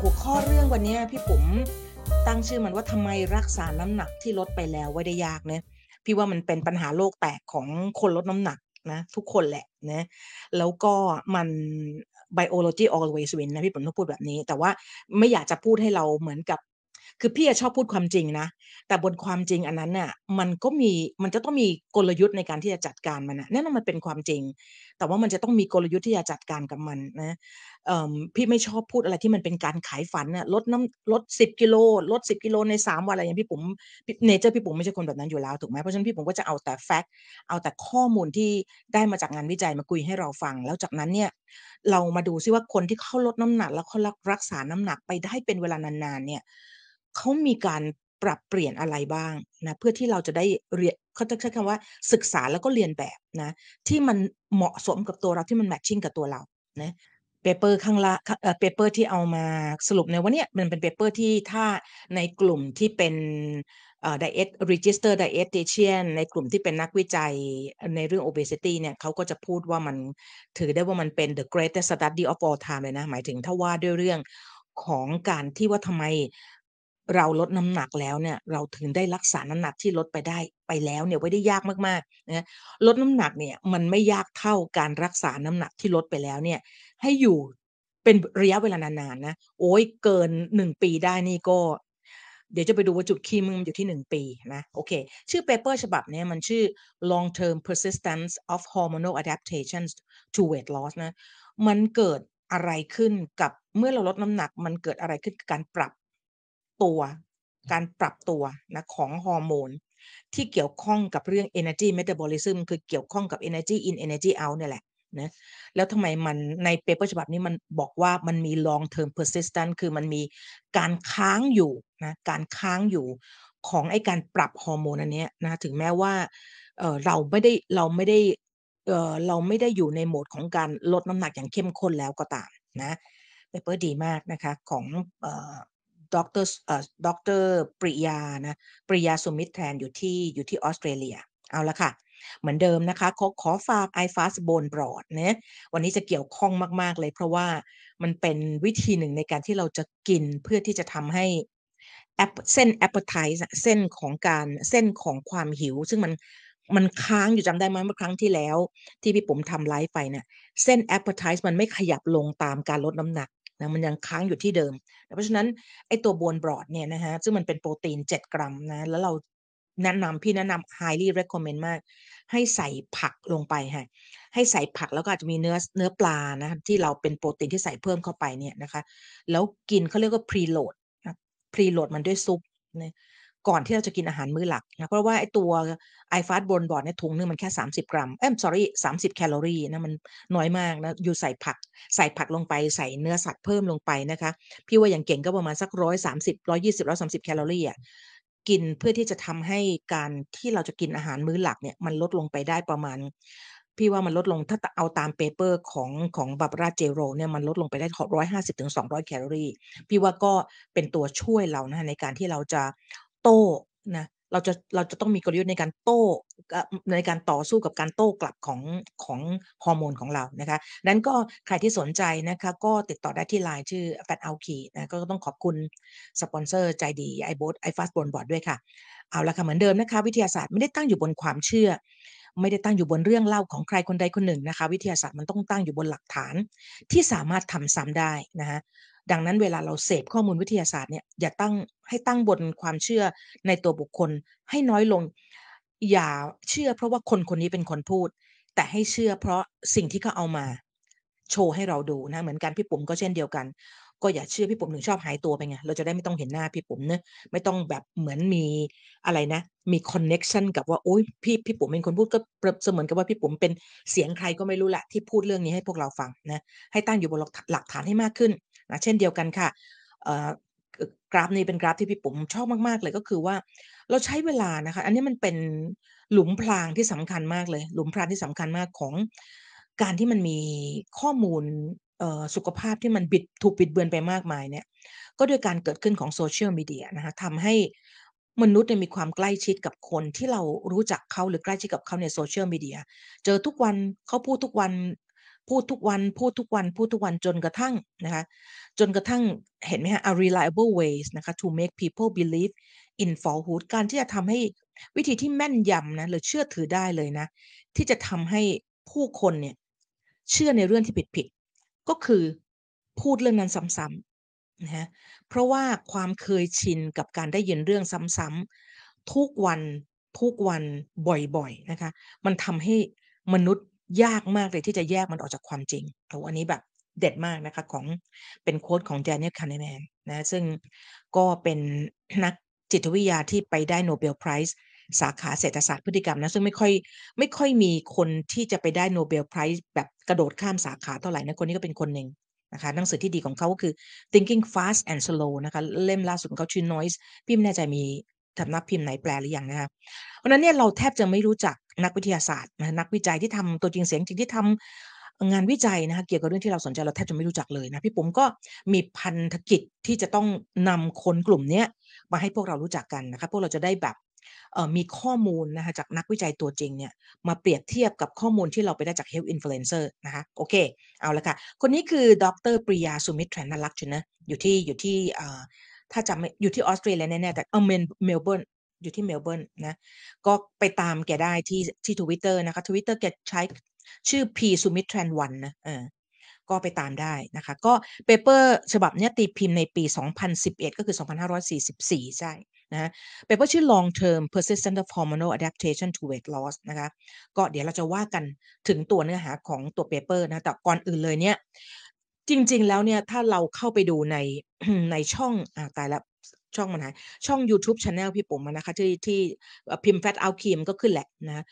หัวข้อเรื่องวันนี้พี่ปุ๋มตั้งชื่อมันว่าทำไมรักษาน้ำหนักที่ลดไปแล้วไว้ได้ยากเนี่ยพี่ว่ามันเป็นปัญหาโลกแตกของคนลดน้ำหนักนะทุกคนแหละนะแล้วก็มัน biology always win นะพี่ผมต้องพูดแบบนี้ แต่ว่าไม่อยากจะพูดให้เราเหมือนกับ คือพี่ชอบพูดความจริงนะ แต่บนความจริงอันนั้นน่ะมันก็มีมันจะต้องมีกลยุทธ์ในการที่จะจัดการมันนะแน่นอนมันเป็นความจริง แต่ว่ามันจะต้องมีกลยุทธ์ที่จะจัดการกับมันนะพี่ไม่ชอบพูดอะไรที่มันเป็นการขายฝันน่ะลดน้ำลดสิบกิโลลดสิบกิโลในสามวันอะไรอย่างพี่ปุ๋ม nature พี่ปุ๋มไม่ใช่คนแบบนั้นอยู่แล้วถูกไหมเพราะฉะนั้นพี่ปุ๋มก็จะเอาแต่ fact เอาแต่ข้อมูลที่ได้มาจากงานวิจัยมาคุยให้เราฟัง แล้วจากนั้นเนี่ยเรามาดูซิว่าคนที่เขาลดน้ำหนัก แล้วเขารักษาน้ำหนักไปได้เป็นเวลานานๆเนี่ย เขามีการปรับเปลี่ยนอะไรบ้างนะเพื่อที่เราจะได้เรียนเขาจะใช้คำว่าศึกษาแล้วก็เรียนแบบนะที่มันเหมาะสมกับตัวเราที่มัน matching กับตัวเรานะ paper ข้างละ paper ที่เอามาสรุปในวันนี้มันเป็น paper ที่ถ้าในกลุ่มที่เป็นเอ่อ diet register dietitian ในกลุ่มที่เป็นนักวิจัยในเรื่อง obesity เนี่ยเขาก็จะพูดว่ามันถือได้ว่ามันเป็น the greatest study of all time เลยนะ หมายถึงถ้าว่าด้วยเรื่องของการที่ว่าทำไม เราลดน้ำหนักแล้วเนี่ยเราถึงได้รักษาน้ำหนักที่ลดไปได้ไปแล้วเนี่ยไว้ได้ยากมากๆนะลดน้ำหนักเนี่ยมันไม่ยากเท่าการรักษาน้ำหนักที่ลดไปแล้วเนี่ยให้อยู่เป็นระยะเวลานานๆนะโอ้ยเกินหนึ่งปีได้นี่ก็ เดี๋ยวจะไปดูว่าจุดคีย์มันอยู่ที่หนึ่งปีนะโอเค ชื่อเปเปอร์ฉบับนี้มันชื่อ long term persistence of hormonal adaptations to weight loss นะมันเกิดอะไรขึ้นกับเมื่อเราลดน้ำหนัก มันเกิดอะไรขึ้นกับการปรับ ตัว การปรับตัวนะของฮอร์โมนที่เกี่ยวข้องกับเรื่อง energy metabolism คือเกี่ยวข้องกับ energy in energy out เนี่ยแหละนะแล้วทำไมมันใน paper ฉบับนี้มันบอกว่ามันมี long term persistent คือมันมีการค้างอยู่นะการค้างอยู่ของไอ้การปรับฮอร์โมนอันนี้นะถึงแม้ว่าเเราไม่ได้เราไม่ได้เเราไม่ได้อยู่ในโหมดของการลดน้ำหนักอย่างเข้มข้นแล้วก็ตามนะเปเปอร์ดีมากนะคะของ ดรเอ่อดรปริยานะปริยาสุมิตแทนอยู่ที่อยู่ที่ออสเตรเลียเอาละค่ะ เหมือนเดิมนะคะ ขอขอฝาก iFast Bone Broth นะวันนี้จะเกี่ยวข้องมาก ๆ เลย เพราะว่ามันเป็นวิธีหนึ่งในการที่เราจะกินเพื่อที่จะทำให้เส้น appetite เส้นของการเส้นของความหิว ซึ่งมันมันค้างอยู่จำได้ไหมเมื่อครั้งที่แล้ว ที่พี่ปุ๋มทำไลฟ์ไปเนี่ยเส้น appetite มันไม่ขยับลงตามการลดน้ำหนัก นะมันยังค้างอยู่ที่เดิม เพราะฉะนั้นไอตัวบวนบรอดเนี่ยนะฮะซึ่งมันเป็นโปรตีน 7 กรัมนะแล้วเราแนะนำพี่แนะนำ highly recommend มาก ให้ใส่ผักลงไปฮะให้ใส่ผักแล้วก็อาจจะมีเนื้อเนื้อปลานะที่เราเป็นโปรตีนที่ใส่เพิ่มเข้าไปเนี่ยนะคะ แล้วกินเขาเรียกว่า preload นะ preload มันด้วยซุปนะ ก่อนที่เราจะกินอาหารมื้อหลักนะเพราะว่าไอ้ตัวiFast bone broth เนี่ยถุงนึงมันแค่ 30 กรัมเอ้ย sorry 30 แคลอรี่นะมันน้อยมากนะอยู่ใส่ผักใส่ผักลงไปใส่เนื้อสัตว์เพิ่มลงไปนะคะ พี่ว่าอย่างเก่งก็ประมาณสักร้อยสามสิบร้อยยี่สิบร้อยสามสิบแคลอรี่อะกินเพื่อที่จะทำให้การที่เราจะกินอาหารมื้อหลักเนี่ยมันลดลงไปได้ประมาณ พี่ว่ามันลดลงถ้าเอาตาม paper ของของ Barbara J. Rolls เนี่ยมันลดลงไปได้ร้อยห้าสิบถึงสองร้อยแคลอรี่ พี่ว่าก็เป็นตัวช่วยเรานะในการที่เราจะ โต้นะเราจะเราจะต้องมีกลยุทธ์ในการโต้ในการต่อสู้กับการโต้กลับของของฮอร์โมนของเรานะคะนั้นก็ใครที่สนใจนะคะก็ติดต่อได้ที่ไลน์ชื่อ Fat o u k นะก็ต้องขอบคุณสปอนเซอร์ใจดีไอโบส iFast bone broth ด้วยค่ะ เอาละค่ะเหมือนเดิมนะคะ วิทยาศาสตร์ไม่ได้ตั้งอยู่บนความเชื่อ ไม่ได้ตั้งอยู่บนเรื่องเล่าของใครคนใดคนหนึ่งนะคะ วิทยาศาสตร์มันต้องตั้งอยู่บนหลักฐานที่สามารถทำซ้ำได้นะคะ ดังนั้นเวลาเราเสพข้อมูลวิทยาศาสตร์เนี่ยอย่าตั้งให้ตั้งบนความเชื่อในตัวบุคคลให้น้อยลง อย่าเชื่อเพราะว่าคนคนนี้เป็นคนพูด แต่ให้เชื่อเพราะสิ่งที่เขาเอามา โชว์ให้เราดูนะเหมือนกันพี่ปุ๋มก็เช่นเดียวกัน ก็อย่าเชื่อพี่ปุ๋มถึงชอบหายตัวไปไงเราจะได้ไม่ต้องเห็นหน้าพี่ปุ๋มเนะไม่ต้องแบบเหมือนมีอะไรนะ มีคอนเน็ชันกับว่าโอ้ยพี่พี่ปุ๋มเป็นคนพูดก็เสมือนกับว่าพี่ปุ๋มเป็นเสียงใครก็ไม่รู้แหละที่พูดเรื่องนี้ให้พวกเราฟังนะให้ตั้งอยู่บนหลักฐานให้มากขึ้น นะเช่นเดียวกันค่ะกราฟนี้เป็นกราฟที่พี่ปุ๋มชอบมาก ๆ เลยก็คือว่าเราใช้เวลานะคะ อันนี้มันเป็นหลุมพรางที่สำคัญมากเลย หลุมพรางที่สำคัญมากของการที่มันมีข้อมูลสุขภาพที่มันบิดถูกบิดเบือนไปมากมายเนี่ยก็ด้วยการเกิดขึ้นของโซเชียลมีเดียนะคะทำให้มนุษย์มีความใกล้ชิดกับคนที่เรารู้จักเขาหรือใกล้ชิดกับเขาในโซเชียลมีเดียเจอทุกวันเขาพูดทุกวัน พูดทุกวัน พูดทุกวัน พูดทุกวันจนกระทั่งนะคะจนกระทั่งเห็นไหมคะ a reliable ways นะคะ to make people believe in falsehood การที่จะทำให้วิธีที่แม่นยำนะหรือเชื่อถือได้เลยนะ ที่จะทำให้ผู้คนเนี่ยเชื่อในเรื่องที่ผิดๆก็คือพูดเรื่องนั้นซ้ำๆนะฮะเพราะว่าความเคยชินกับการได้ยินเรื่องซ้ำๆทุกวันทุกวันบ่อยๆนะคะ มันทำให้มนุษย์ ยากมากเลยที่จะแยกมันออกจากความจริงโอ้อันนี้แบบเด็ดมากนะคะของเป็น quote ของ Daniel Kahneman นะซึ่งก็เป็นนักจิตวิทยาที่ไปได้ Nobel Prize สาขาเศรษฐศาสตร์พฤติกรรมนะซึ่งไม่ค่อยไม่ค่อยมีคนที่จะไปได้ Nobel Prize แบบกระโดดข้ามสาขาเท่าไหร่นะคนนี้ก็เป็นคนหนึ่งนะคะหนังสือที่ดีของเขาก็คือ thinking fast and slow นะคะเล่มล่าสุดของเขาชื่อ noise พี่ไม่แน่ใจมี สำนักพิมพ์ไหนแปลหรือยังนะคะเพราะนั้นเนี่ยเราแทบจะไม่รู้จักนักวิทยาศาสตร์นักวิจัยที่ทำตัวจริงเสียงจริงที่ทำงานวิจัยนะคะเกี่ยวกับเรื่องที่เราสนใจเราแทบจะไม่รู้จักเลยนะพี่ปุ๋มก็มีพันธกิจที่จะต้องนำคนกลุ่มนี้มาให้พวกเรารู้จักกันนะคะพวกเราจะได้แบบมีข้อมูลนะคะจากนักวิจัยตัวจริงเนี่ยมาเปรียบเทียบกับข้อมูลที่เราไปได้จาก Health Influencer นะคะโอเค เอาละค่ะ คนนี้คือดร Priya Sumithran นะอยู่ที่อยู่ที่ ถ้าจำอยู่ที่ออสเตรเลียแน่ๆแต่เออเมลเมลเบิร์นอยู่ที่เมลเบิร์นนะก็ไปตามแกได้ที่ที่ทวิตเตอร์นะคะทวิตเตอร์แกใช้ชื่อ P สุมิตรแทนวันนะเออก็ไปตามได้นะคะ ก็ paper ฉบับนี้ตีพิมพ์ในปี 2011 ก็คือ 2544 ใช่นะ paper ชื่อ long term persistent hormonal adaptation to weight loss นะคะก็เดี๋ยวเราจะว่ากันถึงตัวเนื้อหาของตัว paper นะแต่ก่อนอื่นเลยเนี่ย จริง ๆ แล้วเนี่ย ถ้าเราเข้าไปดูใน ในช่องอ่าตายแล้ว ช่องมันหาย ช่อง YouTube Channel พี่ปุ๋มนะคะ ที่ ที่พิมพ์ Fat Out Cream ก็ขึ้นแหละนะ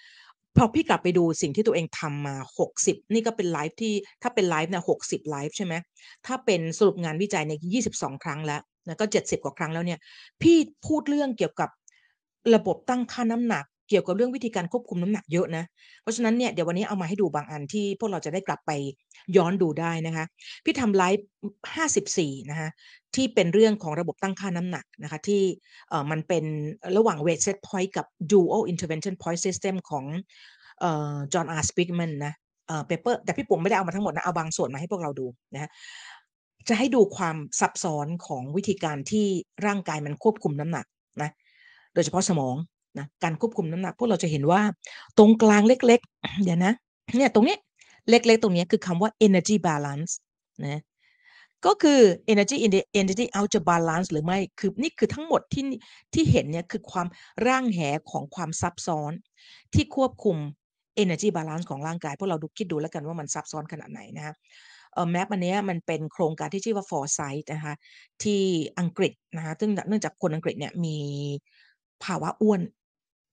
พอพี่กลับไปดูสิ่งที่ตัวเองทำมา 60 นี่ก็เป็นไลฟ์ที่ ถ้าเป็นไลฟ์เนี่ย 60 ไลฟ์ ใช่ไหม ถ้าเป็นสรุปงานวิจัยใน22 ครั้งแล้วนะ ก็ 70 กว่าครั้งแล้วเนี่ย พี่พูดเรื่องเกี่ยวกับระบบตั้งค่าน้ำหนัก เกี่ยวกับเรื่องวิธีการควบคุมน้ำหนักเยอะนะ เพราะฉะนั้นเนี่ยเดี๋ยววันนี้เอามาให้ดูบางอันที่พวกเราจะได้กลับไปย้อนดูได้นะคะ พี่ทำไลฟ์54นะคะที่เป็นเรื่องของระบบตั้งค่าน้ำหนักนะคะที่เอ่อมันเป็นระหว่าง weight set point กับ dual intervention point system ของเอ่อ John R. Spigman นะเอ่อ paper แต่พี่ปุ๋มไม่ได้เอามาทั้งหมดนะเอาบางส่วนมาให้พวกเราดูนะจะให้ดูความซับซ้อนของวิธีการที่ร่างกายมันควบคุมน้ำหนักนะโดยเฉพาะสมอง นะการควบคุมน้ำหนัก พวกเราจะเห็นว่าตรงกลางเล็กๆ เดี๋ยวนะ เนี่ยตรงนี้เล็กๆ ตรงนี้คือคำว่า energy balance นะก็คือ energy in the energy out จะ balance หรือไม่ คือนี่คือทั้งหมดที่ที่เห็นเนี่ยคือความร่างแหของความซับซ้อน ที่ควบคุม energy balance ของร่างกาย พวกเราดูคิดดูแล้วกันว่ามันซับซ้อนขนาดไหนนะเอ่อแมปอันนี้มันเป็นโครงการที่ชื่อว่า Foresight นะคะที่อังกฤษนะคะซึ่งเนื่องจากคนอังกฤษเนี่ยมีภาวะอ้วน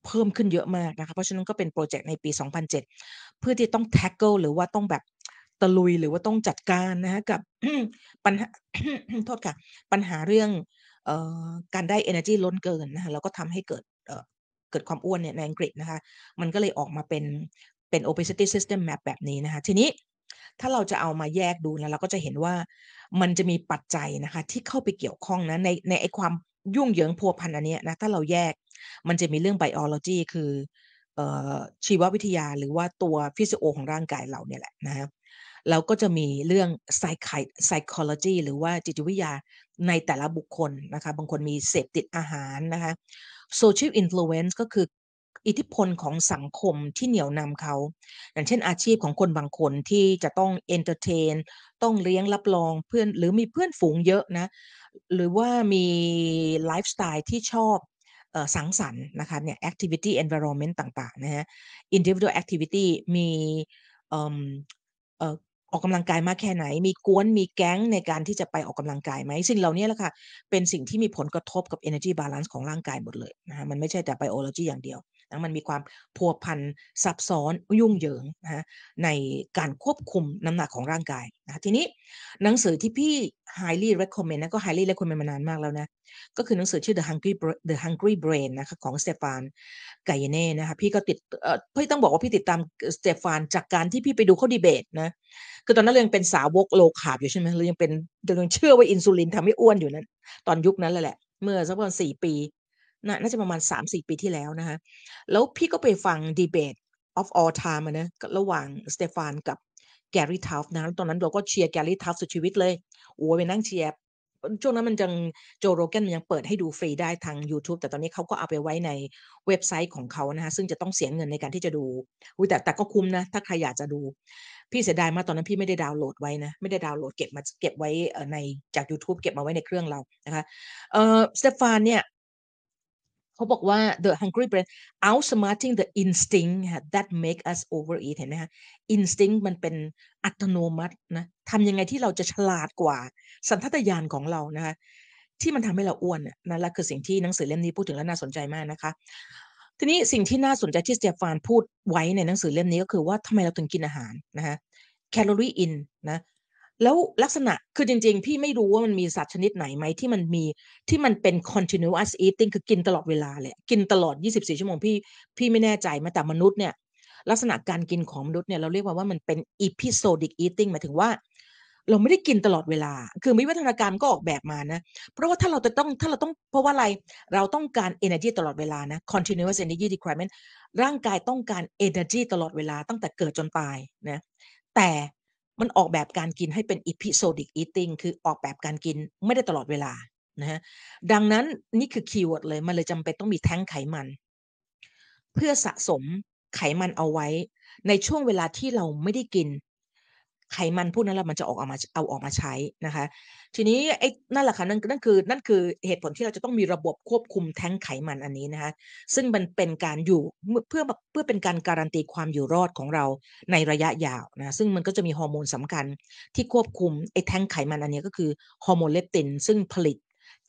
เพิ่มขึ้นเยอะมากนะคะ เพราะฉะนั้นก็เป็นโปรเจกต์ในปี 2007 เพื่อที่ต้อง tackle หรือว่าต้องแบบตะลุยหรือว่าต้องจัดการนะคะกับปัญหาโทษค่ะ ปัญหาเรื่องออการได้ energy ล้นเกินนะคะแล้วก็ทำให้เกิดเเกิดความอ้วนเนี่ยในอังกฤษนะคะ มันก็เลยออกมาเป็นเป็น obesity system map แบบนี้นะคะ ทีนี้ถ้าเราจะเอามาแยกดูนะเราก็จะเห็นว่ามันจะมีปัจจัยนะคะ ที่เข้าไปเกี่ยวข้องนะในในไอความ ยุ่งเหยิงพัวพันอันนี้นะถ้าเราแยกมันจะมีเรื่อง biology คือชีววิทยาหรือว่าตัวฟิสิโอของร่างกายเราเนี่ยแหละนะแล้วก็จะมีเรื่อง psychology หรือว่าจิตวิทยาในแต่ละบุคคลนะคะบางคนมีเสพติดอาหารนะคะ social influence ก็คืออิทธิพลของสังคมที่เหนี่ยวนำเขา อย่างเช่นอาชีพของคนบางคนที่จะต้อง entertain ต้องเลี้ยงรับรองเพื่อนหรือมีเพื่อนฝูงเยอะนะ หรือว่ามีไลฟ์สไตล์ที่ชอบสังสรรค์นะคะเนี่ย activity environment ต่างๆนะฮะ individual activity มีออกกำลังกายมากแค่ไหน มีก๊วน มีแก๊งในการที่จะไปออกกำลังกายไหม สิ่งเหล่านี้แหละค่ะ เป็นสิ่งที่มีผลกระทบกับ energy balance ของร่างกายหมดเลยนะฮะมันไม่ใช่แต่ biology อย่างเดียว นะมันมีความพัวพันซับซ้อนยุ่งเหยิงนะในการควบคุมน้ำหนักของร่างกายนะทีนี้หนังสือที่พี่ highly recommend นะก็ highly recommend มานานมากแล้วนะก็คือหนังสือชื่อ The Hungry The Hungry Brain นะคะของสเตฟานไกเยเน่นะคะพี่ก็ติดเอ่อพี่ต้องบอกว่าพี่ติดตามสเตฟานจากการที่พี่ไปดูเขาดีเบตนะคือตอนนั้นเรายังเป็นสาวก low carb อยู่ใช่ไหมเรายังเป็นเรายังเชื่อว่าอินซูลินทำให้อ้วนอยู่นั้น ตอนยุคนั้นแหละเมื่อสักประมาณสี่ปี น่าจะประมาณสามสี่ปีที่แล้วนะคะแล้วพี่ก็ไปฟังดีเบต of all time อะนะระหว่างสเตฟานกับแกรี่ทอบส์นะตอนนั้นเราก็เชียร์แกรี่ทอบส์สุดชีวิตเลยโอ้ไปนั่งเชียร์ช่วงนั้นมันยังโจโรแกนมันยังเปิดให้ดูฟรีได้ทาง YouTube แต่ตอนนี้เขาก็เอาไปไว้ในเว็บไซต์ของเขานะคะซึ่งจะต้องเสียเงินในการที่จะดูแต่แต่ก็คุ้มนะ ถ้าใครอยากจะดู พี่เสียดายมากตอนนั้นพี่ไม่ได้ดาวน์โหลดไว้นะ ไม่ได้ดาวน์โหลดเก็บมาเก็บไว้ในจาก YouTube เก็บมาไว้ในเครื่องเรานะคะเออสเตฟานเนี่ย เขาบอกว่า the hungry brain outsmarting the instinct that make us overeat เห็นไหมคะ instinct มันเป็นอัตโนมัตินะทำยังไงที่เราจะฉลาดกว่า สันทัตญาณของเรานะคะที่มันทำให้เราอ้วนนั่นแหละคือสิ่งที่หนังสือเล่มนี้พูดถึงแล้วน่าสนใจมากนะคะ ทีนี้สิ่งที่น่าสนใจที่สเตฟานพูดไว้ในหนังสือเล่มนี้ก็คือว่าทำไมเราถึงกินอาหารนะคะแคลอรี่อินนะ แล้วลักษณะคือจริง ๆ พี่ไม่รู้ว่ามันมีสัตว์ชนิดไหนไหมที่มันมีที่มันเป็น continuous eating คือกินตลอดเวลาเลยกินตลอด 24 ชั่วโมงพี่พี่ไม่แน่ใจมาแต่มนุษย์เนี่ยลักษณะการกินของมนุษย์เนี่ยเราเรียกว่าว่ามันเป็น episodic eating หมายถึงว่า เราไม่ได้กินตลอดเวลา คือวิวัฒนาการก็ออกแบบมานะ เพราะว่าถ้าเราจะต้องถ้าเราต้องเพราะว่าอะไรเราต้องการ energy ตลอดเวลานะ continuous energy requirement ร่างกายต้องการ energy ตลอดเวลาตั้งแต่เกิดจนตายนะแต่ มันออกแบบการกินให้เป็น episodic eating คือออกแบบการกินไม่ได้ตลอดเวลานะฮะดังนั้นนี่คือ keyword เลยมันเลยจำเป็นต้องมีแท้งก์ไขมัน เพื่อสะสมไขมันเอาไว้ ในช่วงเวลาที่เราไม่ได้กิน ไขมันพวกนั้นเรามันจะออกออกมาเอาออกมาใช้นะคะ ทีนี้ไอ้นั่นแหละค่ะนั่นนั่นคือนั่นคือเหตุผลที่เราจะต้องมีระบบควบคุมแท้งไขมันอันนี้นะคะซึ่งมันเป็นการอยู่เพื่อเพื่อเป็นการการันตีความอยู่รอดของเราในระยะยาวนะซึ่งมันก็จะมีฮอร์โมนสำคัญที่ควบคุมไอ้แท้งไขมันอันนี้ก็คือฮอร์โมนเลปตินซึ่งผลิต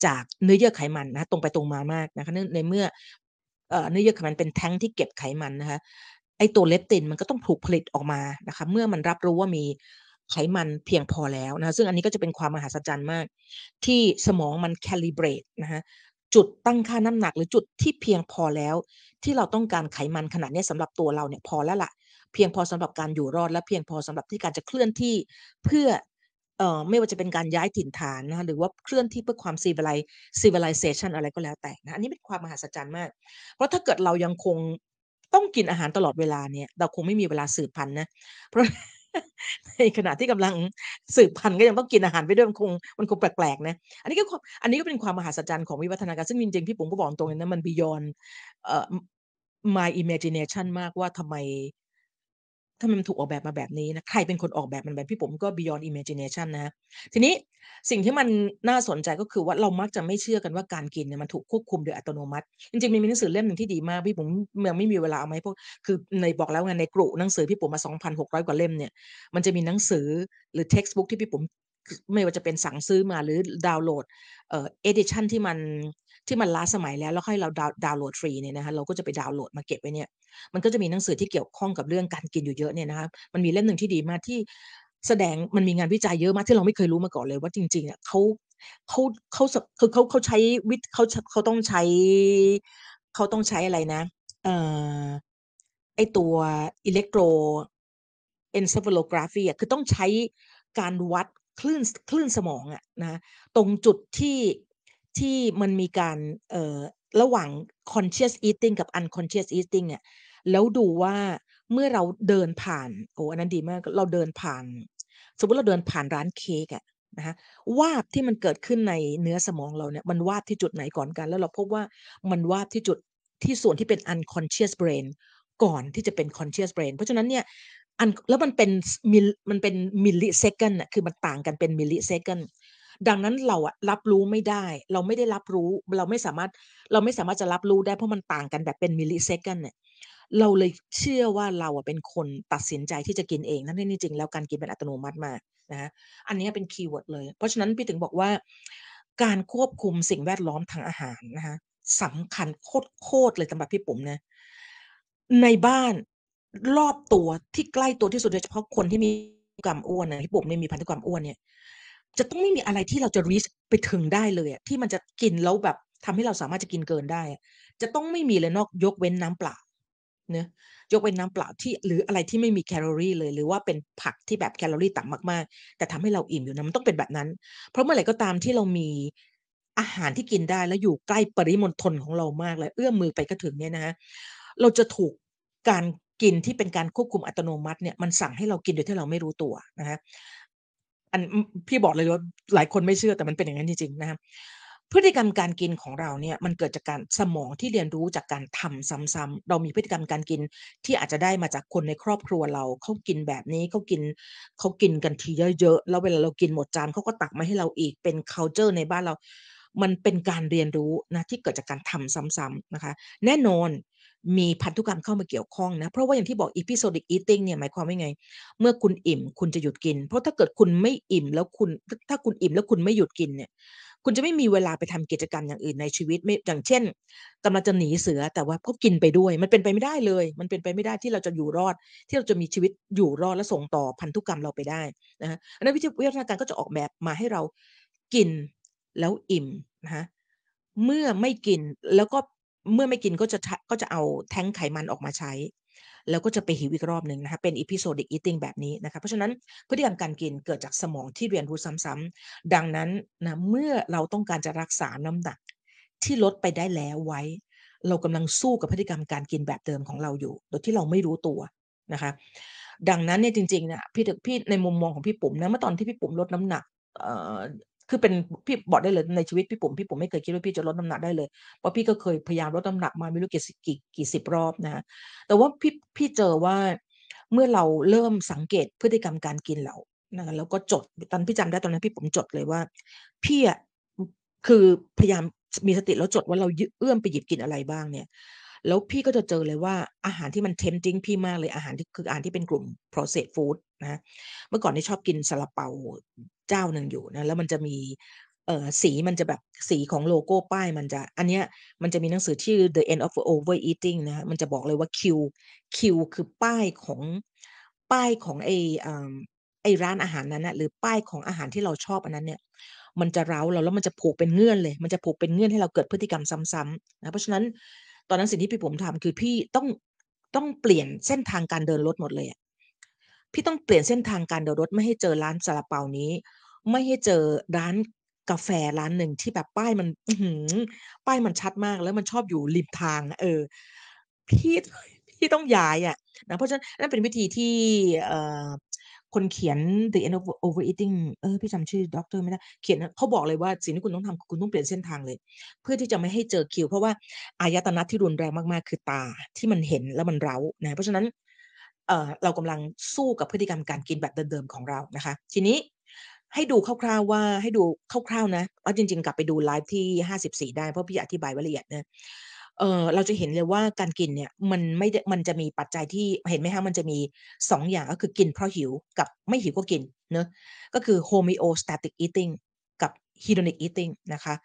จากเนื้อเยื่อไขมันนะตรงไปตรงมามากนะคะในเมื่อเนื้อเยื่อไขมันเป็นแท้งที่เก็บไขมันนะคะ ไอตัวเลปตินมันก็ต้องถูกผลิตออกมานะคะ เมื่อมันรับรู้ว่ามีไขมันเพียงพอแล้วนะซึ่งอันนี้ก็จะเป็นความมหัศจรรย์มาก ที่สมองมันแคลิเบรตนะฮะจุดตั้งค่าน้ำหนักหรือจุดที่เพียงพอแล้ว ที่เราต้องการไขมันขนาดนี้สำหรับตัวเราเนี่ยพอแล้วละ่ะ เพียงพอสำหรับการอยู่รอดและเพียงพอสำหรับที่การจะเคลื่อนที่เพื่อเอ่อไม่ว่าจะเป็นการย้ายถิ่นฐานนะหรือว่าเคลื่อนที่เพื่อความ civilize civilization อะไรก็แล้วแต่นะอันนี้เป็นความมหัศจรรย์มาก เพราะถ้าเกิดเรายังคง ต้องกินอาหารตลอดเวลาเนี่ย เราคงไม่มีเวลาสืบพันธุ์นะ เพราะ ในขณะที่กำลังสืบพันธุ์ก็ยังต้องกินอาหารไปด้วยมันคงมันคงแปลกๆนะ อันนี้ก็อันนี้ก็เป็นความมหัศจรรย์ของวิวัฒนาการซึ่งจริงๆพี่ปุ๋มก็บอกตรงนี้นะมัน beyond เอ่อ my imagination มากว่าทำไม ถ้ามันถูกออกแบบมาแบบนี้นะ ใครเป็นคนออกแบบมันแบบพี่ผมก็ beyond imagination นะ ทีนี้สิ่งที่มันน่าสนใจก็คือว่าเรามักจะไม่เชื่อกันว่าการกินเนี่ยมันถูกควบคุมโดยอัตโนมัติ จริงๆมีหนังสือเล่มหนึ่งที่ดีมากพี่ผมยังไม่มีเวลาเอาไหมพวกคือในบอกแล้วไงในกลุ่หนังสือพี่ผมมา2,600 กว่าเล่มเนี่ยมันจะมีหนังสือหรือ textbook ที่พี่ผมไม่ว่าจะเป็นสั่งซื้อมาหรือดาวน์โหลดเอ่อ edition ที่มัน ที่มันล้าสมัยแล้วแล้วให้เราดาวน์โหลดฟรีเนี่ยนะคะเราก็จะไปดาวน์โหลดมาเก็บไว้เนี่ยมันก็จะมีหนังสือที่เกี่ยวข้องกับเรื่องการกินอยู่เยอะเนี่ยนะคะมันมีเล่มหนึ่งที่ดีมากที่แสดงมันมีงานวิจัยเยอะมากที่เราไม่เคยรู้มาก่อนเลยว่าจริงๆอะเขาเขาเขาคือเขาเขาใช้วิทเขาเขาต้องใช้เขาต้องใช้อะไรนะ เอ่อไอตัว electroencephalography อะคือต้องใช้การวัดคลื่นคลื่นสมองอะนะตรงจุดที่ ที่มันมีการเออระหว่าง conscious eating กับ unconscious eating เนี่ยแล้วดูว่าเมื่อเราเดินผ่านโอ้อันนั้นดีมากเราเดินผ่าน สมมติเราเดินผ่านร้านเค้กอะนะคะวาบที่มันเกิดขึ้นในเนื้อสมองเราเนี่ยมันวาบที่จุดไหนก่อนกัน แล้วเราพบว่ามันวาบที่จุดที่ส่วนที่เป็น unconscious brain ก่อนที่จะเป็น conscious brain เพราะฉะนั้นเนี่ยอันแล้วมันเป็น mil มันเป็น millisecond อะคือมันต่างกันเป็น millisecond ดังนั้นเราอะรับรู้ไม่ได้ เราไม่ได้รับรู้เราไม่สามารถเราไม่สามารถจะรับรู้ได้เพราะมันต่างกันแบบเป็น millisecond เนี่ยเราเลยเชื่อว่าเราอะเป็นคนตัดสินใจที่จะกินเองนั่นนี่จริงแล้วการกินเป็นอัตโนมัติมากนะอันนี้เป็น keyword เลย เพราะฉะนั้นพี่ถึงบอกว่า การควบคุมสิ่งแวดล้อมทางอาหารนะคะสำคัญโคตรเลยสำหรับพี่ปุ๋มนะในบ้านรอบตัวที่ใกล้ตัวที่สุดโดยเฉพาะคนที่มีกรรมอ้วนนะพี่ปุ๋มเนี่ยมีพันธุกรรมอ้วนเนี่ย จะต้องไม่มีอะไรที่เราจะรีชไปถึงได้เลยอะที่มันจะกินแล้วแบบทำให้เราสามารถจะกินเกินได้จะต้องไม่มีเลยนอกยกเว้นน้ำเปล่าเนะยกเว้นน้ำเปล่าที่หรืออะไรที่ไม่มีแคลอรี่เลย หรือว่าเป็นผักที่แบบแคลอรี่ต่ำมากๆ แต่ทำให้เราอิ่มอยู่นะมันต้องเป็นแบบนั้น เพราะเมื่อไหร่ก็ตามที่เรามีอาหารที่กินได้แล้วอยู่ใกล้ปริมณฑลของเรามากเลยเอื้อมมือไปก็ถึงเนี่ยนะฮะเราจะถูกการกินที่เป็นการควบคุมอัตโนมัติเนี่ยมันสั่งให้เรากินโดยที่เราไม่รู้ตัวนะคะ อันพี่บอกเลยว่าหลายคนไม่เชื่อแต่มันเป็นอย่างนั้นจริงๆนะครับพฤติกรรมการกินของเราเนี่ยมันเกิดจากการสมองที่เรียนรู้จากการทำซ้ำๆเรามีพฤติกรรมการกินที่อาจจะได้มาจากคนในครอบครัวเราเขากินแบบนี้เขากินเขากินกันทีเยอะๆแล้วเวลาเรากินหมดจานเขาก็ตักมาให้เราอีกเป็น culture ในบ้านเรา มันเป็นการเรียนรู้นะที่เกิดจากการทำซ้ำๆนะคะ แน่นอน มีพันธุกรรมเข้ามาเกี่ยวข้องนะ เพราะว่าอย่างที่บอก episodic eating เนี่ยหมายความว่าไง เมื่อคุณอิ่มคุณจะหยุดกิน เพราะถ้าเกิดคุณไม่อิ่มแล้วคุณถ้าคุณอิ่มแล้วคุณไม่หยุดกินเนี่ยคุณจะไม่มีเวลาไปทำกิจกรรมอย่างอื่นในชีวิตไม่อย่างเช่นกำลังจะหนีเสือแต่ว่าก็กินไปด้วย มันเป็นไปไม่ได้เลย มันเป็นไปไม่ได้ที่เราจะอยู่รอด ที่เราจะมีชีวิตอยู่รอดและส่งต่อพันธุกรรมเราไปได้นะฮะนั้นวิทยาการก็จะออกแบบมาให้เรากินแล้วอิ่มนะคะเมื่อไม่กินแล้วก็ เมื่อไม่กินก็จะก็จะเอาแท้งไขมันออกมาใช้ แล้วก็จะไปหิวอีกรอบหนึ่งนะคะเป็น episodic eating แบบนี้นะคะเพราะฉะนั้นพฤติกรรมการกินเกิดจากสมองที่เรียนรู้ซ้ำๆดังนั้นนะเมื่อเราต้องการจะรักษาน้ำหนักที่ลดไปได้แล้วไว้ เรากำลังสู้กับพฤติกรรมการกินแบบเดิมของเราอยู่ โดยที่เราไม่รู้ตัวนะคะดังนั้นเนี่ยจริงๆเนี่ยพี่พี่ในมุมมองของพี่ปุ๋มนะเมื่อตอนที่พี่ปุ๋มลดน้ำหนัก คือเป็นพี่บอกได้เลยในชีวิตพี่ปุ๋มพี่ปุ๋มไม่เคยคิดว่าพี่จะลดน้ำหนักได้เลยเพราะพี่ก็เคยพยายามลดน้ำหนักมาไม่รู้กี่กี่กี่สิบรอบนะแต่ว่าพี่พี่เจอว่าเมื่อเราเริ่มสังเกตพฤติกรรมการกินเรานะแล้วก็จดตอนพี่จำได้ตอนนั้นพี่ผมจดเลยว่า พี่อะคือพยายามมีสติแล้วจดว่าเราเอื้อมไปหยิบกินอะไรบ้างเนี่ย แล้วพี่ก็จะเจอเลยว่าอาหารที่มันเทมจิ้งพี่มากเลยอาหารที่คืออาหารที่เป็นกลุ่ม processed food นะเมื่อก่อนนี่ชอบกินซาลาเปาเจ้าหนึ่งอยู่นะแล้วมันจะมีเออสีมันจะแบบสีของโลโก้ป้ายมันจะ อันเนี้ยมันจะมีหนังสือชื่อ The End of Overeating นะมันจะบอกเลยว่า Q Q คือป้ายของป้ายของไอไอร้านอาหารนั้นนะหรือป้ายของอาหารที่เราชอบอันนั้นเนี่ยมันจะเร้าเราแล้วมันจะผูกเป็นเงื่อนเลย มันจะผูกเป็นเงื่อนให้เราเกิดพฤติกรรมซ้ำๆนะเพราะฉะนั้นตอนนั้นสิ่งที่พี่ผมทำคือพี่ต้องต้องเปลี่ยนเส้นทางการเดินรถหมดเลย พี่ต้องเปลี่ยนเส้นทางการเดินรถไม่ให้เจอร้านซาลาเปานี้ ไม่ให้เจอร้านกาแฟร้านหนึ่งที่แบบป้ายมันป้ายมันชัดมากแล้วมันชอบอยู่ริมทางเออ พี่พี่ต้องย้ายอะนะเพราะฉะนั้นนั่นเป็นวิธีที่เอ่อคนเขียน The End of Overeating เออพี่จำชื่อด็อกเตอร์ไม่ได้ เขียนเขาบอกเลยว่าสิ่งที่คุณต้องทำคุณต้องเปลี่ยนเส้นทางเลย เพื่อที่จะไม่ให้เจอคิว เพราะว่าอายตนะที่รุนแรงมากๆ คือตาที่มันเห็นแล้วมันเร้านะเพราะฉะนั้น เออเรากำลังสู้กับพฤติกรรมการกินแบบเดิมๆของเรานะคะ ทีนี้ให้ดูคร่าวๆว่าให้ดูคร่าวๆนะเอาจริง ๆ กลับไปดูไลฟ์ที่ 54 ได้เพราะพี่อธิบายไว้ละเอียดนะเออเราจะเห็นเลยว่าการกินเนี่ยมันไม่มันจะมีปัจจัยที่เห็นไหมคะมันจะมี 2ออย่างก็คือกินเพราะหิวกับไม่หิวก็กินเนอะก็คือ homeostatic eating กับ hedonic eating นะคะ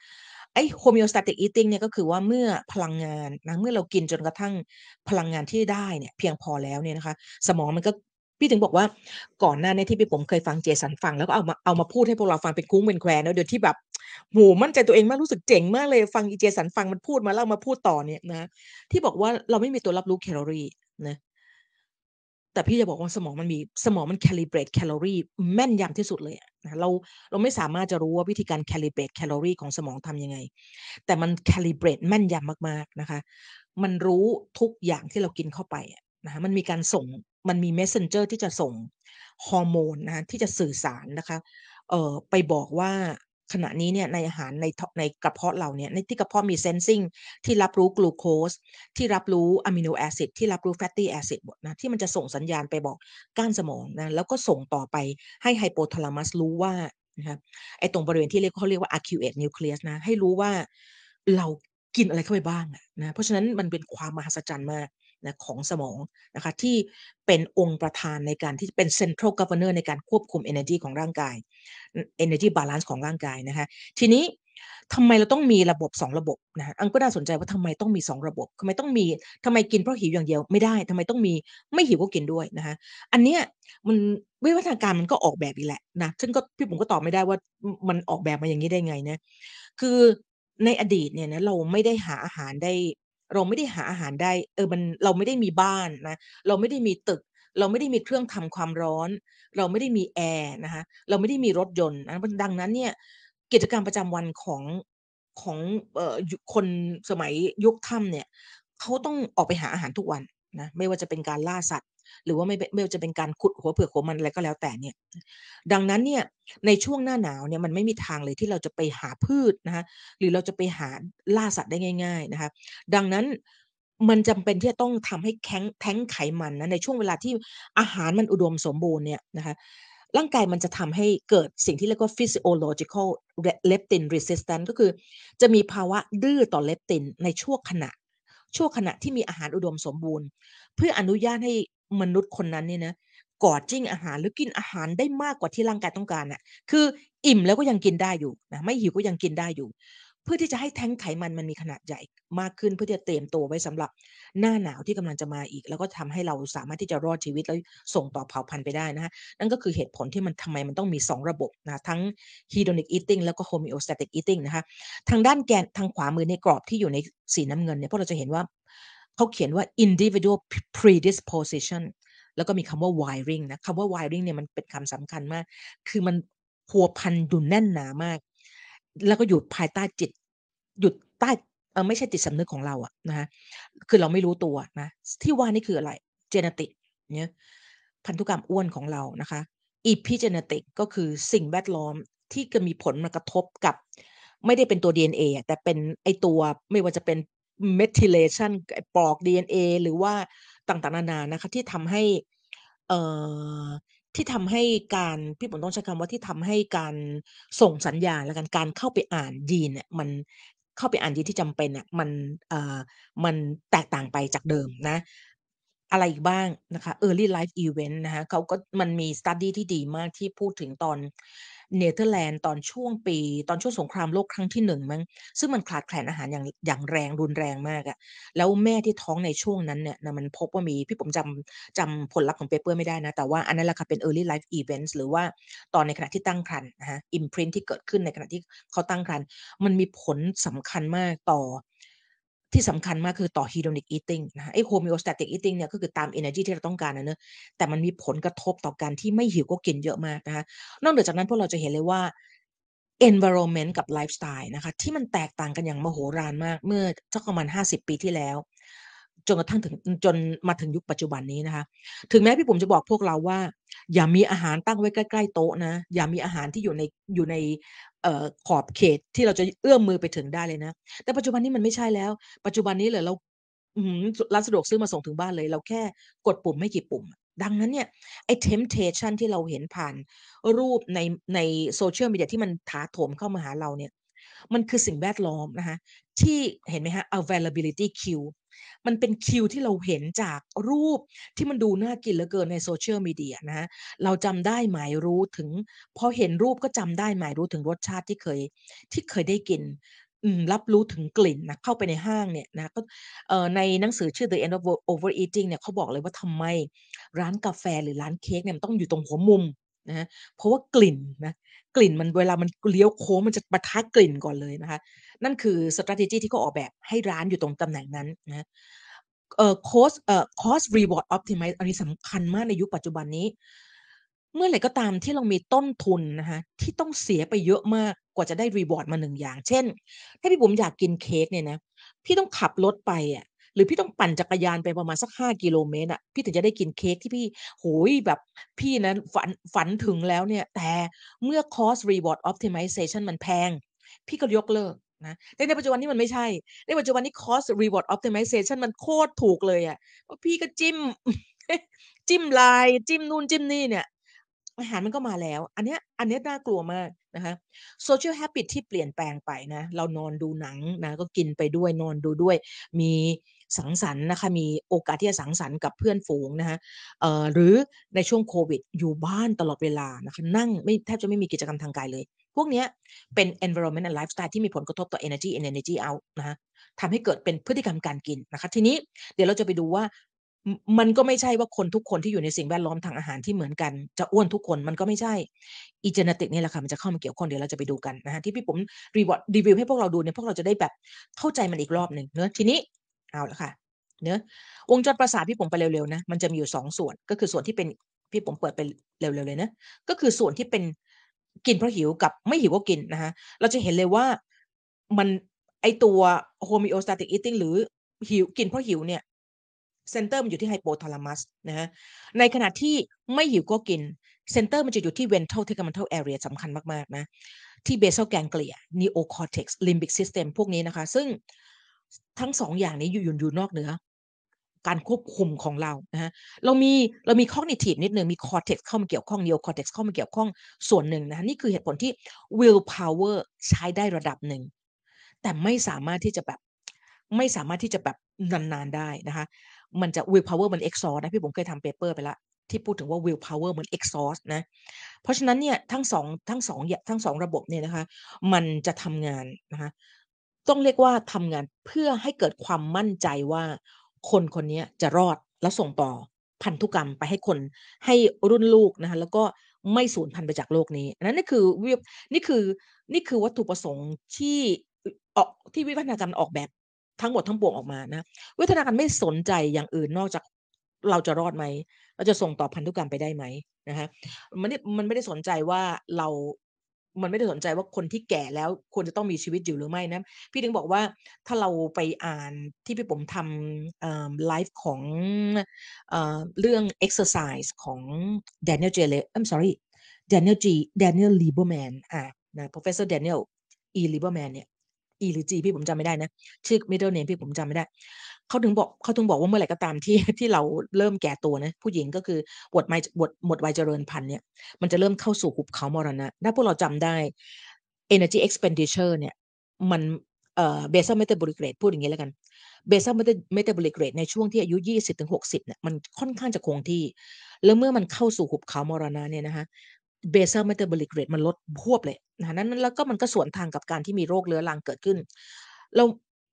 ไอ้ homeostatic eating เนี่ยก็คือว่าเมื่อพลังงานนะเมื่อเรากินจนกระทั่งพลังงานที่ได้เนี่ยเพียงพอแล้วเนี่ยนะคะ สมองมันก็พี่ถึงบอกว่าก่อนหน้านี้ที่พี่ปุ๋มเคยฟังเจสันฟังแล้วก็เอามาเอามาพูดให้พวกเราฟังเป็นคุ้งเป็นแควนะโดยที่แบบโหมั่นใจตัวเองมากรู้สึกเจ๋งมากเลยฟังอีเจสันฟังมันพูดมาแล้วมาพูดต่อเนี่ยนะที่บอกว่าเราไม่มีตัวรับรู้แคลอรี่นะ แต่พี่จะบอกว่าสมองมันมีสมองมัน calibrate แคลอรี่แม่นยำที่สุดเลยนะเราเราไม่สามารถจะรู้ว่าวิธีการ calibrate แคลอรี่ของสมองทำยังไง แต่มัน calibrate แม่นยำมากๆนะคะ มันรู้ทุกอย่างที่เรากินเข้าไปนะมันมีการส่งมันมี messenger ที่จะส่งฮอร์โมนนะที่จะสื่อสารนะคะเอ่อไปบอกว่า ขณะนี้เนี่ยในอาหารในในกระเพาะเราเนี่ยในที่กระเพาะมี sensing ที่รับรู้กลูโคสที่รับรู้ amino acid ที่รับรู้ fatty acid หมดนะที่มันจะส่งสัญญาณไปบอกก้านสมองนะแล้วก็ส่งต่อไปให้ไฮโปทาลามัสรู้ว่านะครับไอตรงบริเวณที่เรียกเขาเรียกว่า acute nucleus นะให้รู้ว่าเรากินอะไรเข้าไปบ้างนะเพราะฉะนั้นมันเป็นความมหัศจรรย์มาก นะของสมองนะคะที่เป็นองค์ประธานในการที่เป็น central governor ในการควบคุม energy ของร่างกาย energy balance ของร่างกายนะคะทีนี้ทำไมเราต้องมีระบบ 2 ระบบนะอันก็น่าสนใจว่าทำไมต้องมี 2 ระบบทำไมต้องมีทำไมกินเพราะหิวอย่างเดียวไม่ได้ทำไมต้องมีไม่หิวก็กินด้วยนะคะอันเนี้ยมันวิวัฒนาการมันก็ออกแบบอีกแหละนะซึ่งก็พี่ผมก็ตอบไม่ได้ว่ามันออกแบบมาอย่างนี้ได้ไงนะคือในอดีตเนี่ยนะเราไม่ได้หาอาหารได้ เราไม่ได้หาอาหารได้ เออมันเราไม่ได้มีบ้านนะ เราไม่ได้มีตึก เราไม่ได้มีเครื่องทำความร้อน เราไม่ได้มีแอร์นะคะเราไม่ได้มีรถยนต์นะดังนั้นเนี่ยกิจกรรมประจำวันของของเอ่อคนสมัยยุคถ้ำเนี่ยเขาต้องออกไปหาอาหารทุกวันนะไม่ว่าจะเป็นการล่าสัตว์ หรือว่าไม่ไม่จะเป็นการขุดหัวเผือกหัวมันอะไรก็แล้วแต่เนี่ยดังนั้นเนี่ยในช่วงหน้าหนาวเนี่ยมันไม่มีทางเลยที่เราจะไปหาพืชนะคะหรือเราจะไปหาล่าสัตว์ได้ง่าย ๆนะคะดังนั้นมันจำเป็นที่จะต้องทำให้แข็งแท้งไขมันนะในช่วงเวลาที่อาหารมันอุดมสมบูรณ์เนี่ยนะคะร่างกายมันจะทำให้เกิดสิ่งที่เรียกว่า physiological leptin resistance ก็คือจะมีภาวะดื้อต่อเลปตินในช่วงขณะ ช่วงขณะที่มีอาหารอุดมสมบูรณ์ เพื่ออนุญาตให้ มนุษย์คนนั้นเนี่ยนะกอดจิ้งอาหารหรือกินอาหารได้มากกว่าที่ร่างกายต้องการน่ะ คืออิ่มแล้วก็ยังกินได้อยู่นะไม่หิวก็ยังกินได้อยู่ เพื่อที่จะให้แท้งไขมันมันมีขนาดใหญ่มากขึ้นเพื่อที่จะเตรียมตัวไว้สำหรับหน้าหนาวที่กำลังจะมาอีก แล้วก็ทำให้เราสามารถที่จะรอดชีวิตแล้วส่งต่อเผ่าพันธุ์ไปได้นะฮะนั่นก็คือเหตุผลที่มันทำไมมันต้องมี 2 ระบบนะทั้ง hedonic eating แล้วก็ homeostatic eating นะคะทางด้านแกนทางขวามือในกรอบที่อยู่ในสีน้ำเงินเนี่ยพวกเราจะเห็นว่า เขาเขียนว่า individual predisposition แล้วก็มีคำว่า wiring นะคำว่า wiring เนี่ยมันเป็นคำสำคัญมาก คือมันพัวพันอยู่แน่นหนามาก แล้วก็อยู่ภายใต้จิต หยุดใต้เออไม่ใช่จิตสำนึกของเราอะนะคะคือเราไม่รู้ตัวนะ ที่ว่านี่คืออะไร เจเนติกเนี่ยพันธุกรรมอ้วนของเรานะคะอีพิเจเนติกก็คือสิ่งแวดล้อมที่จะมีผลมากระทบกับ ไม่ได้เป็นตัว DNA แต่เป็นไอตัวไม่ว่าจะเป็น เมทิเลชันปอก DNA หรือว่าต่างๆ นานานะคะที่ทำให้เอ่อที่ทำให้การพี่ผมต้องใช้คำว่าที่ทำให้การส่งสัญญาณและการการเข้าไปอ่านยีนเนี่ยมันเข้าไปอ่านยีนที่จำเป็นเนี่ยมันเอ่อมันแตกต่างไปจากเดิมนะอะไรอีกบ้างนะคะ early life event นะคะเขาก็มันมี study ที่ดีมากที่พูดถึงตอน เนเธอร์แลนด์ตอนช่วงปี ตอนช่วงสงครามโลกครั้งที่หนึ่งมั้งซึ่งมันขาดแคลนอาหารอย่างอย่างแรงรุนแรงมากอะแล้วแม่ที่ท้องในช่วงนั้นเนี่ยนะมันพบว่ามีพี่ปุ๋มจำจำผลลัพธ์ของ paper ไม่ได้นะ แต่ว่าอันนั้นแหละค่ะเป็น early life events หรือว่าตอนในขณะที่ตั้งครรภ์นะฮะ imprint ที่เกิดขึ้นในขณะที่เขาตั้งครรภ์มันมีผลสำคัญมากต่อ ที่สำคัญมากคือต่อ hedonic eating นะไอ้ homeostatic eating เนี่ยก็คือตาม energy ที่เราต้องการนะเนอะแต่มันมีผลกระทบต่อการที่ไม่หิวก็กินเยอะมากนะคะนอกเหนือจากนั้นพวกเราจะเห็นเลยว่า environment กับ lifestyle นะคะที่มันแตกต่างกันอย่างมโหฬารมากเมื่อสักประมาณ 50 ปีที่แล้ว จนกระทั่งถึงจนมาถึงยุคปัจจุบันนี้นะคะ ถึงแม้พี่ผมจะบอกพวกเราว่า อย่ามีอาหารตั้งไว้ใกล้ๆโต๊ะนะ อย่ามีอาหารที่อยู่ในอยู่ในขอบเขตที่เราจะเอื้อมมือไปถึงได้เลยนะ แต่ปัจจุบันนี้มันไม่ใช่แล้ว ปัจจุบันนี้เลยเราร้านสะดวกซื้อมาส่งถึงบ้านเลย เราแค่กดปุ่มไม่กี่ปุ่ม ดังนั้นเนี่ยไอ้ temptation ที่เราเห็นผ่านรูปในในโซเชียลมีเดียที่มันถาโถมเข้ามาหาเราเนี่ย มันคือสิ่งแวดล้อมนะคะที่เห็นไหมฮะ availability queue มันเป็นคิวที่เราเห็นจากรูปที่มันดูน่ากินเหลือเกินในโซเชียลมีเดียนะเราจำได้หมายรู้ถึง พอเห็นรูปก็จำได้หมายรู้ถึงรสชาติที่เคยที่เคยได้กินรับรู้ถึงกลิ่นนะเข้าไปในห้างเนี่ยนะก็ในหนังสือชื่อ The End of Overeating เนี่ยเขาบอกเลยว่าทำไมร้านกาแฟหรือร้านเค้กเนี่ยมันต้องอยู่ตรงหัวมุม นะเพราะว่ากลิ่นนะกลิ่นมันเวลามันเลี้ยวโค้งมันจะปะทะกลิ่นก่อนเลยนะคะ นั่นคือ strategy ที่เขาออกแบบให้ร้านอยู่ตรงตำแหน่งนั้นนะเอ่อ cost เอ่อ cost reward optimize อันนี้สำคัญมากในยุคปัจจุบันนี้ เมื่อไหร่ก็ตามที่เรามีต้นทุนนะคะที่ต้องเสียไปเยอะมากกว่าจะได้รีวอร์ดมาหนึ่งอย่าง เช่น ถ้าพี่ผมอยากกินเค้กเนี่ยนะพี่ต้องขับรถไปอะ หรือพี่ต้องปั่นจักรยานไปประมาณสักห้ากิโลเมตรอะพี่ถึงจะได้กินเค้กที่พี่โหยแบบพี่นะฝันฝันถึงแล้วเนี่ยแต่เมื่อ cost reward optimization มันแพง พี่ก็ยกเลิกนะแต่ในปัจจุบันนี้มันไม่ใช่ ในปัจจุบันนี้ cost reward optimization มันโคตรถูกเลยอะ่ะเพราะพี่ก็จิ้ม จิ้มลาย จิ้มนู่นจิ้มนี่เนี่ยอาหารมันก็มาแล้ว อันเนี้ยอันเนี้ยน่ากลัวมาก นะคะ social habit ที่เปลี่ยนแปลงไปนะเรานอนดูหนังนะก็กินไปด้วยนอนดูด้วย มีสังสรรค์นะคะมีโอกาสที่จะสังสรรค์กับเพื่อนฝูงนะคะหรือในช่วงโควิด อยู่บ้านตลอดเวลานะคะนั่งไม่แทบจะไม่มีกิจกรรมทางกายเลย พวกนี้เป็น environment and lifestyle ที่มีผลกระทบต่อ energy and energy out นะคะทำให้เกิดเป็นพฤติกรรมการกินนะคะทีนี้เดี๋ยวเราจะไปดูว่า มันก็ไม่ใช่ว่าคนทุกคนที่อยู่ในสิ่งแวดล้อมทางอาหารที่เหมือนกัน จะอ้วนทุกคนมันก็ไม่ใช่อีเจเนติกนี่แหละค่ะมันจะเข้ามาเกี่ยวข้องเดี๋ยวเราจะไปดูกันนะฮะที่พี่ผมรีวอร์ดรีวิวให้พวกเราดูเนี่ยพวกเราจะได้แบบเข้าใจมันอีกรอบหนึ่งเนอะทีนี้เอาละค่ะเนอะวงจรประสาทพี่ผมไปเร็วๆนะมันจะมีอยู่สองส่วนก็คือส่วนที่เป็นพี่ปุ๋มเปิดไปเร็วๆเลยนะก็คือส่วนที่เป็นกินเพราะหิวกับไม่หิวก็กินนะฮะเราจะเห็นเลยว่ามันไอตัว homeostatic eating หรือหิวกินเพราะหิวเนี่ย center มันอยู่ที่ไฮโปทาลามัสนะฮะในขณะที่ไม่หิวก็กิน center มันจะอยู่ที่ ventral tegmental area สำคัญมากๆนะที่ basal ganglia neocortex limbic system พวกนี้นะคะ ซึ่งทั้งสองอย่างนี้อยู่อยู่นอกเหนือ การควบคุมของเรานะฮะเรามีเรามี cognitive นิดหนึ่งมี cortex เข้ามาเกี่ยวข้อง neocortex เข้ามาเกี่ยวข้องส่วนหนึ่งนะนี่คือเหตุผลที่ will power ใช้ได้ระดับหนึ่ง แต่ไม่สามารถที่จะแบบไม่สามารถที่จะแบบนานๆได้นะคะ มันจะ will power มัน exhaust นะพี่ผมเคยทำเปเปอร์ไปแล้วที่พูดถึงว่า will power เหมือน exhaust นะ เพราะฉะนั้นเนี่ยทั้งสองทั้งสองทั้งสองระบบเนี่ยนะคะ มันจะทำงานนะคะต้องเรียกว่าทำงานเพื่อให้เกิดความมั่นใจว่าคนคนนี้จะรอดและส่งต่อพันธุกรรมไปให้คนให้รุ่นลูกนะคะแล้วก็ไม่สูญพันธุ์ไปจากโลกนี้นั้นนี่คือวินี่คือนี่คือวัตถุประสงค์ที่ออกที่วิวัฒนาการออกแบบ ทั้งหมดทั้งปวงออกมานะวิวัฒนาการไม่สนใจอย่างอื่นนอกจากเราจะรอดไหม เราจะส่งต่อพันธุกรรมไปได้ไหมนะฮะมันมันไม่ได้สนใจว่าเรา มันไม่ได้สนใจว่าคนที่แก่แล้วควรจะต้องมีชีวิตอยู่หรือไม่นะ พี่ถึงบอกว่าถ้าเราไปอ่านที่พี่ผมทำไลฟ์ของเรื่อง exercise ของ Daniel J. I'm sorry Daniel G. Daniel Lieberman อ่านะ Professor Daniel E. Lieberman เนี่ย E หรือ G พี่ผมจำไม่ได้นะ ชื่อ middle name พี่ผมจำไม่ได้เขาถึงบอกเขาถึงบอกว่าเมื่อไหร่ก็ตามที่ที่เราเริ่มแก่ตัวนะ ผู้หญิงก็คือหมดไม่หมดหมดวัยเจริญพันธุ์เนี่ย มันจะเริ่มเข้าสู่หุบเขามรณะถ้าพวกเราจำได้ energy expenditure เนี่ยมันเอ่อ basal metabolic rate พูดอย่างนี้แล้วกัน basal metabolic rate ในช่วงที่อายุ 20ถึง60เนี่ยมันค่อนข้างจะคงที่ แล้วเมื่อมันเข้าสู่หุบเขามรณะเนี่ยนะคะ basal metabolic rate มันลดพวบเลยนะนั้นแล้วก็มันก็สวนทางกับการที่มีโรคเรื้อรังเกิดขึ้น เรา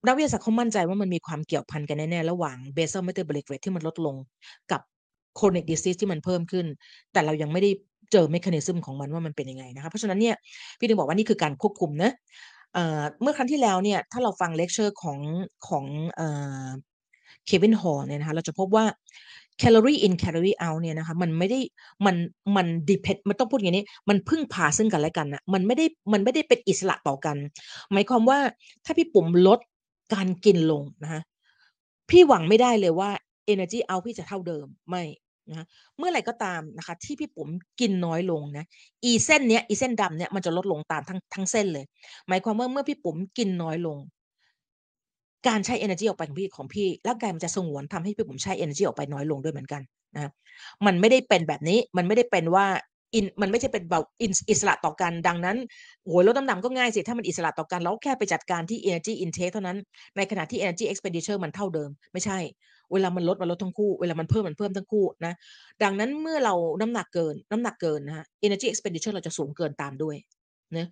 นักวิทยาศาสตร์เขามั่นใจว่ามันมีความเกี่ยวพันกันแน่ ๆ ระหว่าง basal metabolic rate ที่มันลดลงกับ chronic disease ที่มันเพิ่มขึ้น แต่เรายังไม่ได้เจอ mechanism ของมันว่ามันเป็นยังไงนะคะเพราะฉะนั้นเนี่ยพี่ถึงบอกว่านี่คือการควบคุมนะเมื่อครั้งที่แล้วเนี่ยถ้าเราฟังเลคเชอร์ของของเควินฮอลล์เนี่ยนะคะเราจะพบว่า calorie in calorie out เนี่ยนะคะมันไม่ได้มันมัน depend มันต้องพูดอย่างนี้ มันพึ่งพาซึ่งกันและกันนะมันไม่ได้มันไม่ได้เป็นอิสระต่อกัน หมายความว่าถ้าพี่ปุ๋มลดการกินลงนะคะพี่หวังไม่ได้เลยว่า energy out พี่จะเท่าเดิมไม่นะเมื่อไหร่ก็ตามนะคะ ที่พี่ปุ๋มกินน้อยลงนะอีเส้นเนี้ยอีเส้นดำเนี้ยมันจะลดลงตามทั้งทั้งเส้นเลย หมายความว่าเมื่อพี่ปุ๋มกินน้อยลง การใช้ energy ออกไปของพี่ของพี่ร่างกายมันจะสงวนทำให้พี่ปุ๋มใช้ energy ออกไปน้อยลงด้วยเหมือนกันนะมันไม่ได้เป็นแบบนี้มันไม่ได้เป็นว่าอินมันไม่ใช่เป็นแบบอิสระต่อกันดังนั้นโอ้ยลดน้ำหนักก็ง่ายสิ ถ้ามันอิสระต่อกันเราแค่ไปจัดการที่ energy intake เท่านั้น ในขณะที่ energy expenditure มันเท่าเดิม ไม่ใช่ เวลามันลดมันลดทั้งคู่ เวลามันเพิ่มมันเพิ่มทั้งคู่นะ ดังนั้นเมื่อเราน้ำหนักเกิน น้ำหนักเกินนะฮะ energy expenditure เราจะสูงเกินตามด้วยนะ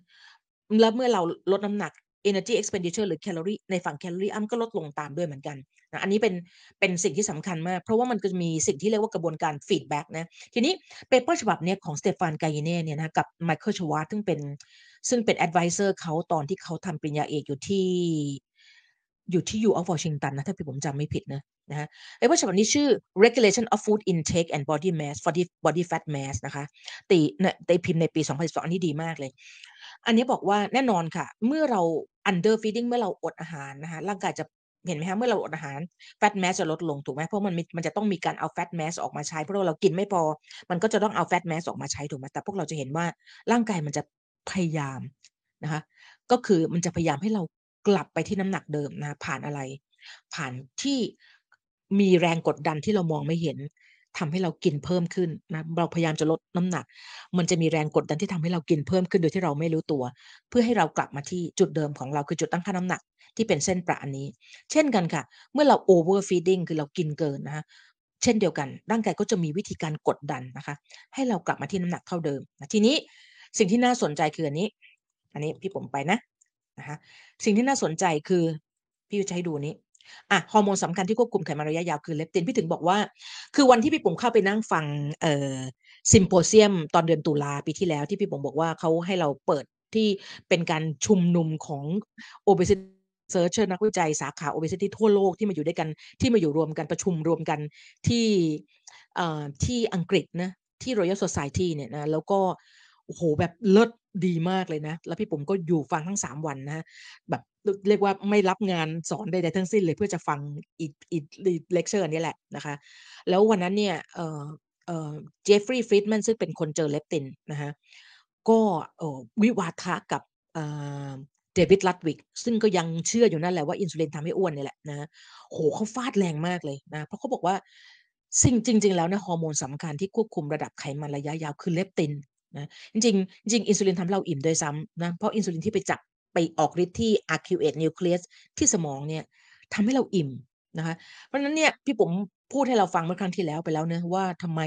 แล้วเมื่อเราลดน้ำหนัก energy expenditure หรือ calorie ในฝั่ง calorie อัมก็ลดลงตามด้วยเหมือนกันนะอันนี้เป็นเป็นสิ่งที่สำคัญมาก เพราะว่ามันก็มีสิ่งที่เรียกว่ากระบวนการ feedback นะทีนี้เปเปอร์ฉบับนี้ของสเตฟานไกเน่เนี่ยนะกับไมเคิลชวาร์ซึ่งเป็นซึ่งเป็น advisor เขาตอนที่เขาทำปริญญาเอกอยู่ที่อยู่ที่ U of Washington นะถ้าผมจำไม่ผิดนะนะฮะเปเปอร์ฉบับนี้ชื่อ regulation of food intake and body mass body body fat mass นะคะตีเนี่ยตีพิมพ์ในปี 2012 อันนี้ดีมากเลย อันนี้บอกว่าแน่นอนค่ะ เมื่อเรา under feeding เมื่อเราอดอาหารนะคะร่างกายจะเห็นไหมคะเมื่อเราอดอาหาร fat mass จะลดลงถูกไหมเพราะมันมันจะต้องมีการเอา fat mass ออกมาใช้ เพราะเรากินไม่พอ มันก็จะต้องเอา fat mass ออกมาใช้ถูกไหมแต่พวกเราจะเห็นว่าร่างกายมันจะพยายามนะคะก็คือมันจะพยายามให้เรากลับไปที่น้ำหนักเดิมนะผ่านอะไร ผ่านที่มีแรงกดดันที่เรามองไม่เห็น ทำให้เรากินเพิ่มขึ้นนะเราพยายามจะลดน้ำหนัก มันจะมีแรงกดดันที่ทำให้เรากินเพิ่มขึ้นโดยที่เราไม่รู้ตัว เพื่อให้เรากลับมาที่จุดเดิมของเราคือจุดตั้งค่าน้ำหนักที่เป็นเส้นประอันนี้ เช่นกันค่ะ เมื่อเรา overfeeding คือเรากินเกินนะคะเช่นเดียวกัน ร่างกายก็จะมีวิธีการกดดันนะคะ ให้เรากลับมาที่น้ำหนักเท่าเดิมนะทีนี้สิ่งที่น่าสนใจคืออันนี้ อันนี้พี่ผมไปนะนะคะสิ่งที่น่าสนใจคือพี่จะให้ดูนี้ อะฮอร์โมนสำคัญที่ควบคุมไขมันระยะยาวคือเลปตินพี่ถึงบอกว่า คือวันที่พี่ปุ๋มเข้าไปนั่งฟังเอ่อซิมโพเซียมตอนเดือนตุลาปีที่แล้วที่พี่ปุ๋มบอกว่าเขาให้เราเปิดที่เป็นการชุมนุมของ obesity เซิร์ชนักวิจัยสาขา obesity ทั่วโลกที่มาอยู่ด้วยกันที่มาอยู่รวมกันประชุมรวมกันที่อ่าที่อังกฤษนะที่ Royal Society เนี่ยนะแล้วก็โอ้โหแบบเลิศดีมากเลยนะ แล้วพี่ปุ๋มก็อยู่ฟังทั้งสามวันนะแบบ เรียกว่าไม่รับงานสอนใดๆทั้งสิ้นเลยเพื่อจะฟังอีกอีกเลคเชอร์นี้แหละนะคะ แล้ววันนั้นเนี่ยเอ่อเอ่อเจฟฟรีย์ฟรีดแมนซึ่งเป็นคนเจอเลปตินนะคะก็วิวาทะกับเดวิดลัดวิกซึ่งก็ยังเชื่ออยู่นั่นแหละว่าอินซูลินทำให้อ้วนนี่แหละนะโหเขาฟาดแรงมากเลยนะเพราะเขาบอกว่าสิ่งจริง ๆ แล้วนะฮอร์โมนสำคัญที่ควบคุมระดับไขมันระยะยาวคือเลปตินนะจริงจริงอินซูลินทำเราอิ่มด้วยซ้ำนะเพราะอินซูลินที่ไปจับ ไปออกฤทธิ์ที่ arcuate nucleus ที่สมองเนี่ยทำให้เราอิ่มนะคะเพราะฉะนั้นเนี่ยพี่ปุ๋มพูดให้เราฟังเมื่อครั้งที่แล้วไปแล้วเนะว่าทำไม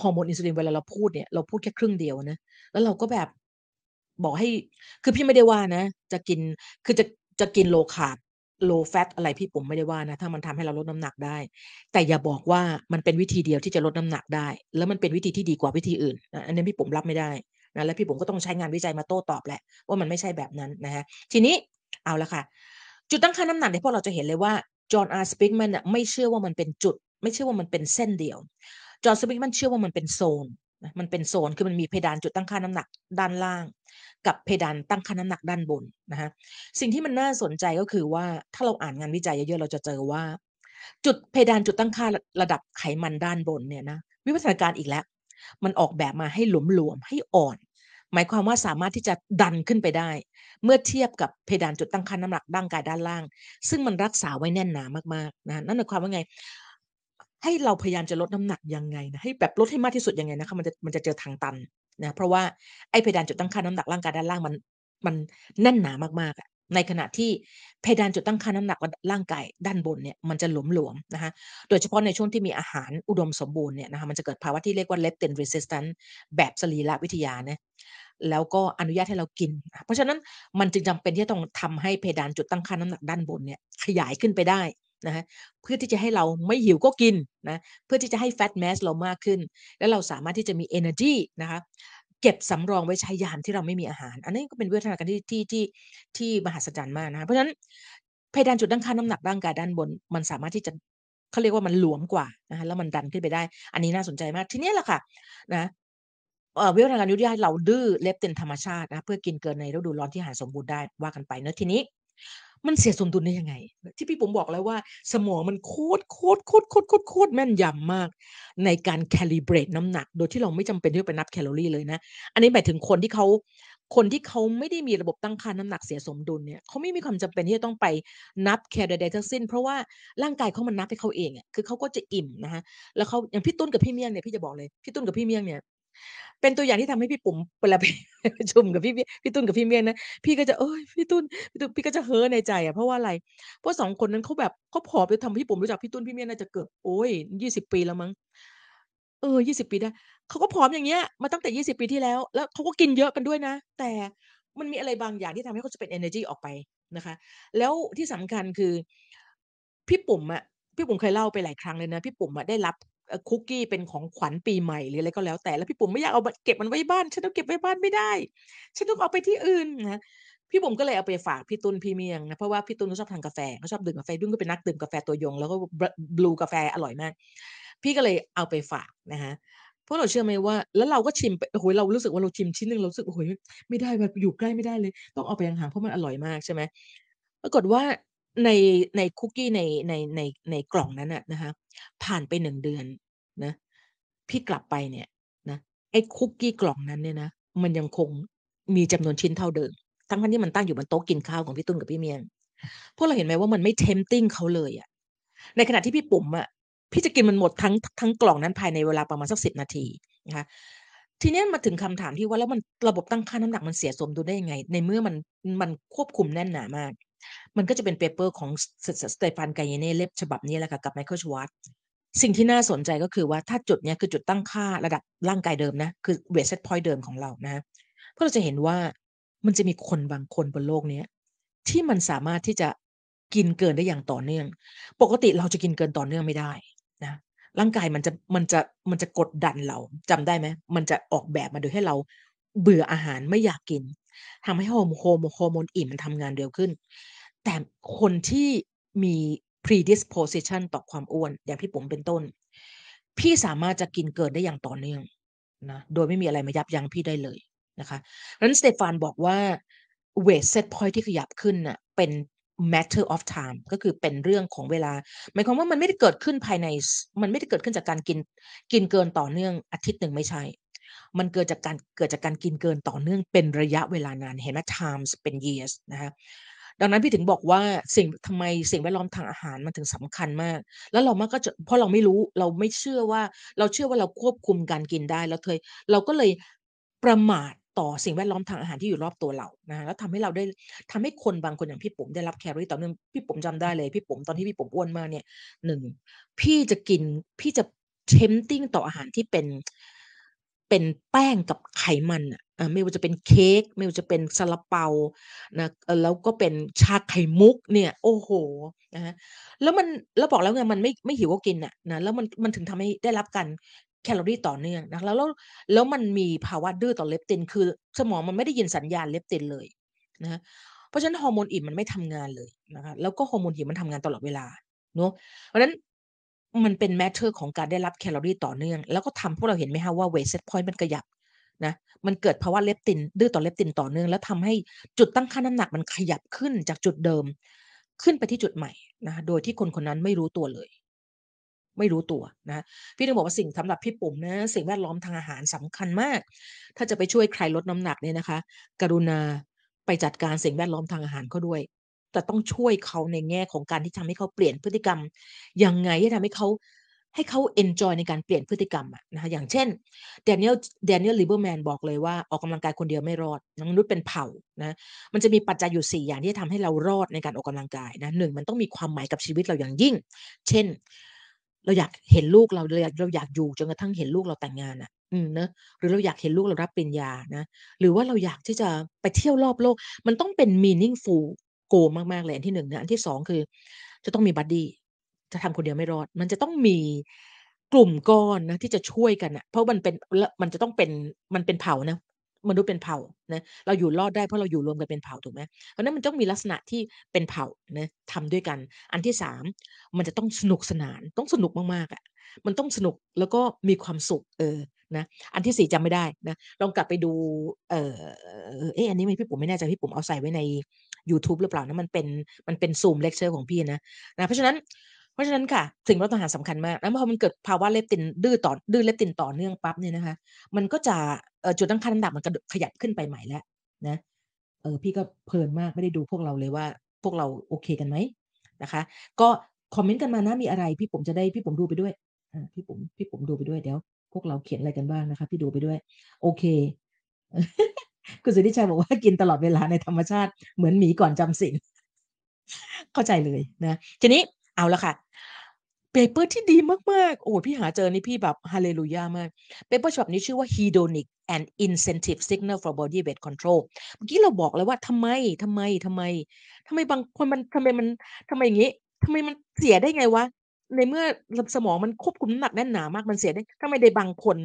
ฮอร์โมนอินซูลินเวลาเราพูดเนี่ยเราพูดแค่ครึ่งเดียวนะแล้วเราก็แบบบอกให้คือพี่ไม่ได้ว่านะ จะกินคือจะจะกิน low carb low fat อะไรพี่ปุ๋มไม่ได้ว่านะถ้ามันทำให้เราลดน้ำหนักได้ แต่อย่าบอกว่ามันเป็นวิธีเดียวที่จะลดน้ำหนักได้ แล้วมันเป็นวิธีที่ดีกว่าวิธีอื่นอันนี้พี่ปุ๋มรับไม่ได้ นะและพี่ปุ๋มก็ต้องใช้งานวิจัยมาโต้ตอบแหละว่ามันไม่ใช่แบบนั้นนะฮะทีนี้เอาละค่ะ จุดตั้งค่าน้ำหนักเนี่ยพวกเราจะเห็นเลยว่าจอห์นอาร์สปิกแมนไม่เชื่อว่ามันเป็นจุด ไม่เชื่อว่ามันเป็นเส้นเดียว จอห์นสปิกแมนเชื่อว่ามันเป็นโซนมันเป็นโซนคือมันมีเพดานจุดตั้งค่าน้ำหนักด้านล่าง กับเพดานตั้งค่าน้ำหนักด้านบนนะฮะสิ่งที่มันน่าสนใจก็คือว่าถ้าเราอ่านงานวิจัยเยอะๆเราจะเจอว่า จุดเพดานจุดตั้งค่าระดับไขมันด้านบนเนี่ยนะวิวัฒนาการอีกแล้ว มันออกแบบมาให้หลวมๆให้อ่อน หมายความว่าสามารถที่จะดันขึ้นไปได้ เมื่อเทียบกับเพดานจุดตั้งค่าน้ำหนักร่างกายด้านล่าง ซึ่งมันรักษาไว้แน่นหนามากๆนะนั่นหมายความว่าไง ให้เราพยายามจะลดน้ำหนักยังไงนะให้แบบลดให้มากที่สุดยังไงนะคะมันจะมันจะเจอทางตันนะเพราะว่าไอ้เพดานจุดตั้งค่าน้ำหนักร่างกายด้านล่างมันมันแน่นหนามากๆอะ ในขณะที่เพดานจุดตั้งค่าน้ำหนักร่างกายด้านบนเนี่ยมันจะหลวมๆนะคะโดยเฉพาะในช่วงที่มีอาหารอุดมสมบูรณ์เนี่ยนะคะมันจะเกิดภาวะที่เรียกว่า leptin resistant แบบสรีรวิทยานะแล้วก็อนุญาตให้เรากิน เพราะฉะนั้นมันจึงจำเป็นที่ต้องทำให้เพดานจุดตั้งค่าน้ำหนักด้านบนเนี่ยขยายขึ้นไปได้นะฮะเพื่อที่จะให้เราไม่หิวก็กินนะเพื่อที่จะให้ fat mass เรามากขึ้น แล้วเราสามารถที่จะมี energy นะคะ เก็บสำรองไว้ใช้ยามที่เราไม่มีอาหาร อันนี้ก็เป็นวิวัฒนาการที่ที่ที่ที่มหัศจรรย์มากนะคะเพราะฉะนั้นเพดานจุดตั้งค่าน้ำหนักร่างกายด้านบน มันสามารถที่จะเขาเรียกว่ามันหลวมกว่านะคะแล้วมันดันขึ้นไปได้ อันนี้น่าสนใจมากทีนี้แหละค่ะนะวิวัฒนาการยุทธยาเราดื้อเล็บเต็นธรรมชาตินะเพื่อกินเกินในฤดูร้อนที่หาสมบูรณ์ได้ว่ากันไปเนอะทีนี้ มันเสียสมดุลได้ยังไง ที่พี่ผมบอกแล้วว่า สมองมันโคตรโคตรโคตรโคตรโคตรโคตรแม่นยำมาก ในการแคลิเบรตน้ำหนัก โดยที่เราไม่จำเป็นที่จะไปนับแคลอรี่เลยนะ อันนี้หมายถึงคนที่เขาคนที่เขาไม่ได้มีระบบตั้งค่าน้ำหนักเสียสมดุลเนี่ยเขาไม่มีความจำเป็นที่จะต้องไปนับแคลอรี่ทั้งสิ้น เพราะว่าร่างกายเขามันนับให้เขาเองอะคือเขาก็จะอิ่มนะคะแล้วเขาอย่างพี่ตุ้นกับพี่เมี่ยงเนี่ยพี่จะบอกเลยพี่ตุ้นกับพี่เมี่ยงเนี่ย เป็นตัวอย่างที่ทำให้พี่ปุ๋มเวลาไปชุมกับพี่พี่ตุ้นกับพี่เมียนนะพี่ก็จะเอ้ยพี่ตุ้นพี่ตุ้นพี่ก็จะเฮ้อในใจอะเพราะว่าอะไรเพราะสองคนนั้นเขาแบบเขาผอมไปทำพี่ปุ๋มรู้จักพี่ตุ้นพี่เมียนน่าจะเกือบโอ้ยยี่สิบปีแล้วมั้งเออยี่สิบปีได้เขาก็ผอมอย่างเงี้ยมาตั้งแต่ยี่สิบปีที่แล้ว แล้วเขาก็กินเยอะกันด้วยนะ แต่มันมีอะไรบางอย่างที่ทำให้เขาจะเป็น energy ออกไปนะคะ แล้วที่สำคัญคือพี่ปุ๋มอะพี่ปุ๋มเคยเล่าไปหลายครั้งเลยนะ พี่ปุ๋มอะได้รับ คุกกี้เป็นของขวัญปีใหม่ หรืออะไรก็แล้วแต่ แล้วพี่ปุ๋มไม่อยากเอาเก็บมันไว้บ้าน ฉันต้องเก็บไว้บ้านไม่ได้ ฉันต้องเอาไปที่อื่นนะ พี่ปุ๋มก็เลยเอาไปฝากพี่ตุนพี่เมียงนะ เพราะว่าพี่ตุนเขาชอบทานกาแฟ เขาชอบดื่มกาแฟดุ้งก็เป็นนักดื่มกาแฟตัวยง แล้วก็บลูกาแฟอร่อยมาก พี่ก็เลยเอาไปฝากนะคะ พวกเราเชื่อไหมว่า แล้วเราก็ชิมไป โอ้โหเรารู้สึกว่าเราชิมชิ้นหนึ่ง เราสึก โอ้โหไม่ได้แบบอยู่ใกล้ไม่ได้เลย ต้องเอาไปห่าง ๆ เพราะมันอร่อยมาก ใช่ไหม ปรากฏว่า ใน ในคุกกี้ใน ใน ใน ในกล่องนั้นน่ะนะคะ ผ่านไปหนึ่งเดือนนะ พี่กลับไปเนี่ยนะ ไอ้คุกกี้กล่องนั้นเนี่ยนะ มันยังคงมีจำนวนชิ้นเท่าเดิม ทั้งที่มันตั้งอยู่บนโต๊ะกินข้าวของพี่ตุ้นกับพี่เมียงพวกเราเห็นไหมว่ามันไม่เทมติ้งเขาเลยอะ ในขณะที่พี่ปุ๋มอะพี่จะกินมันหมดทั้ง ทั้งกล่องนั้นภายในเวลาประมาณสักสิบนาทีนะคะ ทีนี้มาถึงคำถามที่ว่า แล้วมันระบบตั้งค่าน้ำหนักมันเสียสมดุลได้ยังไง ในเมื่อมัน มันควบคุมแน่นหนามาก มันก็จะเป็น paper ของ Stephan Guyenet ฉบับนี้แหละค่ะกับ Michael Schwartz สิ่งที่น่าสนใจก็คือว่าถ้าจุดนี้คือจุดตั้งค่าระดับร่างกายเดิมนะ คือ weight set point เดิมของเรานะเพราะเราจะเห็นว่ามันจะมีคนบางคนบนโลกนี้ที่มันสามารถที่จะกินเกินได้อย่างต่อเนื่อง ปกติเราจะกินเกินต่อเนื่องไม่ได้นะร่างกายมันจะมันจะมันจะกดดันเราจำได้ไหมมันจะออกแบบมาโดยให้เราเบื่ออาหารไม่อยากกินทำให้ฮอร์โมนฮอร์โมนอิ่มมันทำงานเร็วขึ้น แต่คนที่มี predisposition ต่อความอ้วน อย่างพี่ผมเป็นต้น พี่สามารถจะกินเกินได้อย่างต่อเนื่องนะโดยไม่มีอะไรมายับยั้งพี่ได้เลยนะคะเพราะนั้นสเตฟานบอกว่า weight set point ที่ขยับขึ้นน่ะเป็น matter of time ก็คือเป็นเรื่องของเวลา หมายความว่ามันไม่ได้เกิดขึ้นภายใน มันไม่ได้เกิดขึ้นจากการกิน กินเกินต่อเนื่องอาทิตย์หนึ่งไม่ใช่ มันเกิดจากการเกิดจากการกินเกินต่อเนื่องเป็นระยะเวลานาน เห็นไหม times เป็น years นะคะ ดังนั้นพี่ถึงบอกว่าสิ่งทำไมสิ่งแวดล้อมทางอาหารมันถึงสำคัญมาก แล้วเรามักก็จะเพราะเราไม่รู้เราไม่เชื่อว่าเราเชื่อว่าเราควบคุมการกินได้เราเคยเราก็เลยประมาทต่อสิ่งแวดล้อมทางอาหารที่อยู่รอบตัวเรานะแล้วทำให้เราได้ทำให้คนบางคนอย่างพี่ปุ๋มได้รับแคลอรี่ต่อเนื่องพี่ปุ๋มจำได้เลยพี่ปุ๋มตอนที่พี่ปุ๋มอ้วนมากเนี่ยหนึ่งพี่จะกินพี่จะเทมติ้งต่ออาหารที่เป็น เป็นแป้งกับไขมันอะไม่ว่าจะเป็นเค้กไม่ว่าจะเป็นซาลาเปานะแล้วก็เป็นชาไข่มุกเนี่ย โอ้โหนะแล้วมันแล้วบอกแล้วไงมันไม่ไม่หิวก็กินอะนะแล้วมันมันถึงทำให้ได้รับการแคลอรี่ต่อเนื่องนะแล้วแล้วแล้วมันมีภาวะดื้อต่อเลปติน คือ สมองมันไม่ได้ยินสัญญาณเลปตินเลยนะเพราะฉะนั้นฮอร์โมนอิ่มมันไม่ทำงานเลยนะคะแล้วก็ฮอร์โมนหิวมันทำงานตลอดเวลาเนาะเพราะฉะนั้น มันเป็น matter ของการได้รับแคลอรี่ต่อเนื่อง แล้วก็ทำพวกเราเห็นไหมคะว่า weight set point มันขยับนะมันเกิดภาวะเลปติน ดื้อต่อเลปตินต่อเนื่อง แล้วทำให้จุดตั้งค่าน้ำหนักมันขยับขึ้นจากจุดเดิม ขึ้นไปที่จุดใหม่นะโดยที่คนคนนั้นไม่รู้ตัวเลย ไม่รู้ตัวนะพี่ต้องบอกว่าสิ่งสำหรับพี่ปุ๋มนะสิ่งแวดล้อมทางอาหารสำคัญมาก ถ้าจะไปช่วยใครลดน้ำหนักเนี่ยนะคะ กรุณาไปจัดการสิ่งแวดล้อมทางอาหารเขาด้วย แต่ต้องช่วยเขาในแง่ของการที่ทำให้เขาเปลี่ยนพฤติกรรมยังไงที่ทำให้เขาให้เขา enjoy ในการเปลี่ยนพฤติกรรมอะนะคะอย่างเช่น Daniel Daniel Lieberman บอกเลยว่าออกกำลังกายคนเดียวไม่รอดมนุษย์เป็นเผ่านะมันจะมีปัจจัยอยู่ 4 อย่างที่จะทำให้เรารอดในการออกกำลังกายนะหนึ่งมันต้องมีความหมายกับชีวิตเราอย่างยิ่ง เช่น เราอยากเห็นลูกเราเราอยากเราอยากอยู่จนกระทั่งเห็นลูกเราแต่งงานอะอืมเนะหรือเราอยากเห็นลูกเรารับปริญญานะหรือว่าเราอยากที่จะไปเที่ยวรอบโลก มันต้องเป็น meaningful โกมากๆเลยอันที่หนึ่งนะอันที่สองคือ จะต้องมีบัดดี้จะทำคนเดียวไม่รอด มันจะต้องมีกลุ่มก้อนนะที่จะช่วยกันอะเพราะมันเป็นมันจะต้องเป็นมันเป็นเผ่านะมนุษย์เป็นเผ่านะเราอยู่รอดได้เพราะเราอยู่รวมกันเป็นเผ่าถูกไหมเพราะนั้นมันต้องมีลักษณะที่เป็นเผ่านะทำด้วยกัน อันที่สามมันจะต้องสนุกสนาน ต้องสนุกมากๆอะ่ะ มันต้องสนุกแล้วก็มีความสุขเออ นะอันที่สี่จำไม่ได้นะลองกลับไปดู เออเอออันนี้ไม่พี่ปุ๋มไม่แน่ใจพี่ปุ๋มเอาใส่ไว้ใน YouTube หรือเปล่านะมันเป็นมันเป็นซูมเลคเชอร์ของพี่นะนะเพราะฉะนั้นเพราะฉะนั้นค่ะสิ่งลดอาหารสำคัญมากแล้วพอมันเกิดภาวะเลปตินดื้อต่อดื้อเลปตินต่อเนื่องปั๊บเนี่ยนะคะ มันก็จะจุดตั้งค่าน้ำหนักมันก็ขยับขึ้นไปใหม่แล้วนะเออพี่ก็เพลินมากไม่ได้ดูพวกเราเลยว่า พวกเราโอเคกันไหมนะคะ ก็คอมเมนต์กันมานะมีอะไร พี่ผมจะได้พี่ผมดูไปด้วยอ่าพี่ผมพี่ผมดูไปด้วยเดี๋ยว พวกเราเขียนอะไรกันบ้างนะคะพี่ดูไปด้วย โอเค คุณสุธิชัยบอกว่ากินตลอดเวลาในธรรมชาติเหมือนหมีก่อนจำศีลเข้าใจเลยนะทีนี้เอาละค่ะ paper ที่ดีมาก ๆ โอ้พี่หาเจอนี่พี่แบบฮาเลลูยามาก paper ฉบับนี้ชื่อว่า hedonic and incentive signal for body weight control เมื่อกี้เราบอกเลยว่าทำไมทำไมทำไมทำไมบางคนมันทำไมมันทำไมอย่างนี้ทำไมมันเสียได้ไงวะ ในเมื่อสมองมันควบคุมน้ำหนักแน่นหนามากมันเสียได้ทำไมในบางคน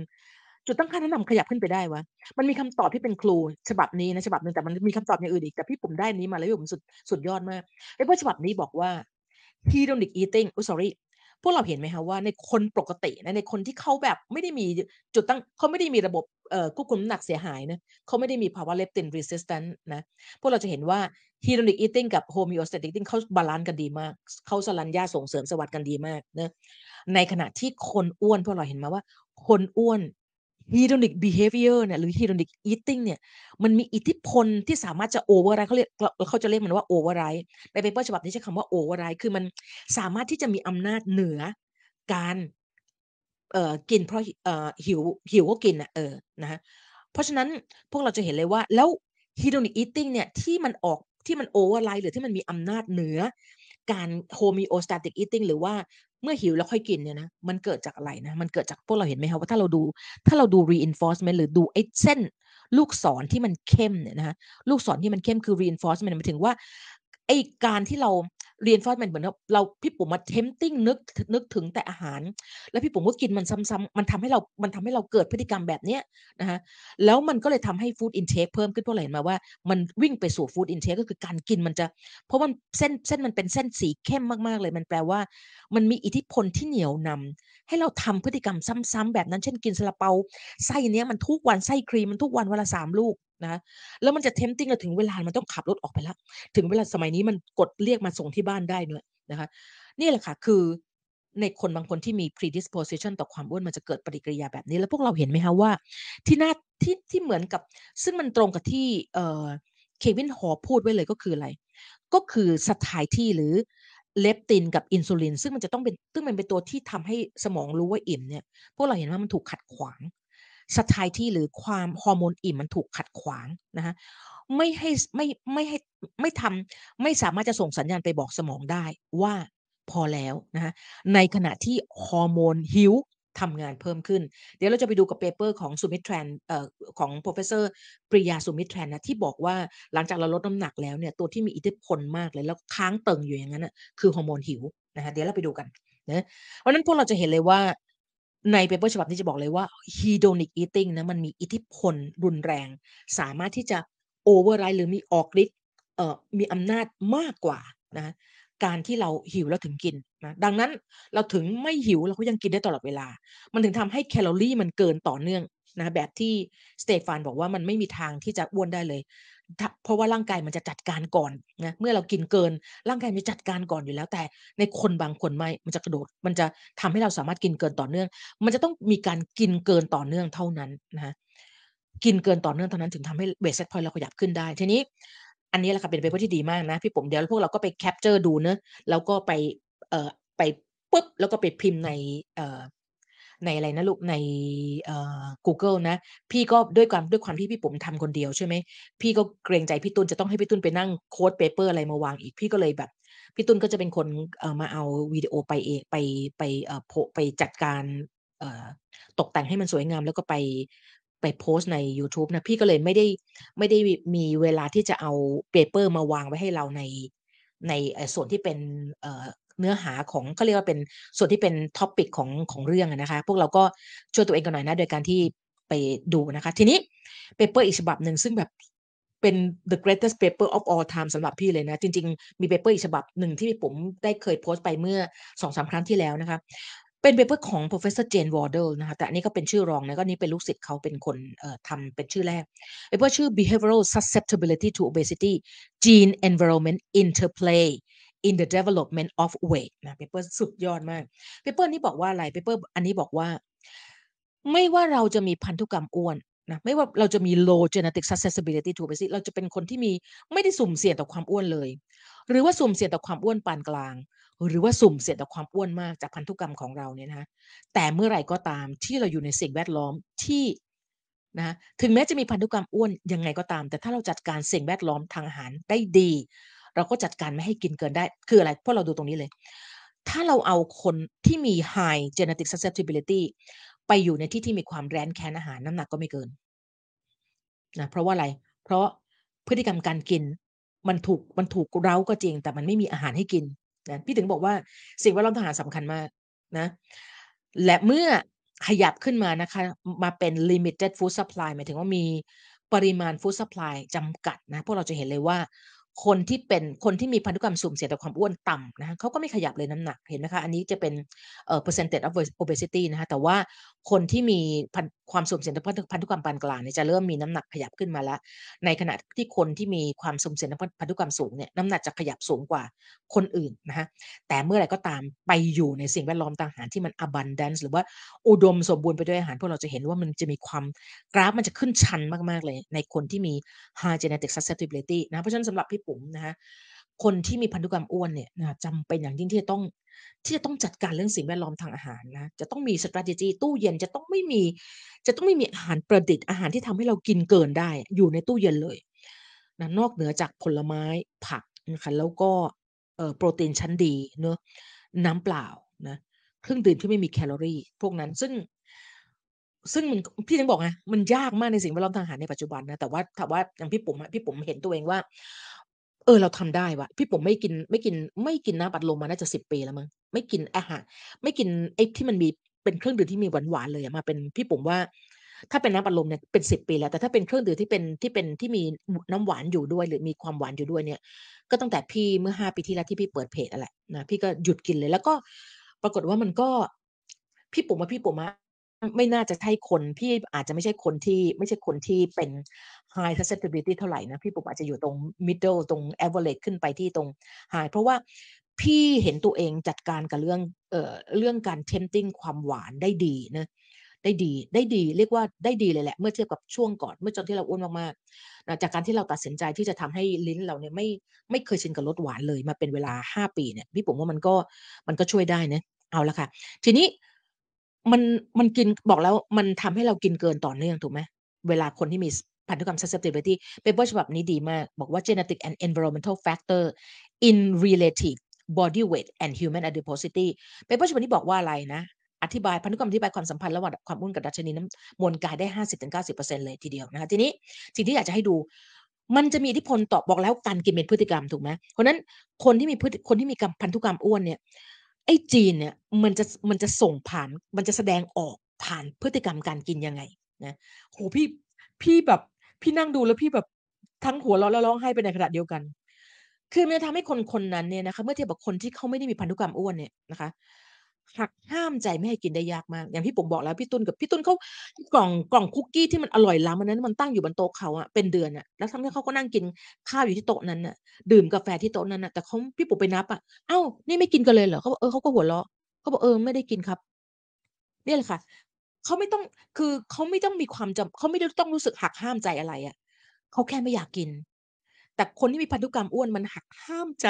จุดตั้งค่าน้ำหนักขยับขึ้นไปได้วะมันมีคำตอบที่ paperฉบับนี้นะฉบับหนึ่งแต่มันมีคำตอบอย่างอื่นอีกแต่พี่ผมได้นี้มาแล้วผมสุดสุดยอดมากไอ้พวกฉบับนี้บอกว่า hedonic eating อุ้ sorry พวกเราเห็นไหมคะว่าในคนปกตินะในคนที่เขาแบบไม่ได้มีจุดตั้งเขาไม่ได้มีระบบควบคุมน้ำหนักเสียหายนะเขาไม่ได้มีภาวะเลปตินรีสิสแตนต์นะพวกเราจะเห็นว่าฮิโรนิกอิทติ้งกับโฮมิโอสเตติกติ้งเขาบาลานซ์กันดีมากเขาสลัญญาส่งเสริมสวัสดิ์กันดีมากนะในขณะที่คนอ้วนพวกเราเห็นมาว่า คนอ้วน hedonic behavior เนี่ยหรือ hedonic eating เนี่ยมันมีอิทธิพลที่สามารถจะ override เขาเรียกเขาจะเรียกมันว่า override ใน paper ฉบับนี้ใช้คำว่า override คือมันสามารถที่จะมีอำนาจเหนือการเอ่อกินเพราะเอ่อหิวหิวก็กินอะเออนะฮะเพราะฉะนั้นพวกเราจะเห็นเลยว่าแล้ว hedonic eating เนี่ยที่มันออกที่มัน override หรือที่มันมีอำนาจเหนือ การ homeostatic eating หรือว่าเมื่อหิวแล้วค่อยกินเนี่ยนะ มันเกิดจากอะไรนะ มันเกิดจากพวกเราเห็นไหมคะว่าถ้าเราดู ถ้าเราดู reinforcement หรือดูไอ้เส้น ลูกศรที่มันเข้มเนี่ยนะคะลูกศรที่มันเข้มคือ reinforcement หมายถึงว่าไอ้การที่เรา reinforce มันเหมือนเราพี่ปุ๋มมา tempting นึกนึกถึงแต่อาหาร แล้วพี่ปุ๋มก็กินมันซ้ำๆมันทำให้เรามันทำให้เราเกิดพฤติกรรมแบบเนี้ยนะคะแล้วมันก็เลยทำให้ food intake เพิ่มขึ้นเพราะอะไรเห็นไหมว่ามันวิ่งไปสู่ food intake ก็คือการกินมันจะ เพราะมันเส้นเส้นมันเป็นเส้นสีเข้มมากๆเลย มันแปลว่า มันมีอิทธิพลที่เหนียวนำให้เราทำพฤติกรรมซ้ำๆแบบนั้นเช่นกินซาลาเปาไส้เนี้ยมันทุกวันไส้ครีมมันทุกวันวันละสามลูก นะแล้วมันจะ tempting เราถึงเวลามันต้องขับรถออกไปแล้วถึงเวลาสมัยนี้มันกดเรียกมาส่งที่บ้านได้ด้วยนะคะนี่แหละค่ะคือในคนบางคนที่มี predisposition ต่อความอ้วนมันจะเกิดปฏิกิริยาแบบนี้ แล้วพวกเราเห็นไหมคะว่า ที่น่าที่ที่เหมือนกับ ซึ่งมันตรงกับที่เอ่อ Kevin Hall พูดไว้เลยก็คืออะไร ก็คือ satiety หรือเลปตินกับอินซูลิน ซึ่งมันจะต้องเป็นซึ่งมันเป็นตัวที่ทำให้สมองรู้ว่าอิ่มเนี่ยพวกเราเห็นว่ามันถูกขัดขวาง satiety หรือความฮอร์โมนอิ่มมันถูกขัดขวางนะคะไม่ให้ไม่ไม่ให้ไม่ทำไม่สามารถจะส่งสัญญาณไปบอกสมองได้ว่าพอแล้วนะคะในขณะที่ฮอร์โมนหิวทำงานเพิ่มขึ้น เดี๋ยวเราจะไปดูกับ paper ของ Sumithran เอ่อของ professor Priya Sumithran นะที่บอกว่าหลังจากเราลดน้ำหนักแล้วเนี่ยตัวที่มีอิทธิพลมากเลยแล้วค้างเติ่งอยู่อย่างนั้นนะคือฮอร์โมนหิวนะคะเดี๋ยวเราไปดูกันนะเพราะนั้นพวกเราจะเห็นเลยว่า ใน paper ฉบับนี้จะบอกเลยว่า hedonic eating นะมันมีอิทธิพลรุนแรง สามารถที่จะ override หรือมีออกฤทธิ์เอ่อมีอำนาจมากกว่านะการที่เราหิวแล้วถึงกินนะดังนั้นเราถึงไม่หิวเราก็ยังกินได้ตลอดเวลา มันถึงทำให้แคลอรี่มันเกินต่อเนื่องนะแบบที่สเตฟานบอกว่ามันไม่มีทางที่จะอ้วนได้เลย เพราะว่าร่างกายมันจะจัดการก่อนนะเมื่อเรากินเกิน ร่างกายมันจัดการก่อนอยู่แล้ว แต่ในคนบางคนไม่มันจะกระโดด มันจะทำให้เราสามารถกินเกินต่อเนื่อง มันจะต้องมีการกินเกินต่อเนื่องเท่านั้นนะกินเกินต่อเนื่องเท่านั้นถึงทำให้เวทเซตพอยเราขยับขึ้นได้ ทีนี้อันนี้แหละค่ะเป็น paper ที่ดีมากนะพี่ปุ๋มเดี๋ยวพวกเราก็ไป capture ดูเนอะแล้วก็ไปเอ่อไปปุ๊บแล้วก็ไปพิมพ์ในเอ่อ ในอะไรนะลูกในเอ่อ Google นะ พี่ก็ด้วยความด้วยความที่พี่ปุ๋มทำคนเดียวใช่ไหมพี่ก็เกรงใจพี่ตุ้นจะต้องให้พี่ตุ้นไปนั่ง quote paper อะไรมาวางอีกพี่ก็เลยแบบพี่ตุ้นก็จะเป็นคนเอ่อมาเอาวิดีโอไปเองไปไปเอ่อโไปจัดการเอ่อตกแต่งให้มันสวยงามแล้วก็ไปไปโพสใน YouTube นะพี่ก็เลยไม่ได้ไม่ได้มีเวลาที่จะเอา paper มาวางไว้ให้เราในในส่วนที่เป็น เนื้อหาของเขาเรียกว่าเป็นส่วนที่เป็น topic ของของเรื่องนะคะ พวกเราก็ช่วยตัวเองกันหน่อยนะ โดยการที่ไปดูนะคะ ทีนี้ paper อีกฉบับหนึ่งซึ่งแบบเป็น the greatest paper of all time สำหรับพี่เลยนะ จริง ๆ มี paper อีกฉบับหนึ่งที่ปุ๋มได้เคยโพสต์ไปเมื่อสองสามครั้งที่แล้วนะคะเป็น paper ของ professor Jane Wardle นะคะ แต่อันนี้ก็เป็นชื่อรองนะ ก็นี่เป็นลูกศิษย์เขาเป็นคนทำเป็นชื่อแรก paper ชื่อ behavioral susceptibility to obesity gene environment interplay in the development of weight นะ paper สุดยอดมาก paper นี้บอกว่าอะไร paper อันนี้บอกว่า ไม่ว่าเราจะมีพันธุกรรมอ้วนนะไม่ว่าเราจะมี low genetic susceptibility to obesity เราจะเป็นคนที่มีไม่ได้สุ่มเสี่ยงต่อความอ้วนเลย หรือว่าสุ่มเสี่ยงต่อความอ้วนปานกลาง หรือว่าสุ่มเสี่ยงต่อความอ้วนมากจากพันธุกรรมของเราเนี่ยนะแต่เมื่อไหร่ก็ตามที่เราอยู่ในสิ่งแวดล้อมที่นะถึงแม้จะมีพันธุกรรมอ้วนยังไงก็ตาม แต่ถ้าเราจัดการสิ่งแวดล้อมทางอาหารได้ดี เราก็จัดการไม่ให้กินเกินได้ คืออะไรพวกเราดูตรงนี้เลย ถ้าเราเอาคนที่มี high genetic susceptibility ไปอยู่ในที่ที่มีความแรนแค้นอาหารน้ำหนักก็ไม่เกินนะเพราะว่าอะไร เพราะพฤติกรรมการกินมันถูกมันถูกเร้าก็จริง แต่มันไม่มีอาหารให้กินนะพี่ถึงบอกว่าสิ่งแวดล้อมทหารสำคัญมากนะ และเมื่อขยับขึ้นมานะคะ มาเป็น limited food supply หมายถึงว่ามีปริมาณ food supply จำกัดนะ พวกเราจะเห็นเลยว่า คนที่เป็นคนที่มีพันธุกรรมสุ่มเสี่ยงต่อความอ้วนต่ำนะเขาก็ไม่ขยับเลยน้ำหนักเห็นไหมคะ อันนี้จะเป็นเอ่อ percentage of obesity นะคะแต่ว่าคนที่มี ความสุ่มเสี่ยงต่อพันธุกรรมปานกลางเนี่ยจะเริ่มมีน้ำหนักขยับขึ้นมาแล้ว ในขณะที่คนที่มีความสุ่มเสี่ยงต่อพันธุกรรมสูงเนี่ยน้ำหนักจะขยับสูงกว่าคนอื่นนะคะแต่เมื่อไรก็ตามไปอยู่ในสิ่งแวดล้อมต่างหากที่มัน abundance หรือว่าอุดมสมบูรณ์ไปด้วยอาหารพวกเราจะเห็นว่ามันจะมีความกราฟมันจะขึ้นชันมากๆเลย ในคนที่มี high genetic susceptibility นะเพราะฉะนั้นสำหรับพี่ปุ๋มนะคะ คนที่มีพันธุกรรมอ้วนเนี่ยนะจำเป็นอย่างยิ่งที่จะต้องที่จะต้องจัดการเรื่องสิ่งแวดล้อมทางอาหารนะ จะต้องมี strategy ตู้เย็นจะต้องไม่มี จะต้องไม่มีอาหารประดิษฐ์อาหารที่ทำให้เรากินเกินได้ อยู่ในตู้เย็นเลยนะนอกเหนือจากผลไม้ผักนะคะแล้วก็โปรตีนชั้นดีเนอะน้ำเปล่านะเครื่องดื่มที่ไม่มีแคลอรี่ พวกนั้นซึ่ง ซึ่งมันพี่ถึงบอกไงมันยากมากในสิ่งแวดล้อมทางอาหารในปัจจุบันนะแต่ว่าถ้าว่าอย่างพี่ปุ๋มพี่ปุ๋มเห็นตัวเองว่า ออเราทำได้วะพี่ผมไม่กินไม่กินไม่กินน้ำบัดลมมาน่าจะสิบปีแล้วมั้งไม่กินอาหารไม่กินไอ้ที่มันมีเป็นเครื่องดื่มที่มีหวานหวานเลยมาเป็นพี่ผมว่า ถ้าเป็นน้ำบัดลมเนี่ยเป็นสิบปีแล้ว แต่ถ้าเป็นเครื่องดื่มที่เป็นที่เป็นที่มีน้ำหวานอยู่ด้วย หรือมีความหวานอยู่ด้วยเนี่ย ก็ตั้งแต่พี่เมื่อห้าปีที่แล้วที่พี่เปิดเพจอะไรนะพี่ก็หยุดกินเลยแล้วก็ปรากฏว่ามันก็พี่ผมว่าพี่ผม ไม่น่าจะใช่คน พี่อาจจะไม่ใช่คนที่ ไม่ใช่คนที่เป็น high susceptibility เท่าไหร่นะ พี่ปุ๋มอาจจะอยู่ตรง middle ตรง average ขึ้นไปที่ตรง high เพราะว่าพี่เห็นตัวเองจัดการกับเรื่องเอ่อเรื่องการ tempting ความหวานได้ดีนะได้ดีได้ดีเรียกว่าได้ดีเลยแหละ เมื่อเทียบกับช่วงก่อนเมื่อตอนที่เราอ้วนมากๆนะจากการที่เราตัดสินใจที่จะทำให้ลิ้นเราเนี่ยไม่ไม่เคยชินกับรสหวานเลยมาเป็นเวลา 5 ปีเนี่ยพี่ปุ๋มว่ามันก็มันก็ช่วยได้นะเอาละค่ะ ทีนี้ มัน มันกิน บอกแล้วมันทำให้เรากินเกินต่อเนื่องถูกไหม?เวลาคนที่มี พันธุกรรม susceptibility paper ฉบับนี้ดีมาก บอกว่า genetic and environmental factor in relative body weight and human adiposity paper ฉบับนี้บอกว่าอะไรนะ อธิบาย พันธุกรรมอธิบายความสัมพันธ์ระหว่างความอ้วนกับดัชนีน้ำมวลกายได้50-90%เลยทีเดียวนะคะทีนี้สิ่งที่อยากจะให้ดู มันจะมีอิทธิพลต่อบอกแล้วการกินเป็นพฤติกรรมถูกไหม?เพราะฉะนั้นคนที่มีพฤติคนที่มีกรรมพันธุกรรมอ้วนเนี่ย ไอ้จีนเนี่ยมันจะมันจะส่งผ่านมันจะแสดงออกผ่านพฤติกรรมการกินยังไงนะโหพี่พี่แบบพี่นั่งดูแล้วพี่แบบทั้งหัวเราะแล้วร้องไห้ไปในขณะเดียวกัน คือมันจะทำให้คนคนนั้นเนี่ยนะคะ เมื่อเทียบกับคนที่เขาไม่ได้มีพันธุกรรมอ้วนเนี่ยนะคะ หักห้ามใจไม่ให้กินได้ยากมาก อย่างที่ผมบอกแล้วพี่ตุ้นกับพี่ตุ้นเขากล่องกล่องคุกกี้ที่มันอร่อยล้ำอันนั้นมันตั้งอยู่บนโต๊ะเขาอะเป็นเดือนอะแล้วทั้งที่เขาก็นั่งกินข้าวอยู่ที่โต๊ะนั้นน่ะดื่มกาแฟที่โต๊ะนั้นน่ะแต่เขาพี่ปุ๋ไปนับอะเ"อ้านี่ไม่กินกันเลยเหรอ?"เขาบอกเออเขาก็หัวเราะเขาบอก"เออไม่ได้กินครับ"นี่แหละค่ะเขาไม่ต้องคือเขาไม่ต้องมีความจำเขาไม่ต้องรู้สึกหักห้ามใจอะไรอะเขาแค่ไม่อยากกิน แต่คนที่มีพันธุกรรมอ้วนมันหักห้ามใจ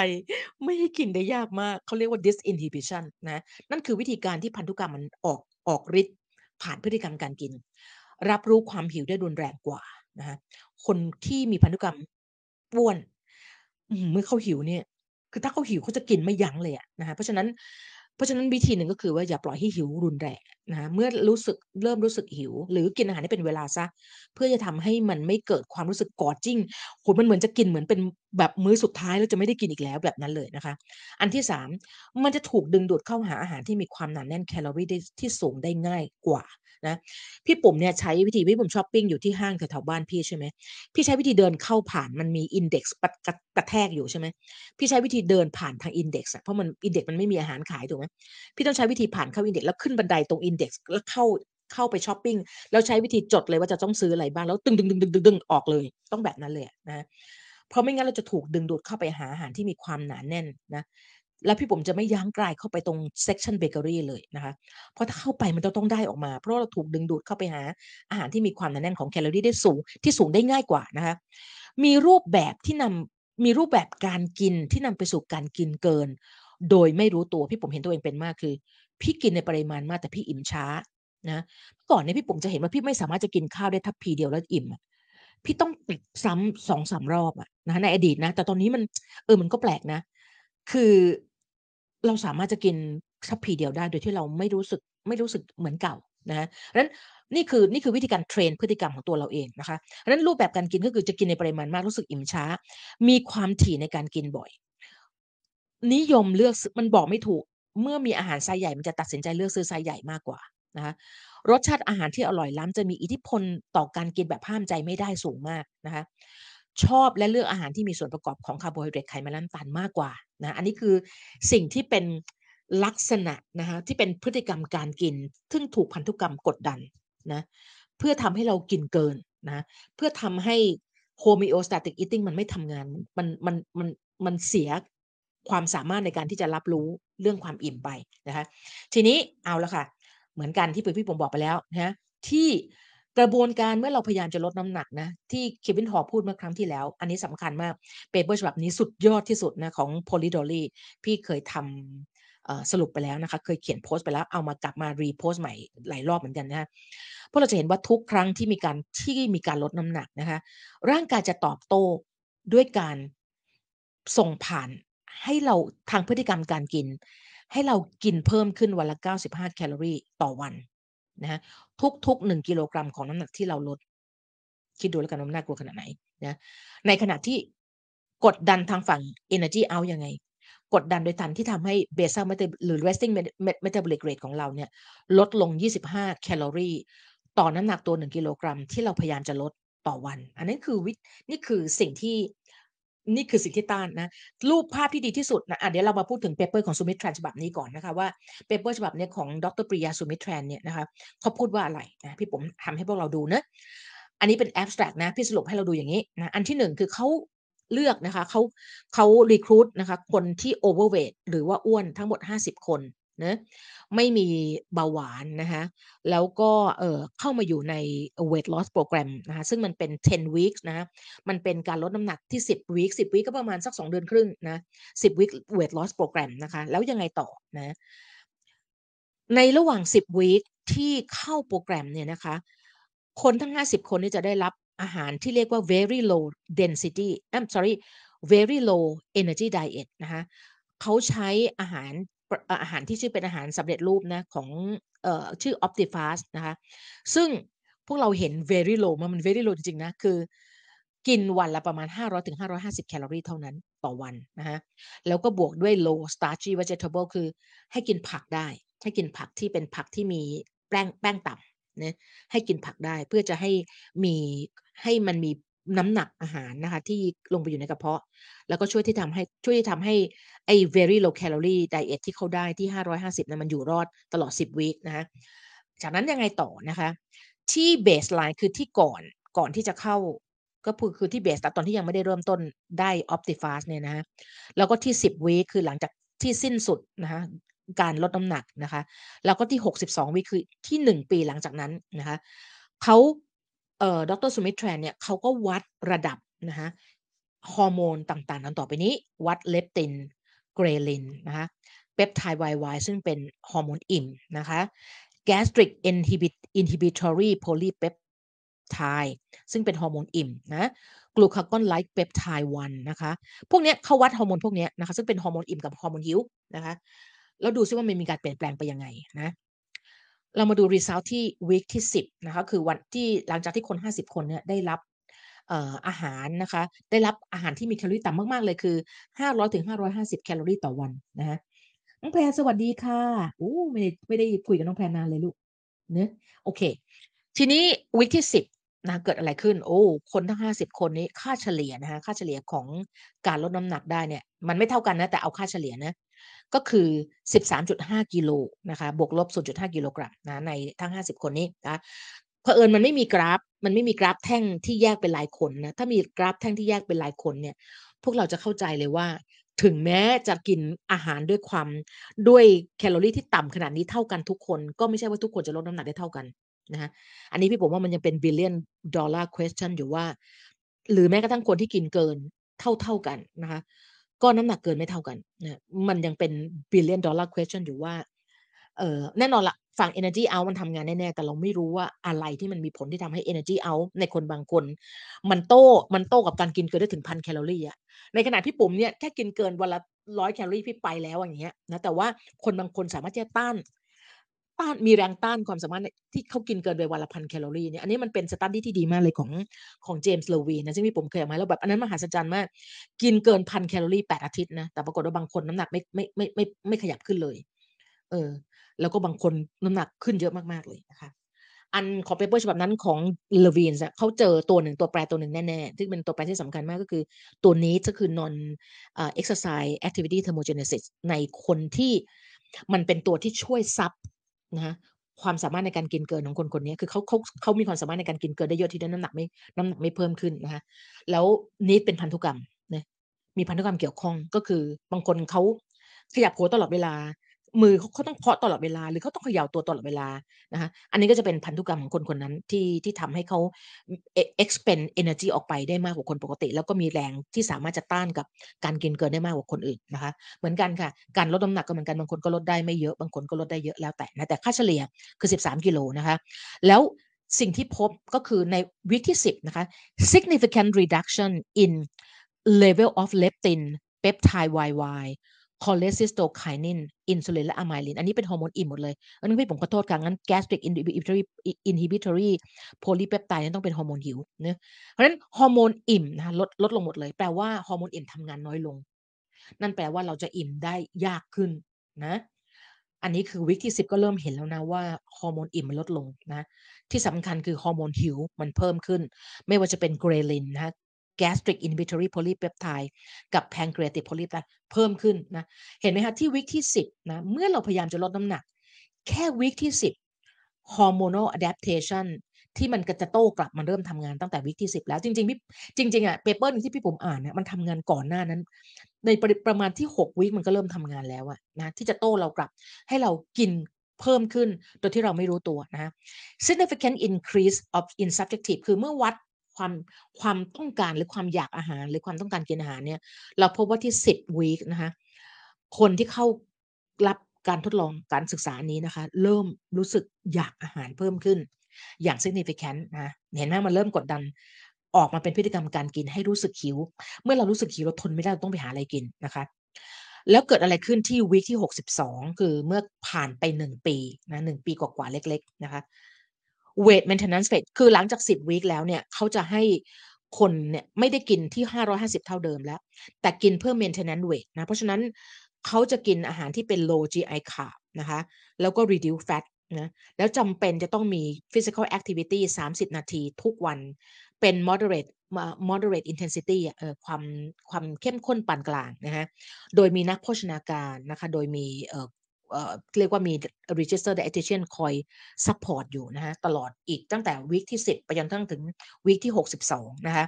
ไม่ให้กินได้ยากมาก เขาเรียกว่า disinhibition นะ นั่นคือวิธีการที่พันธุกรรมมันออกออกฤทธิ์ผ่านพฤติกรรมการกิน รับรู้ความหิวได้รุนแรงกว่านะคะคนที่มีพันธุกรรมอ้วนเมื่อเขาหิวเนี่ย คือถ้าเขาหิวเขาจะกินไม่ยั้งเลยอะนะคะเพราะฉะนั้น เพราะฉะนั้นวิธีหนึ่งก็คือว่าอย่าปล่อยให้หิวรุนแรงนะเมื่อรู้สึกเริ่มรู้สึกหิว หรือกินอาหารให้เป็นเวลาซะ เพื่อจะทำให้มันไม่เกิดความรู้สึกกอดจิ้งโหมันเหมือนจะกินเหมือนเป็นแบบมื้อสุดท้ายแล้วจะไม่ได้กินอีกแล้วแบบนั้นเลยนะคะ อันที่3มันจะถูกดึงดูดเข้าหาอาหารที่มีความหนาแน่นแคลอรีได้ที่สูงได้ง่ายกว่านะพี่ปุ๋มเนี่ยใช้วิธีพี่ปุ๋มชอปปิ้งอยู่ที่ห้างแถวๆบ้านพี่ใช่ไหมพี่ใช้วิธีเดินเข้าผ่านมันมี index ปะกะกระแทกอยู่ใช่ไหมพี่ใช้วิธีเดินผ่านทาง index อะเพราะมัน index มันไม่มีอาหารขายถูกไหมพี่ต้องใช้วิธีผ่านเข้า index แล้วขึ้นบันไดตรง index แล้วเข้าเข้าไปชอปปิ้งแล้วใช้วิธีจดเลยว่าจะต้องซื้ออะไรบ้างแล้ว ตึงๆๆๆๆออกเลย ต้องแบบนั้นเลยนะ เพราะไม่งั้นเราจะถูกดึงดูดเข้าไปหาอาหารที่มีความหนาแน่นนะแล้วพี่ปุ๋มจะไม่ย่างกรายเข้าไปตรง section เบเกอรี่เลยนะคะ เพราะถ้าเข้าไปมันจะต้องได้ออกมา เพราะเราถูกดึงดูดเข้าไปหาอาหารที่มีความหนาแน่นของแคลอรี่ได้สูงที่สูงได้ง่ายกว่านะคะ มีรูปแบบที่นำมีรูปแบบการกินที่นำไปสู่การกินเกิน โดยไม่รู้ตัวพี่ปุ๋มเห็นตัวเองเป็นมากคือ พี่กินในปริมาณมากแต่พี่อิ่มช้านะก่อนเนี่ยพี่ผมจะเห็นว่าพี่ไม่สามารถจะกินข้าวได้ทัพพีเดียวแล้วอิ่ม พี่ต้องตักซ้ำ2-3รอบอะนะในอดีตนะ แต่ตอนนี้มันเออมันก็แปลกนะ คือเราสามารถจะกินทัพพีเดียวได้โดยที่เราไม่รู้สึกไม่รู้สึกเหมือนเก่านะเพราะฉะนั้นนี่คือนี่คือวิธีการเทรนพฤติกรรมของตัวเราเองนะคะเพราะฉะนั้นรูปแบบการกินก็คือจะกินในปริมาณมากรู้สึกอิ่มช้า มีความถี่ในการกินบ่อย นิยมเลือกซมันบอกไม่ถูก เมื่อมีอาหารไซซ์ใหญ่มันจะตัดสินใจเลือกซื้อไซซ์ใหญ่มากกว่านะคะ รสชาติอาหารที่อร่อยล้ำจะมีอิทธิพลต่อการกินแบบห้ามใจไม่ได้สูงมากนะคะชอบและเลือกอาหารที่มีส่วนประกอบของคาร์โบไฮเดรตไขมันและน้ำตาลมากกว่านะอันนี้คือสิ่งที่เป็นลักษณะนะคะที่เป็นพฤติกรรมการกิน ซึ่งถูกพันธุกรรมกดดันนะเพื่อทำให้เรากินเกินนะเพื่อทำให้ homeostatic eating มันไม่ทำงานมันมันมันมันเสียความสามารถในการที่จะรับรู้เรื่องความอิ่มไปนะคะทีนี้เอาละค่ะ เหมือนกันที่พี่ปุ๋มบอกไปแล้วนะที่กระบวนการเมื่อเราพยายามจะลดน้ำหนักนะที่ Kevin Hall พูดเมื่อครั้งที่แล้ว อันนี้สำคัญมากเปเปอร์ฉบับนี้สุดยอดที่สุดนะของ Polidori พี่เคยทำเอ่อสรุปไปแล้วนะคะ เคยเขียนโพสต์ไปแล้วเอามากลับมา repost ใหม่หลายรอบเหมือนกันนะคะเพราะเราจะเห็นว่าทุกครั้งที่มีการที่มีการลดน้ำหนักนะคะ ร่างกายจะตอบโต้ด้วยการส่งผ่านให้เราทางพฤติกรรมการกิน ให้เรากินเพิ่มขึ้นวันละ 95 แคลอรี่ต่อวันนะคะทุกๆ 1 กิโลกรัมของน้ำหนักที่เราลด คิดดูแล้วกันว่ามันน่ากลัวขนาดไหนนะในขณะที่กดดันทางฝั่ง energy out ยังไง กดดันโดยการที่ทำให้ basal metab หรือ resting metabolic rate ของเราเนี่ยลดลง 25 แคลอรี่ต่อน้ำหนักตัว 1 กิโลกรัมที่เราพยายามจะลดต่อวัน อันนั้นคือวินี่คือสิ่งที่ นี่คือสิ่งที่ต้านนะรูปภาพที่ดีที่สุดนะอะเดี๋ยวเรามาพูดถึง paper ของสุมิทรันฉบับนี้ก่อนนะคะว่า paper ฉบับนี้ของดรปริยาสุมิทรันเนี่ยนะคะเขาพูดว่าอะไรนะพี่ปุ๋มทำให้พวกเราดูนะอันนี้เป็น abstract นะพี่สรุปให้เราดูอย่างนี้นะอันที่หนึ่งคือเขาเลือกนะคะเขาเขา recruit นะคะคนที่ overweight หรือว่าอ้วนทั้งหมด 50 คน นะไม่มีเบาหวานนะคะแล้วก็เออเข้ามาอยู่ใน weight loss program นะคะซึ่งมันเป็น 10 weeks นะมันเป็นการลดน้ำหนักที่ 10 weeks 10 weeks ก็ประมาณสัก 2 เดือนครึ่งนะ10 weeks weight loss program นะคะแล้วยังไงต่อนะในระหว่าง 10 week ที่เข้าโปรแกรมเนี่ยนะคะ คนทั้ง 50 คนนี้จะได้รับอาหารที่เรียกว่า very low density I'm sorry very low energy diet นะคะเขาใช้อาหาร อาหารที่ชื่อเป็นอาหารสำเร็จรูปนะของเอ่อชื่อ Optifast นะคะซึ่งพวกเราเห็น very low มัน very low จริงๆนะ คือ กินวันละประมาณ 500ถึง550 แคลอรี่เท่านั้นต่อวันนะฮะแล้วก็บวกด้วย low starchy vegetable คือให้กินผักได้ ให้กินผักที่เป็นผักที่มีแป้งแป้งต่ำนะให้กินผักได้เพื่อจะให้มีให้มันมี น้ำหนักอาหารนะคะ ที่ลงไปอยู่ในกระเพาะ แล้วก็ช่วยที่ทำให้ช่วยที่ทำให้ไอ้ very low calorie diet ที่เขาได้ที่ 550นะมันอยู่รอดตลอด 10 วีคนะคะจากนั้นยังไงต่อนะคะ ที่ baseline คือที่ก่อนก่อนที่จะเข้าก็คือคือที่เบสตอนที่ยังไม่ได้เริ่มต้นได้ Optifast เนี่ยนะ แล้วก็ที่ 10วีคคือหลังจากที่สิ้นสุดนะคะการลดน้ำหนักนะคะ แล้วก็ที่ 62วีคือที่ 1 ปีหลังจากนั้นนะคะเขา เอ่อดรสมิทแทรนเนี่ยเขาก็วัดระดับนะคะฮอร์โมนต่างๆ นั้นต่อไปนี้ วัด leptin ghrelin นะคะ peptide YY ซึ่งเป็นฮอร์โมนอิ่มนะคะ gastric inhibit inhibitory polypeptide ซึ่งเป็นฮอร์โมนอิ่มนะ glucagon-like peptide 1นะคะ พวกนี้เขาวัดฮอร์โมนพวกนี้นะคะซึ่งเป็นฮอร์โมนอิ่มกับฮอร์โมนหิวนะคะแล้วดูซิว่ามันมีการเปลี่ยนแปลงไปยังไงนะ เรามาดู result ที่ week ที่ 10นะคะคือวันที่หลังจากที่คน 50 คนเนี่ยได้รับอาหารนะคะได้รับอาหารที่มีแคลอรี่ต่ำมาก ๆ เลยคือ 500ถึง550 แคลอรี่ต่อวันนะคะน้องแพรสวัสดีค่ะโอ้ไม่ได้ไม่ได้คุยกับน้องแพรนานเลยลูกเนะโอเค ทีนี้วิกที่ 10นะเกิดอะไรขึ้น โอ้คนทั้ง 50 คนนี้ค่าเฉลี่ยนะคะค่าเฉลี่ยของการลดน้ำหนักได้เนี่ยมันไม่เท่ากันนะแต่เอาค่าเฉลี่ยนะ ก็คือ 13.5 กิโลนะคะบวกลบ 0.5 กิโลกรัมนะในทั้ง 50 คนนี้นะเผอิญมันไม่มีกราฟ มันไม่มีกราฟแท่งที่แยกเป็นรายคนนะถ้ามีกราฟแท่งที่แยกเป็นรายคนเนี่ยพวกเราจะเข้าใจเลยว่า ถึงแม้จะกินอาหารด้วยความด้วยแคลอรี่ที่ต่ำขนาดนี้เท่ากันทุกคน ก็ไม่ใช่ว่าทุกคนจะลดน้ำหนักได้เท่ากันนะฮะอันนี้พี่ผมว่ามันยังเป็น billion dollar question อยู่ว่า หรือแม้กระทั่งคนที่กินเกินเท่าเท่ากันนะคะ ก็น้ำหนักเกินไม่เท่ากันนะมันยังเป็น billion dollar question อยู่ว่าเออแน่นอนละฝั่ง energy out มันทำงานแน่ๆ แต่เราไม่รู้ว่าอะไรที่มันมีผลที่ทำให้ energy out ในคนบางคน มันโต้มันโต้กับการกินเกินได้ถึงพันแคลอรี่อะในขณะพี่ปุ๋มเนี่ยแค่กินเกินวันละร้อยแคลอรี่พี่ไปแล้วอย่างเงี้ยนะแต่ว่าคนบางคนสามารถจะต้าน ต้านมีแรงต้านความสามารถที่เขากินเกินไปวันละพันแคลอรี่เนี่ยอันนี้มันเป็น study ที่ดีมากเลยของของเจมส์เลวีนนะซึ่งพี่ปุ๋มเคยเอามาแล้วแบบอันนั้นมหัศจรรย์มาก กินเกินพันแคลอรี่แปดอาทิตย์นะแต่ปรากฏว่าบางคนน้ำหนักไม่ไม่ไม่ไม่ไม่ขยับขึ้นเลย เออ แล้วก็บางคนน้ำหนักขึ้นเยอะมากๆเลยนะคะอันของ paper ฉบับนั้นของเลวีนเขาเจอตัวหนึ่งตัวแปรตัวหนึ่งแน่ๆที่เป็นตัวแปรที่สำคัญมากก็คือตัวนี้ก็คือ non exercise activity thermogenesis ในคนที่มันเป็นตัวที่ช่วยซับ นะความสามารถในการกินเกินของคนคนนี้คือเขาเขาเขามีความสามารถในการกินเกินได้เยอะที่ด้น้ำหนักไม่น้ำหนักไม่เพิ่มขึ้นนะคะแล้วนี้เป็นพันธุกรรมนะมีพันธุกรรมเกี่ยวข้องก็คือบางคนเขาขยับหัวตลอดเวลา มือเขาต้องเคาะตลอดเวลา หรือเขาต้องเขย่าตัวตลอดเวลานะคะอันนี้ก็จะเป็นพันธุกรรมของคนคนนั้นที่ที่ทำให้เขา expend energy ออกไปได้มากกว่าคนปกติ แล้วก็มีแรงที่สามารถจะต้านกับการกินเกินได้มากกว่าคนอื่นนะคะ เหมือนกันค่ะ การลดน้ำหนักก็เหมือนกันบางคนก็ลดได้ไม่เยอะบางคนก็ลดได้เยอะแล้วแต่นะแต่ค่าเฉลี่ยคือ 13 กิโลนะคะ แล้วสิ่งที่พบก็คือใน week ที่ 10 นะคะ significant reduction in level of leptin peptide YY cholecystokinin อินซูลินและ amylin อันนี้เป็นฮอร์โมนอิ่มหมดเลย อันนี้พี่ปุ๋มขอโทษค่ะ งั้น gastric inhibitory inhibitory polypeptide ต้องเป็นฮอร์โมนหิวเนะเพราะฉะนั้นฮอร์โมนอิ่มนะลดลดลงหมดเลย แปลว่าฮอร์โมนอิ่มทำงานน้อยลง นั่นแปลว่าเราจะอิ่มได้ยากขึ้นนะ อันนี้คือวิกที่สิบก็เริ่มเห็นแล้วนะว่าฮอร์โมนอิ่มมันลดลงนะ ที่สำคัญคือฮอร์โมนหิวมันเพิ่มขึ้น ไม่ว่าจะเป็นเกรลินนะ gastric inhibitory polypeptide กับ pancreatic polypeptide เพิ่มขึ้นนะเห็นไหมคะที่วิกที่ 10นะเมื่อเราพยายามจะลดน้ำหนัก แค่วิกที่ 10 hormonal adaptation ที่มันก็จะโต้กลับมันเริ่มทำงานตั้งแต่วิกที่ 10 แล้วจริงๆพี่จริงๆอะเปเปอร์นึงที่พี่ผมอ่านเนี่ยมันทำงานก่อนหน้านั้น ในปรประมาณที่ 6 วิกมันก็เริ่มทำงานแล้วอะนะที่จะโต้เรากลับให้เรากินเพิ่มขึ้นโดยที่เราไม่รู้ตัวนะ significant increase of in subjective คือเมื่อวัด ความความต้องการหรือความอยากอาหาร หรือความต้องการกินอาหารเนี่ยเราพบว่าที่ 10 week นะคะคนที่เข้ารับการทดลองการศึกษานี้นะคะ เริ่มรู้สึกอยากอาหารเพิ่มขึ้น อย่าง significant นะเห็นไหมมันเริ่มกดดันออกมาเป็นพฤติกรรมการกินให้รู้สึกหิว เมื่อเรารู้สึกหิวเราทนไม่ได้เราต้องไปหาอะไรกินนะคะ แล้วเกิดอะไรขึ้นที่วีคที่ 62 คือเมื่อผ่านไป 1 ปีนะหปีกว่าๆเล็ก ๆ นะคะ weight maintenance phase คือหลังจาก 10 วีคแล้วเนี่ยเขาจะให้คนเนี่ยไม่ได้กินที่ 550 เท่าเดิมแล้ว แต่กินเพื่อ maintenance weight นะ เพราะฉะนั้นเขาจะกินอาหารที่เป็น low GI carb นะคะ แล้วก็ reduce fat นะ แล้วจำเป็นจะต้องมี physical activity 30 นาทีทุกวัน เป็น moderate moderate intensity เออความความเข้มข้นปานกลางนะฮะ โดยมีนักโภชนาการนะคะ โดยมี เรียกว่ามี register dietitian คอย support อยู่นะฮะตลอดอีกตั้งแต่วีคที่ 10 ไปจนทั้งถึงวีคที่ 62 นะคะ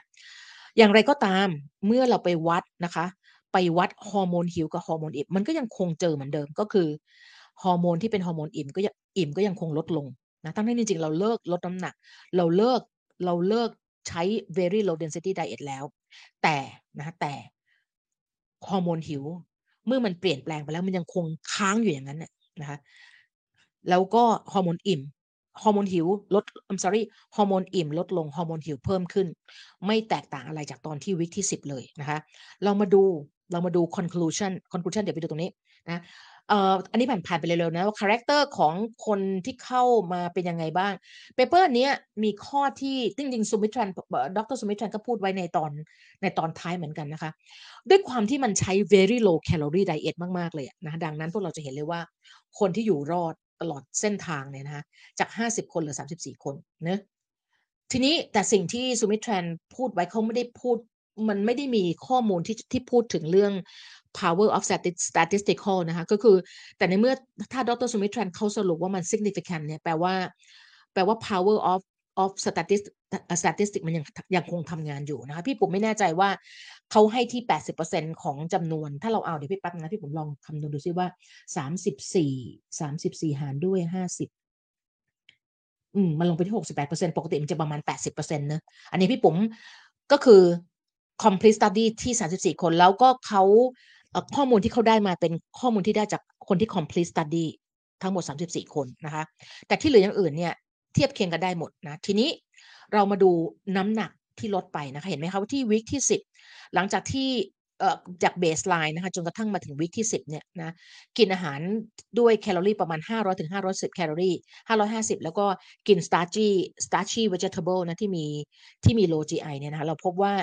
อย่างไรก็ตามเมื่อเราไปวัดนะคะ ไปวัดฮอร์โมนหิวกับฮอร์โมนอิ่มมันก็ยังคงเจอเหมือนเดิมก็คือฮอร์โมนที่เป็นฮอร์โมนอิ่มก็ยังอิ่มก็ยังคงลดลงนะทั้งที่จริงๆเราเลิกลดน้ำหนัก เราเลิกเราเลิกใช้ very low density diet แล้ว แต่นะแต่ฮอร์โมนหิว เมื่อมันเปลี่ยนแปลงไปแล้วมันยังคงค้างอยู่อย่างนั้นเนี่ยนะคะแล้วก็ฮอร์โมนอิ่มฮอร์โมนหิวลด I'm sorry ฮอร์โมนอิ่มลดลงฮอร์โมนหิวเพิ่มขึ้น ไม่แตกต่างอะไรจากตอนที่ week ที่ 10 เลยนะคะ เรามาดูเรามาดู conclusion conclusion เดี๋ยวไปดูตรงนี้นะเอ่ออันนี้ผ่านผ่านไปเร็วๆนะว่า character ของคนที่เข้ามาเป็นยังไงบ้าง paper นี้มีข้อที่จริงๆสุมิทรันดรสุมิทรันก็พูดไว้ในตอนในตอนท้ายเหมือนกันนะคะ ด้วยความที่มันใช้ very low calorie diet มากๆเลยนะดังนั้นพวกเราจะเห็นเลยว่าคนที่อยู่รอดตลอดเส้นทางเนี่ยนะคะจาก 50 คนเหลือ 34 คนเนะทีนี้แต่สิ่งที่สุมิทรันพูดไว้เขาไม่ได้พูดมันไม่ได้มีข้อมูลที่ที่พูดถึงเรื่อง power of statistical นะคะก็คือแต่ในเมื่อถ้าดรสมิทรันเขาสรุปว่ามัน significant เนี่ยแปลว่าแปลว่า power of of statistic statistic มันยังยังคงทำงานอยู่นะคะพี่ผมไม่แน่ใจว่าเขาให้ที่ 80%ของจำนวน ถ้าเราเอาเดี๋ยวพี่แป๊บนะ พี่ผมลองคำนวณดูซิว่า 34 34 หารด้วย 50อืมมันลงไปที่68%ปดเปอร์เซ็นปกติมันจะประมาณ80%เปอร์เซ็นต์นะอันนี้พี่ผมก็คือ complete study ที่34คนแล้วก็เขา ข้อมูลที่เขาได้มาเป็นข้อมูลที่ได้จากคนที่ complete study ทั้งหมด 34 คนนะคะ แต่ที่เหลืออย่างอื่นเนี่ยเทียบเคียงกันได้หมดนะ ทีนี้เรามาดูน้ำหนักที่ลดไปนะคะ เห็นไหมคะว่าที่วิกที่ 10 หลังจากที่จาก baseline นะคะจนกระทั่งมาถึง week ที่ 10เนี่ยนะกินอาหารด้วยแคลอรี่ประมาณ 500ถึง510 แคลอรี่ 550 แล้วก็กิน starchy starchy vegetable นะที่มีที่มี low GI เนี่ยนะคะเราพบว่า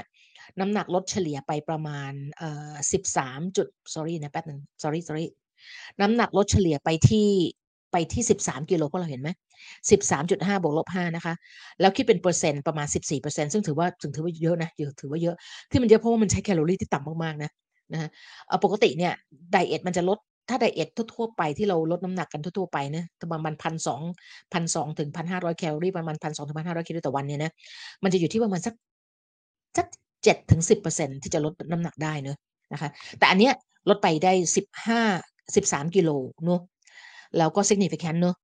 น้ำหนักลดเฉลี่ยไปประมาณเอ่อ13จุด sorry นะแป๊บนึง sorry sorry น้ำหนักลดเฉลี่ยไปที่ไปที่13กิโลพวกเราเห็นไหม13.5บวกลบ5นะคะ แล้วคิดเป็นเปอร์เซ็นต์ประมาณ14%ซึ่งถือว่าถึงถือว่าเยอะนะเยอะถือว่าเยอะที่มันเยอะเพราะว่ามันใช้แคลอรี่ที่ต่ำมากๆนะนะฮะปกติเนี่ย diet มันจะลดถ้า diet ทั่วๆไปที่เราลดน้ำหนักกันทั่วๆไปนะประมาณพันสองพันสองถึงพันห้าร้อยแคลอรี่ประมาณพันสองถึงพันห้าร้อยแคลอรี่ต่อวันเนี่ยนะมันจะอยู่ที่ประมาณสักสัก เจ็ดถึงสิบเปอร์เซ็นที่จะลดน้ำหนักได้เนอะนะคะ แต่อันเนี้ยลดไปได้สิบห้าสิบสามกิโลเนอะแล้วก็ significant เนอะ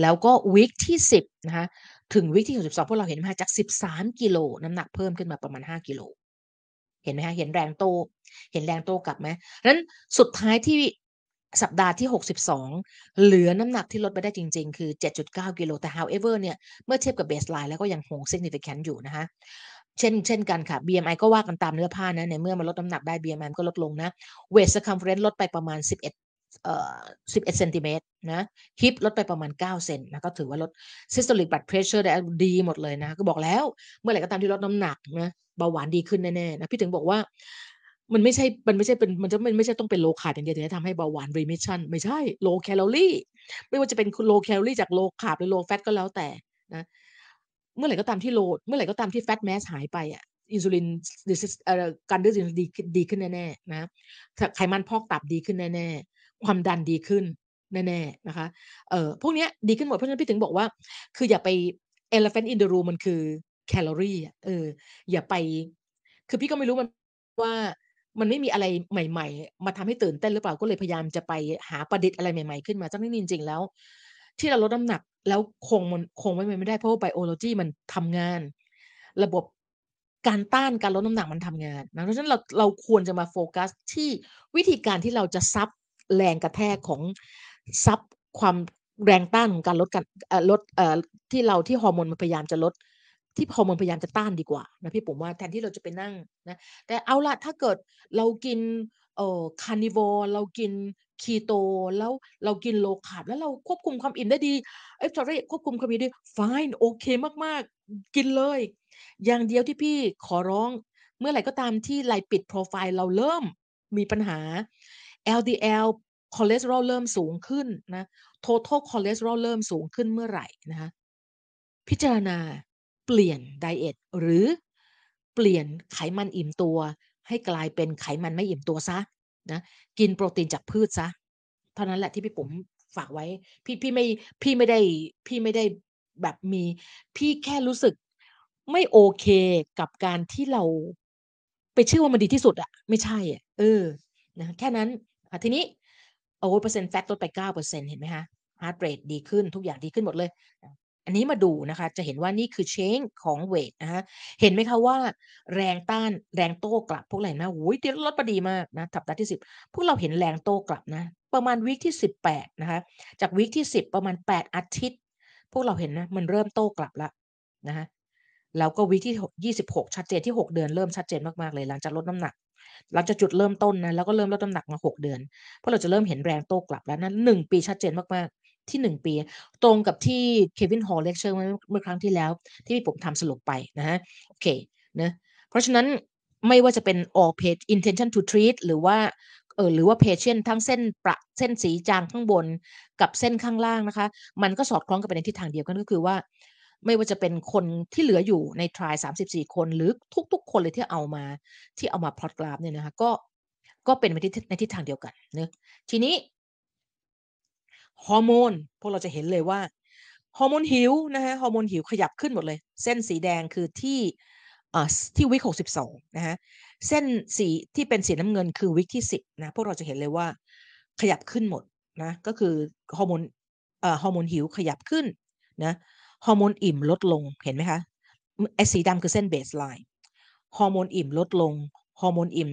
แล้วก็ week ที่สิบนะคะถึงวิกที่62พวกเราเห็นไหมคะจาก13กิโลน้ำหนักเพิ่มขึ้นมาประมาณ5กิโลเห็นไหมคะเห็นแรงโต เห็นแรงโตกลับไหมนั้นสุดท้ายที่สัปดาห์ที่ 62 เหลือน้ำหนักที่ลดไปได้จริง ๆ คือ 7.9 กิโลแต่ however เนี่ย เมื่อเทียบกับเบสไลน์แล้วก็ยังคง significant อยู่นะคะ เช่นเช่นกันค่ะ BMI ก็ว่ากันตามเนื้อผ้านะในเมื่อมันลดน้ำหนักได้ BMI ก็ลดลงนะ waist circumference ลดไปประมาณ 11เอ่อ11เซนติเมตรนะ hip ลดไปประมาณ 9 เซนนะก็ถือว่าลด systolic blood pressure ได้ดีหมดเลยนะ ก็บอกแล้วเมื่อไหร่ก็ตามที่ลดน้ำหนักนะเบาหวานดีขึ้นแน่ๆนะพี่ถึงบอกว่ามันไม่ใช่ มันไม่ใช่เป็น มันจะไมันไม่ใช่ต้องเป็น low carb อย่างเดียวถึงจะทำให้เบาหวาน remission ไม่ใช่ low calorie ไม่ว่าจะเป็น low calorie จาก low carb หรือ low fat ก็แล้วแต่นะ เมื่อไหร่ก็ตามที่ลดเมื่อไหร่ก็ตามที่ fat mass หายไปอะอินซูลินการดื้ออินซูลินดีดีขึ้นแน่ๆนะไขมันพอกตับดีขึ้นแน่ๆความดันดีขึ้นแน่ๆนะคะเอ่อพวกนี้ดีขึ้นหมดเพราะฉะนั้นพี่ถึงบอกว่า คืออย่าไป elephant in the room มันคือแคลอรี่เออ อย่าไป คือพี่ก็ไม่รู้มันว่ามันไม่มีอะไรใหม่ ๆ มาทำให้ตื่นเต้นหรือเปล่าก็เลยพยายามจะไปหาประดิษฐ์อะไรใหม่ ๆ ขึ้นมาทั้งนี้จริง ๆ แล้ว ที่เราลดน้ำหนักแล้วคงมันคงไม่ไม่ได้เพราะว่าไบโอโลจีมันทำงาน ระบบการต้านการลดน้ำหนักมันทำงานนะเพราะฉะนั้นเราเราควรจะมาโฟกัสที่วิธีการที่เราจะซับแรงกระแทกของซับความแรงต้านของการลดการลดที่เราที่ฮอร์โมนมันพยายามจะลด ที่ฮอร์โมนพยายามจะต้านดีกว่านะพี่ผมว่าแทนที่เราจะไปนั่งนะแต่เอาละถ้าเกิดเรากินเอ่อ carnivore เรากิน คีโตแล้วเรากิน low carb แล้วเราควบคุมความอิ่มได้ดีเอ้ย sorry ควบคุมความอิ่มได้ fine โอเคมากๆ กินเลย อย่างเดียวที่พี่ขอร้อง เมื่อไหร่ก็ตามที่ lipid profile เราเริ่มมีปัญหา LDL คอเลสเตอรอลเริ่มสูงขึ้นนะ total คอเลสเตอรอลเริ่มสูงขึ้นเมื่อไหร่นะคะพิจารณาเปลี่ยน diet หรือเปลี่ยนไขมันอิ่มตัว ให้กลายเป็นไขมันไม่อิ่มตัวซะ นะกินโปรตีนจากพืชซะเท่านั้นแหละที่พี่ผมฝากไว้ พี่พี่ไม่พี่ไม่ได้พี่ไม่ได้แบบมี พี่แค่รู้สึกไม่โอเคกับการที่เราไปเชื่อว่ามันดีที่สุดอะไม่ใช่อะเออนะแค่นั้นทีนี้โอ้เปอร์เซ็นต์ fat ลดไปเก้าเปอร์เซ็นต์เห็นไหมคะ heart rate ดีขึ้นทุกอย่างดีขึ้นหมดเลย อันนี้มาดูนะคะ จะเห็นว่านี่คือ change ของ weight นะคะเห็นไหมคะว่า แรงต้านแรงโต้กลับพวกอะไรนะโอ้ยเดี๋ยวลดไปดีมากนะสัปดาห์ที่สิบพวกเราเห็นแรงโต้กลับนะ ประมาณ week ที่สิบแปดนะคะ จาก week ที่สิบประมาณแปดอาทิตย์ พวกเราเห็นนะ มันเริ่มโต้กลับละนะคะแล้วก็ week ที่ยี่สิบหกชัดเจนที่หกเดือนเริ่มชัดเจนมากๆเลยหลังจากลดน้ำหนักเราจะจุดเริ่มต้นนะแล้วก็เริ่มลดน้ำหนักมาหกเดือน เพราะเราจะเริ่มเห็นแรงโต้กลับแล้วนั้นหนึ่งปีชัดเจนมาก ที่หนึ่งปี ตรงกับที่ Kevin Hall lecture เมื่อครั้งที่แล้ว ที่ผมทำสรุปไปนะฮะโอเคนะเพราะฉะนั้นไม่ว่าจะเป็น all page intention to treat หรือว่าเออหรือว่า patient ทั้งเส้นประเส้นสีจางข้างบนกับเส้นข้างล่างนะคะ มันก็สอดคล้องกันไปในทิศทางเดียวกันก็คือว่า ไม่ว่าจะเป็นคนที่เหลืออยู่ในทรายสามสิบสี่คนหรือทุก ๆ คนเลยที่เอามาที่เอามาพลอตกราฟเนี่ยนะคะก็ก็เป็นไปในทิศทางเดียวกันเนะทีนี้ ฮอร์โมนพวกเราจะเห็นเลยว่าฮอร์โมนหิวนะคะฮอร์โมนหิวขยับขึ้นหมดเลย เส้นสีแดงคือที่ที่ week หกสิบสองนะฮะเส้นสีที่เป็นสีน้ำเงินคือ week ที่สิบนะพวกเราจะเห็นเลยว่าขยับขึ้นหมดนะก็คือฮอร์โมนฮอร์โมนหิวขยับขึ้นนะฮอร์โมนอิ่มลดลงเห็นไหมคะไอสีดำคือเส้น baseline ฮอร์โมนอิ่มลดลงฮอร์โมนอิ่ม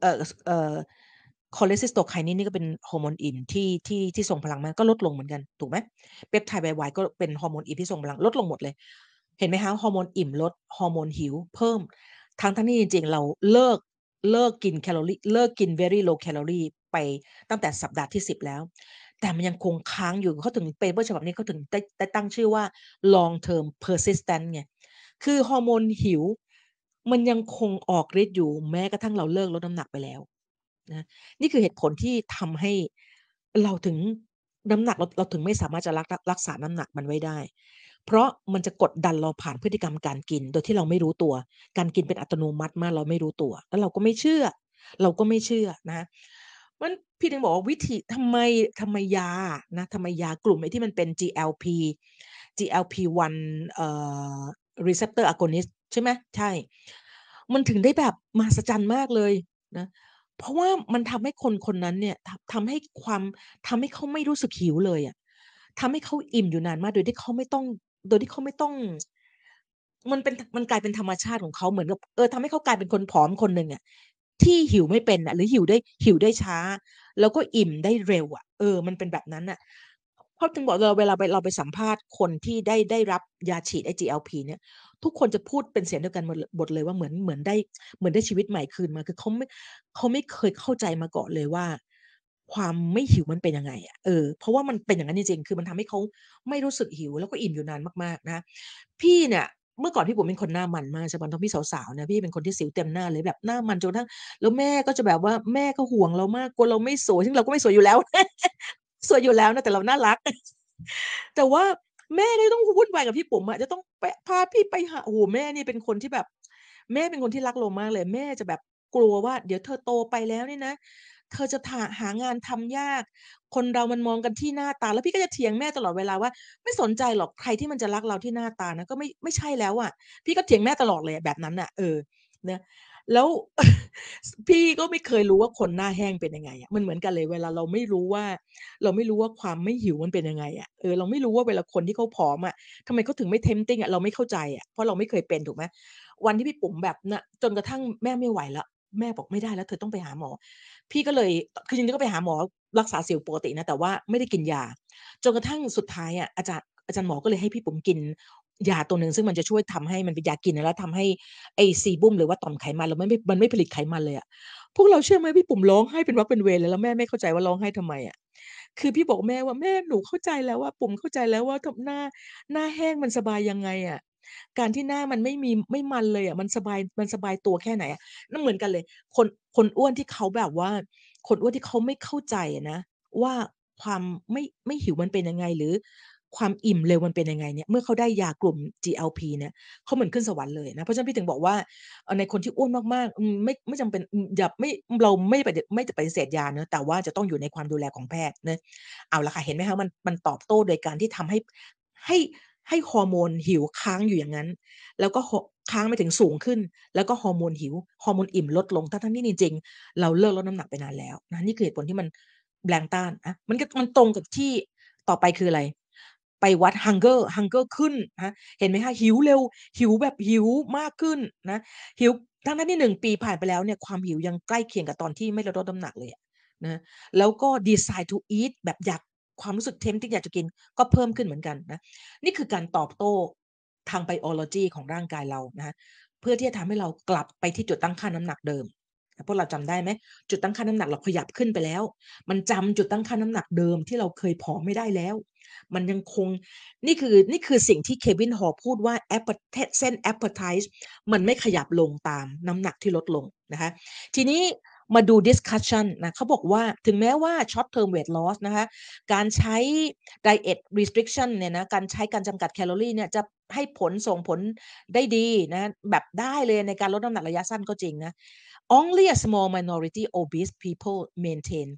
เอ่อเอ่อ cholecystokinin นี่ก็เป็นฮอร์โมนอิ่มที่ที่ที่ส่งพลังมาก็ลดลงเหมือนกันถูกไหมpeptide YY ก็เป็นฮอร์โมนอิ่มที่ส่งพลังลดลงหมดเลย เห็นไหมคะฮอร์โมนอิ่มลดฮอร์โมนหิวเพิ่มทั้งทั้งนี้จริงๆ เราเลิกเลิกกินแคลอรี่เลิกกิน very low calorie ไปตั้งแต่สัปดาห์ที่สิบแล้ว แต่มันยังคงค้างอยู่เขาถึง paper ฉบับนี้เขาถึงได้ตั้งชื่อว่า long term persistent ไงคือฮอร์โมนหิว มันยังคงออกฤทธิ์อยู่แม้กระทั่งเราเลิกลดน้ำหนักไปแล้ว นะนี่คือเหตุผลที่ทำให้เราถึงน้ำหนักเราเราถึงไม่สามารถจะรักรักษาน้ำหนักมันไว้ได้ เพราะมันจะกดดันเราผ่านพฤติกรรมการกิน โดยที่เราไม่รู้ตัว การกินเป็นอัตโนมัติมากเราไม่รู้ตัว แล้วเราก็ไม่เชื่อ เราก็ไม่เชื่อนะมันพี่ถึงบอกว่าวิธีทำไมทำไมยานะทำไมยากลุ่มไอ้ที่มันเป็น GLP GLP-1 เอ่อ receptor agonist ใช่ไหมใช่ มันถึงได้แบบมหัศจรรย์มากเลยนะ เพราะว่ามันทำให้คนคนนั้นเนี่ยทำให้ความทำให้เขาไม่รู้สึกหิวเลยอะ่ะทำให้เขาอิ่มอยู่นานมาก โดยที่เขาไม่ต้อง โดยที่เขาไม่ต้อง มันเป็นมันกลายเป็นธรรมชาติของเขาเหมือนกับเออทำให้เขากลายเป็นคนผอมคนหนึ่งอะที่หิวไม่เป็นอะหรือหิวได้หิวได้ช้า แล้วก็อิ่มได้เร็วอะเออ มันเป็นแบบนั้นอะเพราะถึงบอกเราเวลาไปเราไปสัมภาษณ์คนที่ได้ได้รับยาฉีดไอ GLP เนี่ย ทุกคนจะพูดเป็นเสียงเดียวกันหมดเลยว่าเหมือนเหมือนได้เหมือนได้ชีวิตใหม่คืนมา คือเขาไม่เขาไม่เคยเข้าใจมาก่อนเลยว่า ความไม่หิวมันเป็นยังไงอะเออเพราะว่ามันเป็นอย่างนั้นจริงๆคือมันทำให้เขาไม่รู้สึกหิว แล้วก็อิ่มอยู่นานมากๆนะ พี่เนี่ยเมื่อก่อนพี่ผมเป็นคนหน้ามันมากใช่ไหมตอนพี่สาวๆเนี่ยพี่เป็นคนที่สิวเต็มหน้าเลยแบบหน้ามันจนทั้งแล้วแม่ก็จะแบบว่าแม่ก็ห่วงเรามากกลัวเราไม่สวยซึ่งเราก็ไม่สวยอยู่แล้ว สวยอยู่แล้วนะแต่เราน่ารัก แต่ว่า แม่นี่ต้องวุ่นวายกับพี่ผมอะจะต้องไปพาพี่ไปหาโอ้โหแม่นี่เป็นคนที่แบบ แม่เป็นคนที่รักโรมากเลย แม่จะแบบกลัวว่า เดี๋ยวเธอโตไปแล้วนี่นะ เธอจะาหางานทำยาก คนเรามันมองกันที่หน้าตา แล้วพี่ก็จะเถียงแม่ตลอดเวลาว่า"ไม่สนใจหรอกใครที่มันจะรักเราที่หน้าตานะก็ไม่ไม่ใช่แล้วอะ"พี่ก็เถียงแม่ตลอดเลยแบบนั้นน่ะ เออนะ แล้วพี่ก็ไม่เคยรู้ว่าคนหน้าแห้งเป็นยังไงอะมันเหมือนกันเลยเวลาเราไม่รู้ว่า เราไม่รู้ว่าความไม่หิวมันเป็นยังไงอะเออเราไม่รู้ว่าเวลาคนที่เขาผอมอะทำไมเขาถึงไม่ tempting อะเราไม่เข้าใจอะเพราะเราไม่เคยเป็นถูกไหมวันที่พี่ปุ๋มแบบน่ะจนกระทั่งแม่ไม่ไหวล้วแม่บอกไม่ได้แล้วเธอต้องไปหาหมอ พี่ก็เลยคือจริงๆก็ไปหาหมอรักษาสิวปกตินะแต่ว่าไม่ได้กินยาจนกระทั่งสุดท้ายอะอาจารย์อาจารย์หมอก็เลยให้พี่ปุ๋มกิน ยาตัวหนึ่งซึ่งมันจะช่วยทำให้มันเป็นยากินนะแล้วทำให้ไอ้ sebum หรือว่าต่อมไขมันเราไม่ไม่มันไม่ผลิตไขมันเลยอะพวกเราเชื่อไหมพี่ปุ๋มร้องไห้เป็นวักเป็นเวรเลยแล้วแม่ไม่เข้าใจว่าร้องไห้ทำไมอะคือพี่บอกแม่ว่า"แม่หนูเข้าใจแล้วอะปุ๋มเข้าใจแล้วว่าทหน้าหน้าแห้งมันสบายยังไงอะการที่หน้ามันไม่มีไม่มันเลยอะมันสบายมันสบายตัวแค่ไหนอะ"นั่นเหมือนกันเลย คนคนอ้วนที่เขาแบบว่า คนอ้วนที่เขาไม่เข้าใจนะ ว่าความไม่ไม่หิวมันเป็นยังไงหรือ ความอิ่มเร็วมันเป็นยังไงเนี่ยเมื่อเขาได้ยากลุ่ม GLP เนี่ยเขาเหมือนขึ้นสวรรค์เลยนะเพราะฉะนั้นพี่ถึงบอกว่าในคนที่อ้วนมากๆไม่ไม่จำเป็นอย่าไม่เราไม่ไปไม่ปฏิเสธยาเนะแต่ว่าจะต้องอยู่ในความดูแลของแพทย์เนาะเอาละค่ะเห็นไหมคะมันมันตอบโต้โดยการที่ทำให้ให้ให้ฮอร์โมนหิวค้างอยู่อย่างงั้น แล้วก็ค้างไปถึงสูงขึ้น แล้วก็ฮอร์โมนหิวฮอร์โมนอิ่มลดลงทั้งๆที่จริงๆเราเลิกลดน้ำหนักไปนานแล้วนะนี่คือเหตุผลที่มันแรงต้านอะมันก็มันตรงกับที่ต่อไปคืออะไร ไปวัด hunger hunger ขึ้นนะเห็นไหมคะหิวเร็ว หิวแบบหิวมากขึ้นนะหิวทั้งๆที่1ปีผ่านไปแล้วเนี่ยความหิวยังใกล้เคียงกับตอนที่ไม่ลดน้ำหนักเลยนะแล้วก็ desire to eat แบบอยากความรู้สึก tempting อยากจะกินก็เพิ่มขึ้นเหมือนกันนะนี่คือการตอบโต้ทาง biology ของร่างกายเรานะคะเพื่อที่จะทำให้เรากลับไปที่จุดตั้งค่าน้ำหนักเดิมพวกเราจำได้ไหมจุดตั้งค่าน้ำหนักเราขยับขึ้นไปแล้ว มันจำจุดตั้งค่าน้ำหนักเดิมที่เราเคยผอมไม่ได้แล้ว มันยังคงนี่คือนี่คือสิ่งที่ Kevin Hall พูดว่า appete เส้น appetite มันไม่ขยับลงตามน้ำหนักที่ลดลงนะคะทีนี้มาดู discussion นะเขาบอกว่าถึงแม้ว่า short term weight loss นะคะการใช้ diet restriction เนี่ยนะการใช้การจำกัดแคลอรี่เนี่ยจะให้ผลส่งผลได้ดีนะแบบได้เลยในการลดน้ำหนักระยะสั้นก็จริงนะ Only a small minority obese people maintain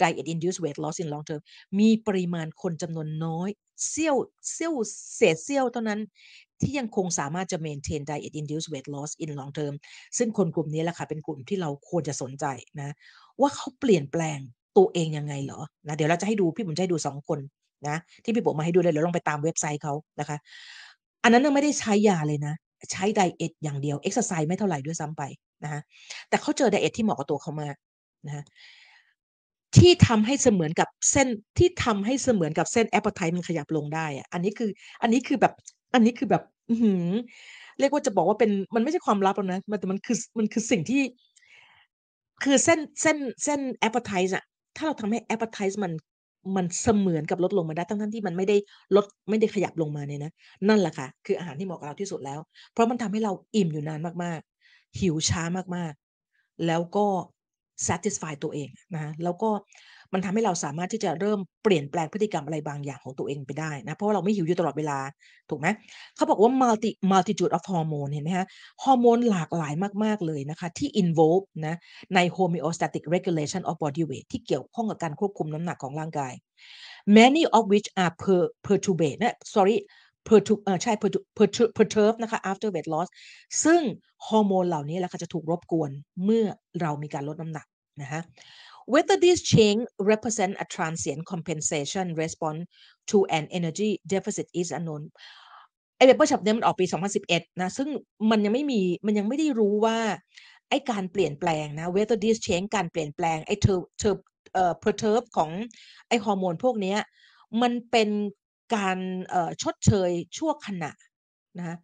diet induced weight loss in long term มีปริมาณคนจำนวนน้อยเสี้ยวเสี้ยวเศษเสี้ยวเท่านั้นที่ยังคงสามารถจะ maintain diet induced weight loss in long term ซึ่งคนกลุ่มนี้แหละค่ะเป็นกลุ่มที่เราควรจะสนใจนะ ว่าเขาเปลี่ยนแปลงตัวเองยังไงเหรอ?นะเดี๋ยวเราจะให้ดูพี่ปุ๋มจะให้ดู2คนนะที่พี่ปุ๋มมาให้ดูเลยเดี๋ยวลองไปตามเว็บไซต์เขานะคะ อันนั้นน่ะไม่ได้ใช้ยาเลยนะ ใช้ไดเอตอย่างเดียวเอ็กซ์ไซส์ไม่เท่าไหร่ด้วยซ้ำไปนะคะแต่เขาเจอไดเอตที่เหมาะกับตัวเขามากนะคะ ที่ทำให้เสมือนกับเส้นที่ทำให้เสมือนกับเส้น appetite มันขยับลงได้อะอันนี้คือ อันนี้คือแบบอันนี้คือแบบอืเรียกว่าจะบอกว่าเป็นมันไม่ใช่ความลับหรอกนะมันแต่มันคือมันคือสิ่งที่ คือเส้นเส้นเส้น appetite อะถ้าเราทำให้ appetite มันมันเสมือนกับลดลงมาได้ทั้งๆที่มันไม่ได้ลดไม่ได้ขยับลงมาเนี่ยนะนั่นแหละค่ะ คืออาหารที่เหมาะกับเราที่สุดแล้ว เพราะมันทำให้เราอิ่มอยู่นานมากๆ หิวช้ามากๆ แล้วก็ satisfy ตัวเองนะแล้วก็มันทำให้เราสามารถที่จะเริ่มเปลี่ยนแปลงพฤติกรรมอะไรบางอย่างของตัวเองไปได้นะเพราะว่าเราไม่หิวอยู่ตลอดเวลาถูกไหมเขาบอกว่า multi multitude of hormone เห็นไหมคะฮอร์โมนหลากหลายมาก ๆ เลยนะคะ ที่ involve นะใน homeostatic regulation of body weight ที่เกี่ยวข้องกับการควบคุมน้ำหนักของร่างกาย many of which are per perturbate นะ sorry pertu เอ่อใช่ pertu pertu perturb นะคะ after weight loss ซึ่งฮอร์โมนเหล่านี้แหละค่ะจะถูกรบกวนเมื่อเรามีการลดน้ำหนัก นะคะ whether this change represent a transient compensation response to an energy deficit is unknown ไอ้เปเปอร์ฉบับเนี้ยมันออกปี 2011 นะ ซึ่งมันยังไม่มีมันยังไม่ได้รู้ว่า ไอ้การเปลี่ยนแปลงนะ whether this change การเปลี่ยนแปลง ไอ้ ter ter เอ่อ perturb ของไอ้ฮอร์โมนพวกเนี้ยมันเป็นการเอ่อชดเชยชั่วขณะนะ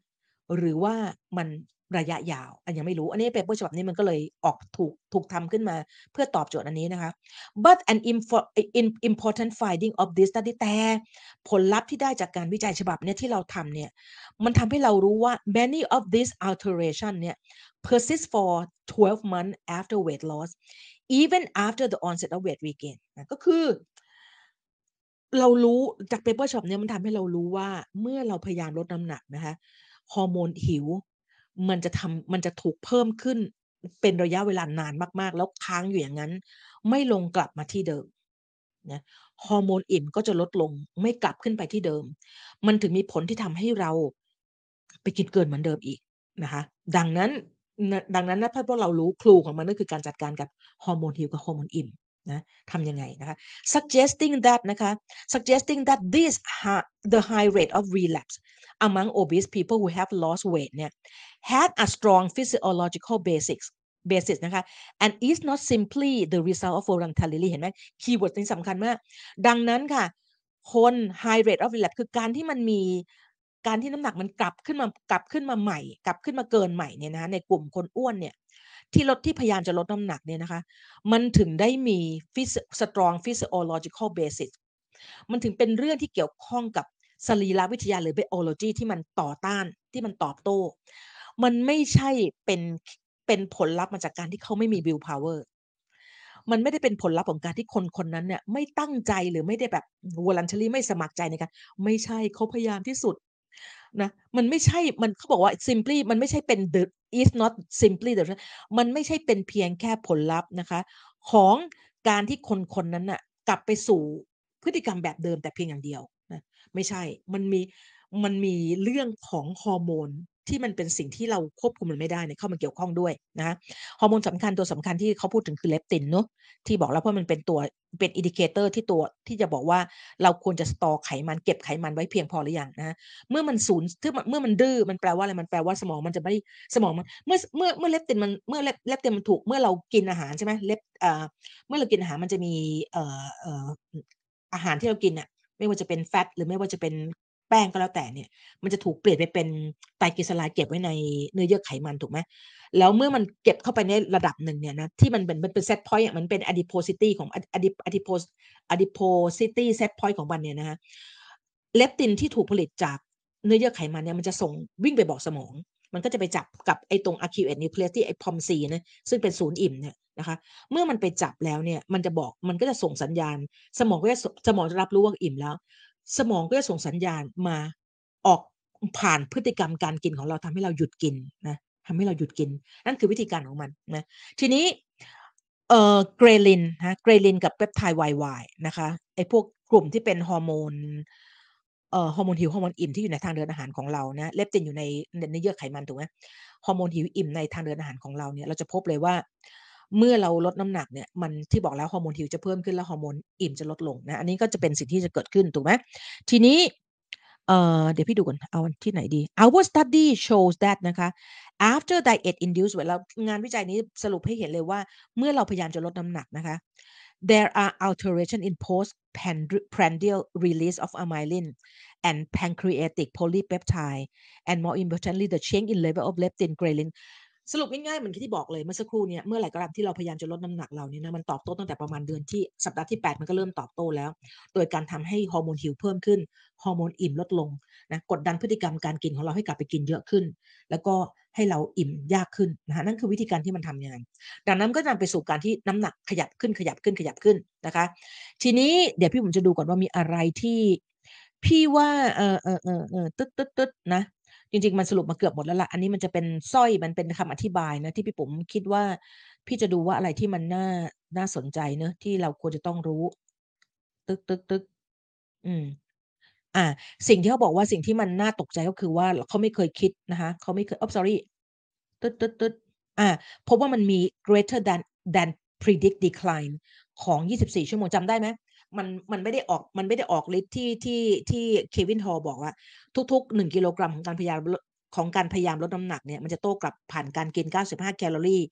หรือว่ามัน ระยะยาวอันยังไม่รู้อันนี้ paper ฉบับนี้มันก็เลยออกถูกถูกทำขึ้นมาเพื่อตอบโจทย์อันนี้นะคะ but an important finding of this study แต่ผลลัพธ์ที่ได้จากการวิจัยฉบับเนี้ยที่เราทำเนี่ยมันทำให้เรารู้ว่า many of these alteration เนี่ย persist for 12 months after weight loss even after the onset of weight regain นะก็คือเรารู้จาก paper ฉบับเนี้ยมันทำให้เรารู้ว่าเมื่อเราพยายามลดน้ำหนักนะคะฮอร์โมนหิว มันจะทำมันจะถูกเพิ่มขึ้นเป็นระยะเวลานานมาก ๆ แล้วค้างอยู่อย่างนั้น ไม่ลงกลับมาที่เดิมนะฮอร์โมนอิ่มก็จะลดลงไม่กลับขึ้นไปที่เดิม มันถึงมีผลที่ทำให้เราไปกินเกินเหมือนเดิมอีกนะคะ ดังนั้นดังนั้นนะถ้าพวกเรารู้ clue ของมันก็คือการจัดการกับฮอร์โมนหิวกับฮอร์โมนอิ่มนะทำยังไงนะคะ suggesting that นะคะ suggesting that this the high rate of relapse among obese people who have lost weight เนี่ย had a strong physiological basics basis นะคะ and is not simply the result of voluntarily เห็นไหม keyword นี้สำคัญมาก ดังนั้นค่ะ คน high rate of relapse คือการที่มันมีการที่น้ำหนักมันกลับขึ้นมากลับขึ้นมาใหม่ กลับขึ้นมาเกินใหม่เนี่ยนะในกลุ่มคนอ้วนเนี่ยที่ลดที่พยายามจะลดน้ำหนักเนี่ยนะคะ มันถึงได้มี strong physiological basis มันถึงเป็นเรื่องที่เกี่ยวข้องกับ สรีรวิทยาหรือ biology ที่มันต่อต้านที่มันตอบโต้ มันไม่ใช่เป็นเป็นผลลัพธ์มาจากการที่เขาไม่มี will power มันไม่ได้เป็นผลลัพธ์ของการที่คนคนนั้นเนี่ยไม่ตั้งใจหรือไม่ได้แบบ voluntary ไม่สมัครใจในการไม่ใช่เขาพยายามที่สุดนะมันไม่ใช่มันเขาบอกว่า simply มันไม่ใช่เป็น the is not simply the มันไม่ใช่เป็นเพียงแค่ผลลัพธ์นะคะ ของการที่คนคนนั้นน่ะกลับไปสู่พฤติกรรมแบบเดิมแต่เพียงอย่างเดียว นะไม่ใช่ มันมีมันมีเรื่องของฮอร์โมนที่มันเป็นสิ่งที่เราควบคุมมันไม่ได้เนี่ยเข้ามาเกี่ยวข้องด้วยนะฮอร์โมนสำคัญตัวสำคัญที่เขาพูดถึงคือเลปตินเนาะที่บอกแล้วเพราะมันเป็นตัวเป็น indicator ที่ตัวที่จะบอกว่าเราควรจะ store ไขมันเก็บไขมันไว้เพียงพอหรือยังนะเมื่อมันศูนย์เมื่อมันดื้อมันแปลว่าอะไรมันแปลว่าสมองมันจะไม่สมองมันเมื่อเมื่อเมื่อเลปตินมันเมื่อเลปตินมันถูกเมื่อเรากินอาหารใช่ไหม lep เอ่อเมื่อเรากินอาหารมันจะมีเอ่อเอ่ออาหารที่เรากินเนี่ย ไม่ว่าจะเป็น fat หรือไม่ว่าจะเป็นแป้งก็แล้วแต่เนี่ย มันจะถูกเปลี่ยนไปเป็นไตรกลีเซอไรด์เก็บไว้ในเนื้อเยื่อไขมันถูกไหมแล้วเมื่อมันเก็บเข้าไปในระดับหนึ่งเนี่ยนะที่มันเป็นมันเป็น set point มันเป็น adiposity ของ adi adipo adiposity set point ของมันเนี่ยนะฮะเลปตินที่ถูกผลิตจากเนื้อเยื่อไขมันเนี่ยมันจะส่งวิ่งไปบอกสมอง มันก็จะไปจับกับไอ้ตรง arcuate nucleus ที่ไอ้ POMC นะซึ่งเป็นศูนย์อิ่มเนี่ยนะคะ เมื่อมันไปจับแล้วเนี่ย มันจะบอกมันก็จะส่งสัญญาณ สมองก็จะสมองจะรับรู้ว่าอิ่มแล้ว สมองก็จะส่งสัญญาณมาออกผ่านพฤติกรรมการกินของเราทำให้เราหยุดกินนะทำให้เราหยุดกิน นั่นคือวิธีการของมันนะทีนี้เอ่อเกรลินนะเกรลินกับเปปไทด์ YY นะคะไอ้พวกกลุ่มที่เป็นฮอร์โมน เอ่อฮอร์โมนหิวฮอร์โมนอิ่มที่อยู่ในทางเดินอาหารของเรานะเลปตินอยู่ในในเยื่อไขมันถูกไหมฮอร์โมนหิวอิ่มในทางเดินอาหารของเราเนี่ยเราจะพบเลยว่า เมื่อเราลดน้ำหนักเนี่ยมันที่บอกแล้วฮอร์โมนหิวจะเพิ่มขึ้นแล้วฮอร์โมนอิ่มจะลดลงนะอันนี้ก็จะเป็นสิ่งที่จะเกิดขึ้นถูกไหมทีนี้เอ่อเดี๋ยวพี่ดูก่อนเอาที่ไหนดี our study shows that นะคะ after diet induced weight แล้วงานวิจัยนี้สรุปให้เห็นเลยว่า เมื่อเราพยายามจะลดน้ำหนักนะคะ there are alteration in postprandial release of amylin and pancreatic polypeptide and more importantly the change in level of leptin ghrelin สรุปง่ายๆเหมือนที่บอกเลยเมื่อสักครู่เนี้เมื่อไหร่ก็ตามที่เราพยายามจะลดน้ำหนักเราเนี่ยนะมันตอบโต้ตั้งแต่ประมาณเดือนที่สัปดาห์ที่ 8 มันก็เริ่มตอบโต้แล้ว โดยการทำให้ฮอร์โมนหิวเพิ่มขึ้นฮอร์โมนอิ่มลดลงนะกดดันพฤติกรรมการกินของเราให้กลับไปกินเยอะขึ้น แล้วก็ให้เราอิ่มยากขึ้นนะฮะนั่นคือวิธีการที่มันทำงานดังนั้นก็นำไปสู่การที่น้ำหนักขยับขึ้นขยับขึ้นขยับขึ้นนะคะ ทีนี้เดี๋ยวพี่ผมจะดูก่อนว่ามีอะไรที่พี่ว่าเออเออเออเออตึ๊ดตึ๊ดตึ๊ดนะ จริง ๆ มันสรุปมาเกือบหมดแล้วละอันนี้มันจะเป็นสร้อยมันเป็นคำอธิบายนะที่พี่ผมคิดว่า พี่จะดูว่าอะไรที่มันน่าน่าสนใจเนอะที่เราควรจะต้องรู้ ตึกตึกตึกอืม อ่า สิ่งที่เขาบอกว่าสิ่งที่มันน่าตกใจก็คือว่าเขาไม่เคยคิดนะคะเขาไม่เคยอ๋อ sorry ตึ๊ดตึ๊ดตึ๊ดอ่าพบว่ามันมี greater than than predict decline ของ 24 ชั่วโมงจำได้ไหม มันมันไม่ได้ออกมันไม่ได้ออกฤทธิ์ที่ที่ที่ Kevin Hall บอกว่า ทุกๆ 1 กิโลกรัมของการพยายามของการพยายามลดน้ำหนักเนี่ยมันจะโต้กลับผ่านการกิน 95 แคลอรี่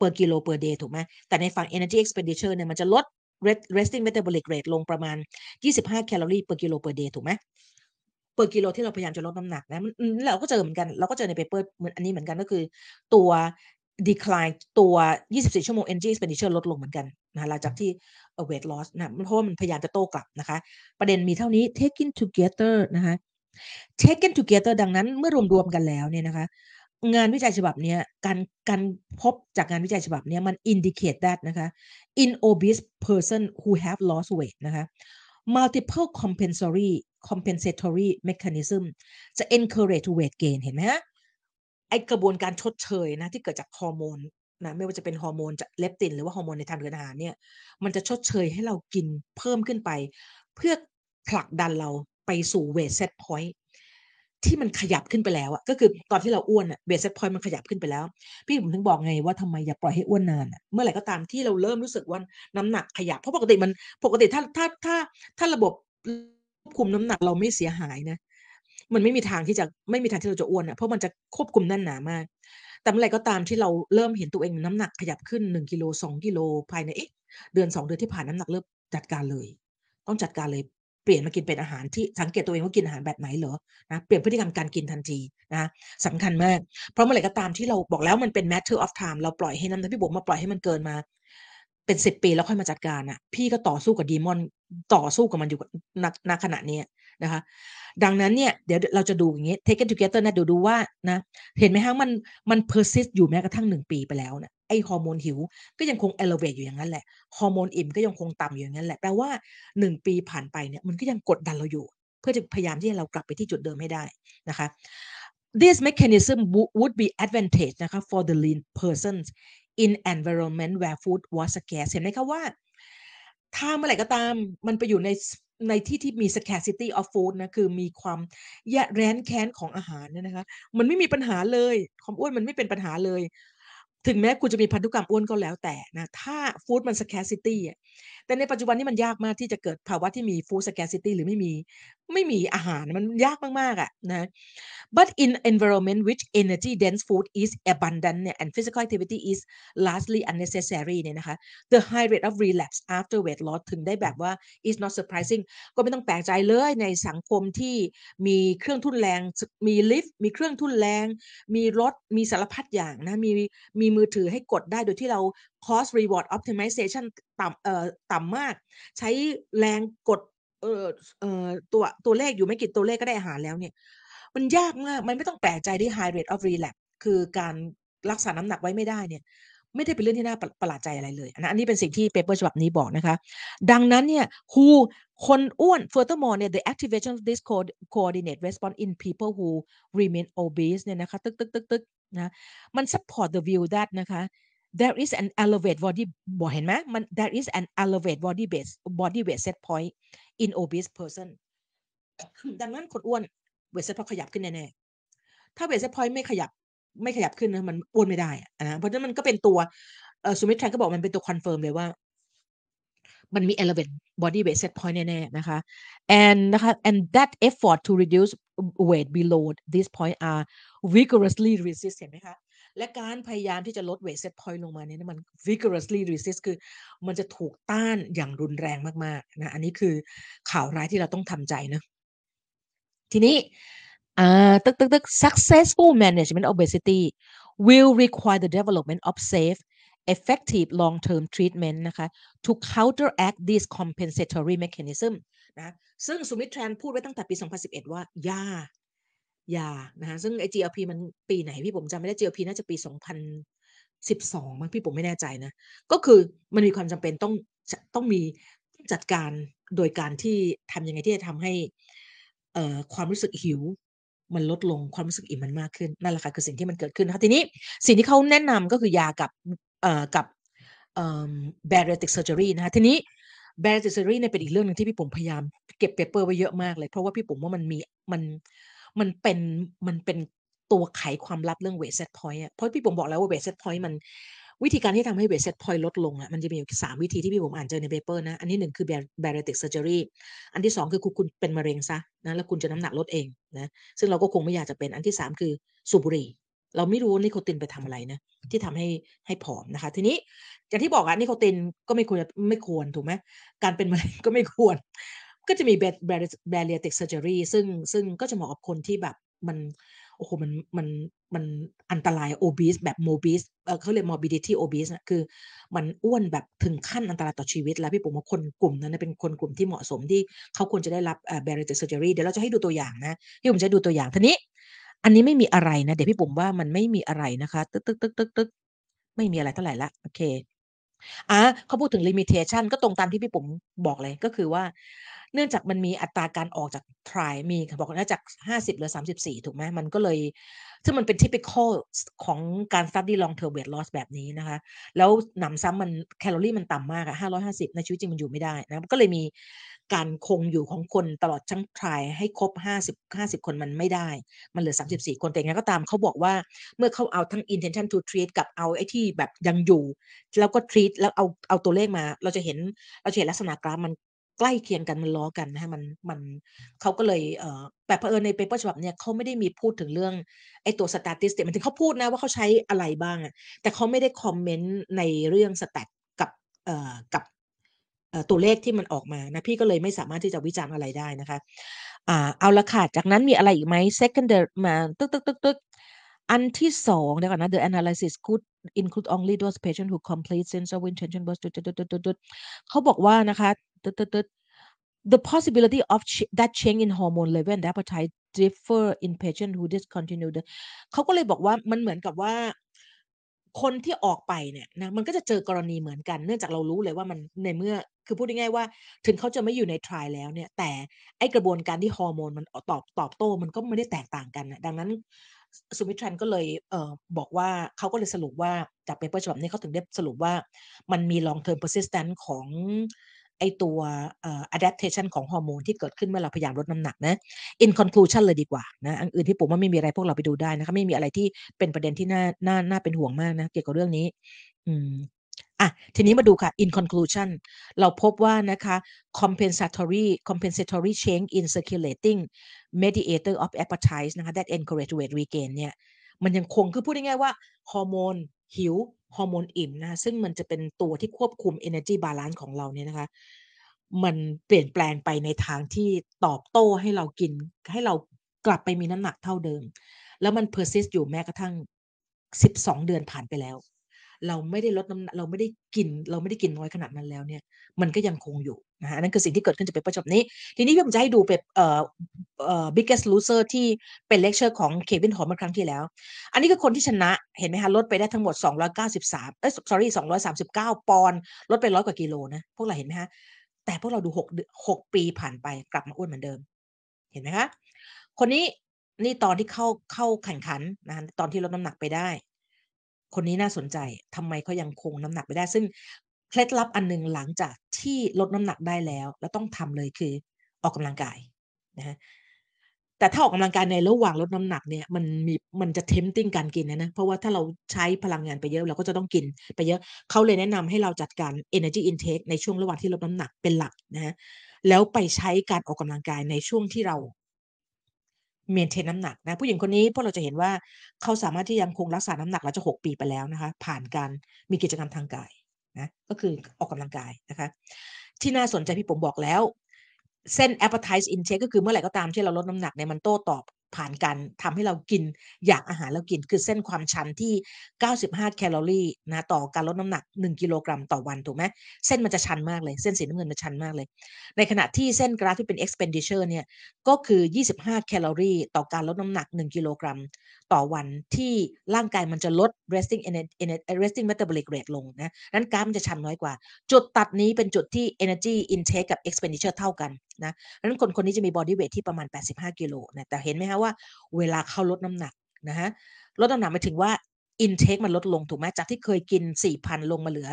per กิโล per day ถูกไหมแต่ในฝั่ง energy expenditure เนี่ยมันจะลด resting metabolic rate ลงประมาณ 25 แคลอรี่ per กิโล per day ถูกไหม per กิโลที่เราพยายามจะลดน้ำหนักนะเราก็เจอเหมือนกัน เราก็เจอใน paper เหมือนอันนี้เหมือนกันก็คือ ตัว decline ตัว 24 ชั่วโมง energy expenditure ลดลงเหมือนกันนะหลังจากที่ weight loss นะเพราะว่ามันพยายามจะโต้กลับนะคะ ประเด็นมีเท่านี้ taken together นะคะ taken together ดังนั้นเมื่อรวมๆกันแล้วเนี่ยนะคะงานวิจัยฉบับนี้การการพบจากงานวิจัยฉบับนี้มัน indicate that นะคะ in obese person who have lost weight นะคะ multiple compensatory compensatory mechanism จะ encourage weight gain เห็นไหมฮะ ไอกระบวนการชดเชยนะที่เกิดจากฮอร์โมนนะไม่ว่าจะเป็นฮอร์โมนจากเลปตินหรือว่าฮอร์โมนในทางเดินอาหารเนี่ย มันจะชดเชยให้เรากินเพิ่มขึ้นไป เพื่อผลักดันเราไปสู่ weight set point ที่มันขยับขึ้นไปแล้วอะก็คือตอนที่เราอ้วนอะ weight set point มันขยับขึ้นไปแล้ว พี่ปุ๋มถึงบอกไงว่าทำไมอย่าปล่อยให้อ้วนนานเมื่อไหร่ก็ตามที่เราเริ่มรู้สึกว่าน้ำหนักขยับเพราะปกติมันปกติถ้าถ้าถ้าถ้าระบบควบคุมน้ำหนักเราไม่เสียหายนะ มันไม่มีทางที่จะไม่มีทางที่เราจะอ้วนอะเพราะมันจะควบคุมแน่นหนามาก แต่เมื่อไหร่ก็ตามที่เราเริ่มเห็นตัวเองน้ำหนักขยับขึ้นหนึ่งกิโลสองกิโลภายในเอ๊ะเดือนสองเดือนที่ผ่านน้ำหนักเริ่มจัดการเลย ต้องจัดการเลยเปลี่ยนมากินเป็นอาหารที่สังเกตตัวเองว่ากินอาหารแบบไหนเหรอนะเปลี่ยนพฤติกรรมการกินทันทีนะสำคัญมาก เพราะเมื่อไหร่ก็ตามที่เราบอกแล้วมันเป็น matter of time เราปล่อยให้น้ำหนักพี่บอกมาปล่อยให้มันเกินมา เป็นสิบปีแล้วค่อยมาจัดการอะ พี่ก็ต่อสู้กับดีมอนต่อสู้กับมันอยู่ณขณะนี้ นะคะดังนั้นเนี่ยเดี๋ยวเราจะดูอย่างนี้ take it together นะเดี๋ยวดูว่านะเห็นไหมฮะมันมัน persist อยู่แม้กระทั่งหนึ่งปีไปแล้วเนะไอฮอร์โมนหิวก็ยังคง elevate อยู่อย่างนั้นแหละฮอร์โมนอิ่มก็ยังคงต่ำอยู่อย่างนั้นแหละแปลว่าหนึ่งปีผ่านไปเนี่ยมันก็ยังกดดันเราอยู่ เพื่อจะพยายามที่เรากลับไปที่จุดเดิมให้ได้นะคะ this mechanism would be advantage นะคะ for the lean persons in environment where food was scarce เห็นไหมคะว่า ถ้าเมื่อไหร่ก็ตามมันไปอยู่ใน ในที่ที่มี scarcity of food นะคือมีความแย่แร้นแค้นของอาหารเนี่ยนะคะ มันไม่มีปัญหาเลยความอ้วนมันไม่เป็นปัญหาเลย ถึงแม้คุณจะมีพันธุกรรมอ้วนก็แล้วแต่นะถ้าฟู้ดมัน scarcity อะแต่ในปัจจุบันนี้มันยากมากที่จะเกิดภาวะที่มี food scarcity หรือไม่มีไม่มีอาหารมันยากมากๆอะนะ but in environment which energy dense food is abundant and physical activity is largely unnecessary เนี่ยนะคะ the high rate of relapse after weight loss ถึงได้แบบว่า is not surprising ก็ไม่ต้องแปลกใจเลยในสังคมที่มีเครื่องทุนแรง มีลิฟต์ มีเครื่องทุนแรง มีรถ มีสารพัดอย่างนะ มีมีมือถือให้กดได้โดยที่เรา cost reward optimization ต่ำเอ่อต่ำมาก ใช้แรงกดเอ่อเอ่อตัวตัวเลขอยู่ไม่กี่ตัวเลขก็ได้อาหารแล้วเนี่ย มันยากมาก มันไม่ต้องแปลกใจที่ high rate of relapse คือการรักษาน้ำหนักไว้ไม่ได้เนี่ยไม่ได้เป็นเรื่องที่น่าประหลาดใจอะไรเลยนะอันนี้เป็นสิ่งที่เปเปอร์ฉบับนี้บอกนะคะ ดังนั้นเนี่ย who คนอ้วน furthermore เนี่ย the activation of this coordinate response in people who remain obese เนี่ยนะคะ ตึกตึกตึกตึกนะ มัน support the view that นะคะ there is an elevated body บอกเห็นไหมมัน there is an elevated body base body weight set point in obese person ดังนั้นคนอ้วนweight set point ขยับขึ้นแน่ๆถ้า weight set point ไม่ขยับไม่ขยับขึ้นนะมันอ้วนไม่ได้นะเพราะฉะนั้นมันก็เป็นตัว Sumithran ก็บอกมันเป็นตัว confirm เลยว่า มันมี elevate body weight set point แน่ๆนะคะ and นะคะ and that effort to reduce weight below this point are vigorously resist เห็นไหมคะ และการพยายามที่จะลด weight set point ลงมาเนี่ยมัน vigorously resist คือ มันจะถูกต้านอย่างรุนแรงมากๆนะอันนี้คือข่าวร้ายที่เราต้องทำใจนะทีนี้ตึกตึกตึก successful management obesity will require the development of safe effective long term treatment นะคะ to counteract this compensatory mechanism นะซึ่งสุมิตรแทนพูดไว้ตั้งแต่ปี 2011 ว่ายา ยานะคะซึ่งไอ GLP มันปีไหนพี่ผมจำไม่ได้ GLP น่าจะปี 2012มั้งพี่ผมไม่แน่ใจนะ ก็คือมันมีความจำเป็นต้องต้องมีจัดการโดยการที่ทำยังไงที่จะทำให้เอ่อความรู้สึกหิวมันลดลงความรู้สึกอิ่มมันมากขึ้นนั่นแหละค่ะคือสิ่งที่มันเกิดขึ้นนะคะทีนี้สิ่งที่เขาแนะนำก็คือยากับเอ่อกับเอ่อ bariatric surgery นะคะทีนี้ bariatric surgery เนี่ยเป็นอีกเรื่องหนึ่งที่พี่ผมพยายามเก็บเปเปอร์ไว้เยอะมากเลย เพราะว่าพี่ผมว่ามันมีมัน มันเป็น มันเป็นตัวไขความลับเรื่อง weight set point อะเพราะพี่ผมบอกแล้วว่า weight set point มันวิธีการที่ทำให้ weight set point ลดลงอะมันจะมีอยู่สามวิธีที่พี่ปุ๋มอ่านเจอใน paper นะ อันนี้หนึ่งคือ bariatric surgery อันที่สองคือคุณคุณเป็นมะเร็งซะนะแล้วคุณจะน้ำหนักลดเองนะซึ่งเราก็คงไม่อยากจะเป็นอันที่สามคือสูบบุหรี่เราไม่รู้นิโคตินไปทำอะไรนะ ที่ทำให้ให้ผอมนะคะ ทีนี้อย่างที่บอกอะนิโคตินก็ไม่ควรไม่ควรถูกไหมการเป็นมะเร็งก็ไม่ควร ก็จะมี bariatric surgery ซึ่งซึ่งก็จะเหมาะกับคนที่แบบมันโอ้โหมันมันมันอันตรายโอบีสแบบโมบีสเขาเรียกมอบิดิตี้โอบีสนะคือมันอ้วนแบบถึงขั้นอันตรายต่อชีวิต แล้วพี่ผมว่าคนกลุ่มนั้นเป็นคนกลุ่มที่เหมาะสมที่เขาควรจะได้รับเบร bariatric surgery เดี๋ยวเราจะให้ดูตัวอย่างนะพี่ผมจะดูตัวอย่างทีนี้ อันนี้ไม่มีอะไรนะ เดี๋ยวพี่ผมว่ามันไม่มีอะไรนะคะ ตึ๊กตึ๊กตึ๊กตึกตึกไม่มีอะไรเท่าไหร่ละโอเค อ่าเขาพูดถึง limitation ก็ตรงตามที่พี่ปุ๋มบอกเลยก็คือว่า เนื่องจากมันมีอัตราการออกจาก trial มีบอกว่าจาก 50เหลือ 34 ถูกไหมมันก็เลย ซึ่งมันเป็น typical ของการ study long term weight loss แบบนี้นะคะ แล้วหนำซ้ำมันแคลอรี่มันต่ำมากอะ550 ในชีวิตจริงมันอยู่ไม่ได้นะก็เลยมี การคงอยู่ของคนตลอดทั้ง trial ให้ครบ 50 50 คนมันไม่ได้ มันเหลือ 34 คนแต่ยังไงก็ตามเขาบอกว่าเมื่อเขาเอาทั้ง intention to treat กับเอาไอ้ที่แบบยังอยู่ แล้วก็ treat แล้วเอาเอาตัวเลขมา เราจะเห็นเราจะเห็นลักษณะกราฟมันใกล้เคียงกันมันล้อกันนะคะมันมันเขาก็เลยเอ่อแต่เผอิญใน paper ฉบับเนี้ยเขาไม่ได้มีพูดถึงเรื่องไอ้ตัว statistic หมายถึงเขาพูดนะว่าเขาใช้อะไรบ้างอะแต่เขาไม่ได้ comment ในเรื่อง stat กับเอ่อกับ ตัวเลขที่มันออกมานะพี่ก็เลยไม่สามารถที่จะวิจารณ์อะไรได้นะคะอ่าเอาละค่ะจากนั้นมีอะไรอีกไหม secondary มาตึ๊กๆๆๆอันที่2เดี๋ยวก่อนนะ the analysis could include only those patients who complete sense of intention was ตึ๊ดๆๆๆเขาบอกว่านะคะตึ๊ดๆๆ the possibility of ch that change in hormone level and appetite differ in patient who discontinue the เขาก็เลยบอกว่ามันเหมือนกับว่า คนที่ออกไปเนี่ยนะมันก็จะเจอกรณีเหมือนกัน เนื่องจากเรารู้เลยว่ามันในเมื่อคือพูดง่ายๆว่า ถึงเขาจะไม่อยู่ในทรายแล้วเนี่ย แต่ไอกระบวนการที่ฮอร์โมนมันตอบตอบโต้มันก็ไม่ได้แตกต่างกันนะดังนั้น Sumithran ก็เลยเออบอกว่าเขาก็เลยสรุปว่าจาก paper ฉบับนี้เขาถึงได้สรุปว่ามันมี long term persistence ของ ไอตัว adaptation ของฮอร์โมนที่เกิดขึ้นเมื่อเราพยายามลดน้ำหนักนะ in conclusion เลยดีกว่านะอันอื่นพี่ปุ๋มว่าไม่มีอะไรพวกเราไปดูได้นะคะไม่มีอะไรที่เป็นประเด็นที่น่าน่าน่าเป็นห่วงมากนะเกี่ยวกับเรื่องนี้ อืมอะทีนี้มาดูค่ะ in conclusion เราพบว่านะคะ compensatory compensatory change in circulating mediator of appetite นะคะ that encourage weight regain เนี่ย มันยังคงคือพูดง่ายๆว่าฮอร์โมน หิวฮอร์โมนอิ่มนะซึ่งมันจะเป็นตัวที่ควบคุม energy balance ของเราเนี่ยนะคะ มันเปลี่ยนแปลงไปในทางที่ตอบโต้ให้เรากิน ให้เรากลับไปมีน้ำหนักเท่าเดิม แล้วมัน persist อยู่แม้กระทั่ง 12 เดือนผ่านไปแล้ว เราไม่ได้ลดน้ำเราไม่ได้กิน เราไม่ได้กินน้อยขนาดนั้นแล้วเนี่ยมันก็ยังคงอยู่นะคะนั้นคือสิ่งที่เกิดขึ้นจาก paper ฉบับนี้ ทีนี้พี่ปุ๋มจะให้ดูเปปเอ่อเอ่อ Biggest Loser ที่เป็นเลกเชอร์ของ Kevin Hall เมื่อครั้งที่แล้ว อันนี้คือคนที่ชนะเห็นไหมคะลดไปได้ทั้งหมด 293เอ๊ย sorry 239 ปอนด์ลดไป100กว่ากิโลนะพวกเราเห็นไหมคะแต่พวกเราดู6 6ปีผ่านไปกลับมาอ้วนเหมือนเดิม เห็นไหมคะคนนี้นี่ตอนที่เข้าเข้าแข่งขันนะคะตอนที่ลดน้ำหนักไปได้ คนนี้น่าสนใจทำไมเขายังคงน้ำหนักไปได้ ซึ่งเคล็ดลับอันหนึ่งหลังจากที่ลดน้ำหนักได้แล้ว แล้วต้องทำเลยคือออกกำลังกายนะคะแต่ถ้าออกกำลังกายในระหว่างลดน้ำหนักเนี่ยมันมีมันจะ tempting การกินอะนะเพราะว่าถ้าเราใช้พลังงานไปเยอะเราก็จะต้องกินไปเยอะเขาเลยแนะนำให้เราจัดการ energy intake ในช่วงระหว่างที่ลดน้ำหนักเป็นหลักนะคะแล้วไปใช้การออกกำลังกายในช่วงที่เรา เมนเทนน้ำหนักนะผู้หญิงคนนี้พวกเราจะเห็นว่าเขาสามารถที่ยังคงรักษาน้ำหนักหลังจากหกปีไปแล้วนะคะ ผ่านการมีกิจกรรมทางกายนะก็คือออกกำลังกายนะคะ ที่น่าสนใจพี่ผมบอกแล้ว เส้น appetite intake ก็คือเมื่อไหร่ก็ตามที่เราลดน้ำหนักเนี่ยมันโต้ตอบ ผ่านการทำให้เรากินอยากอาหารแล้วกิน คือเส้นความชันที่ 95 แคลอรี่นะต่อการลดน้ำหนัก 1 กิโลกรัมต่อวันถูกไหมเส้นมันจะชันมากเลย เส้นสีน้ำเงินมันชันมากเลย ในขณะที่เส้นกราฟที่เป็น expenditure เนี่ยก็คือ 25 แคลอรี่ต่อการลดน้ำหนัก 1 กิโลกรัมต่อวันที่ร่างกายมันจะลด resting resting metabolic rate ลงนะนั้นกราฟมันจะชันน้อยกว่า จุดตัดนี้เป็นจุดที่ energy intake กับ expenditure เท่ากัน นะดังนั้นคนคนนี้จะมี body weight ที่ประมาณ 85กิโลนะแต่เห็นไหมคะว่าเวลาเขาลดน้ำหนักนะคะลดน้ำหนักหมายถึงว่า intake มันลดลงถูกไหมจากที่เคยกิน 4,000 ลงมาเหลือ